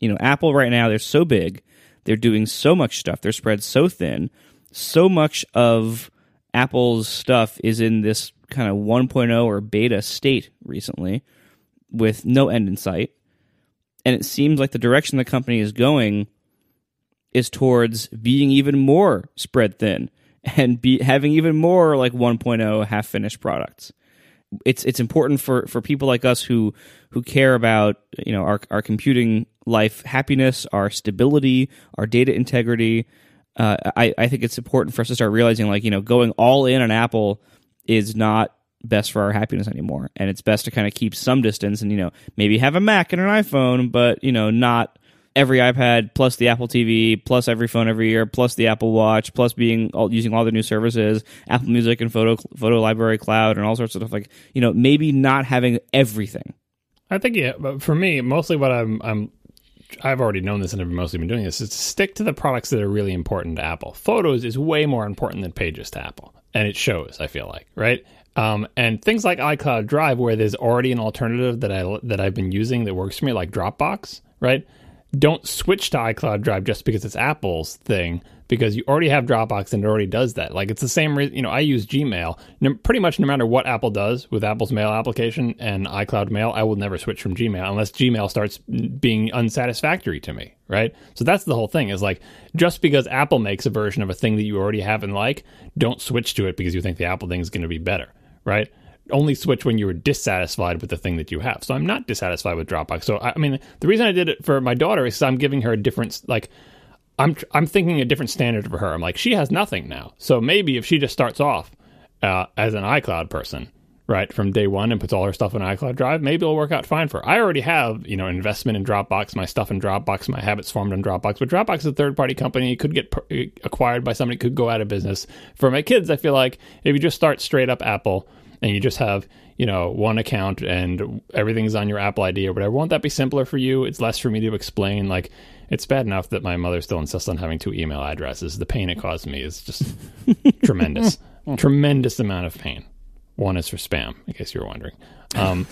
you know, Apple right now they're so big, they're doing so much stuff, they're spread so thin so much of Apple's stuff is in this kind of 1.0 or beta state recently with no end in sight. And it seems like the direction the company is going is towards being even more spread thin and be having even more like 1.0 half finished products. It's it's important for, for people like us who who care about you know our our computing life happiness, our stability, our data integrity, uh, I, I think it's important for us to start realizing like you know going all in on apple is not best for our happiness anymore. And it's best to kind of keep some distance and you know maybe have a mac and an iphone but you know not every ipad plus the apple tv plus every phone every year plus the apple watch plus being all, using all the new services apple music and photo photo library cloud and all sorts of stuff like you know maybe not having everything. I think yeah, but for me, mostly what I'm I'm I've already known this and I've mostly been doing this is to stick to the products that are really important to Apple. Photos is way more important than Pages to Apple, and it shows. I feel like right. Um, and things like iCloud Drive, where there's already an alternative that I that I've been using that works for me, like Dropbox, right? Don't switch to iCloud Drive just because it's Apple's thing because you already have Dropbox and it already does that. Like it's the same reason, you know, I use Gmail. No, pretty much no matter what Apple does with Apple's mail application and iCloud Mail, I will never switch from Gmail unless Gmail starts being unsatisfactory to me, right? So that's the whole thing is like just because Apple makes a version of a thing that you already have and like, don't switch to it because you think the Apple thing is going to be better, right? Only switch when you were dissatisfied with the thing that you have. So I'm not dissatisfied with Dropbox. So I mean, the reason I did it for my daughter is I'm giving her a different like I'm I'm thinking a different standard for her. I'm like, she has nothing now. So maybe if she just starts off uh, as an iCloud person, right, from day one and puts all her stuff in iCloud Drive, maybe it'll work out fine for her. I already have, you know, investment in Dropbox, my stuff in Dropbox, my habits formed in Dropbox. But Dropbox is a third party company. It could get acquired by somebody, could go out of business. For my kids, I feel like if you just start straight up Apple and you just have, you know, one account and everything's on your Apple ID or whatever, won't that be simpler for you? It's less for me to explain, like, it's bad enough that my mother still insists on having two email addresses. The pain it caused me is just (laughs) tremendous. tremendous amount of pain. One is for spam, in case you were wondering. Um,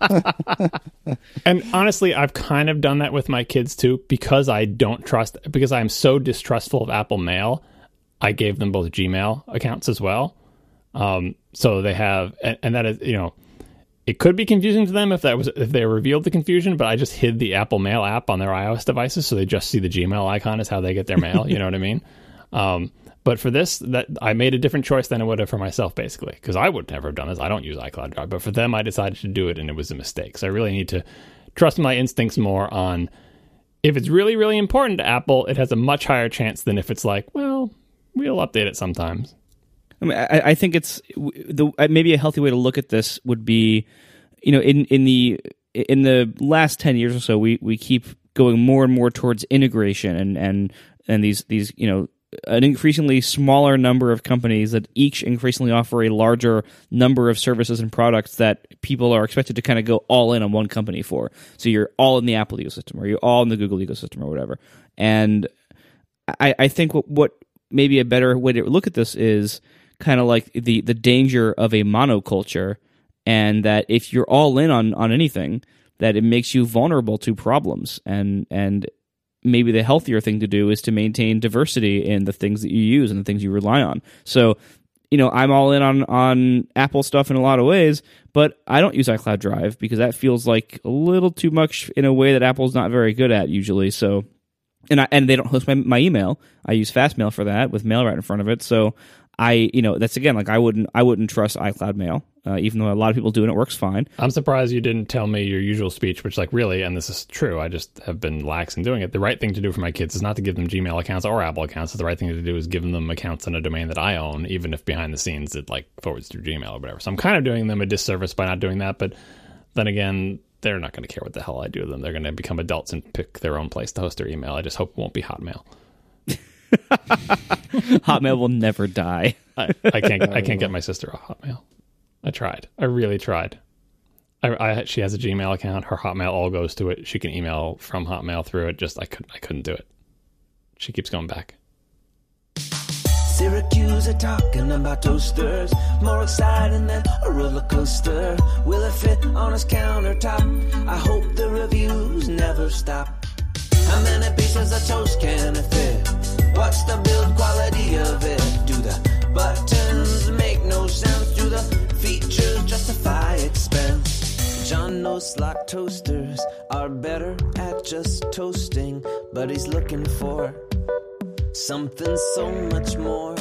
(laughs) and honestly, I've kind of done that with my kids too because I don't trust, because I'm so distrustful of Apple Mail. I gave them both Gmail accounts as well. Um, so they have, and, and that is, you know, it could be confusing to them if that was if they revealed the confusion, but I just hid the Apple Mail app on their iOS devices, so they just see the Gmail icon as how they get their mail. you know what I mean? (laughs) Um, but for this, that I made a different choice than I would have for myself, basically, because I would never have done this. I don't use iCloud Drive, but for them, I decided to do it, and it was a mistake. So I really need to trust my instincts more on if it's really, really important to Apple. It has a much higher chance than if it's like, well, we'll update it sometimes. I mean, I, I think it's the uh, maybe a healthy way to look at this would be, you know, in in the in the last ten years or so, we we keep going more and more towards integration and and and these these you know an increasingly smaller number of companies that each increasingly offer a larger number of services and products that people are expected to kind of go all in on one company for. So you're all in the Apple ecosystem or you're all in the Google ecosystem or whatever. And I, I think what, what maybe a better way to look at this is kind of like the the danger of a monoculture, and that if you're all in on on anything, that it makes you vulnerable to problems and and maybe the healthier thing to do is to maintain diversity in the things that you use and the things you rely on. So, you know, I'm all in on on Apple stuff in a lot of ways, but I don't use iCloud Drive because that feels like a little too much in a way that Apple's not very good at usually. So, and I, and they don't host my, my email. I use Fastmail for that with mail right in front of it. So I, you know, that's again like I wouldn't I wouldn't trust iCloud Mail, uh, even though a lot of people do and it works fine. I'm surprised you didn't tell me your usual speech, which, like, really, and this is true. I just have been lax in doing it. The right thing to do for my kids is not to give them Gmail accounts or Apple accounts. The right thing to do is give them accounts on a domain that I own, even if behind the scenes it like forwards through Gmail or whatever. So I'm kind of doing them a disservice by not doing that. But then again, they're not going to care what the hell I do to them. They're going to become adults and pick their own place to host their email. I just hope it won't be Hotmail. (laughs) Hotmail will never die. I, I can't. I can't get my sister a Hotmail. I tried. I really tried. I, I, she has a Gmail account. Her Hotmail all goes to it. She can email from Hotmail through it. Just I couldn't. I couldn't do it. She keeps going back. Siracusa are talking about toasters, more exciting than a roller coaster. Will it fit on his countertop? I hope the reviews never stop. How many pieces of toast can it fit? What's the build quality of it? Do the buttons make no sense? Do the features justify expense? John knows slot toasters are better at just toasting, but he's looking for something so much more.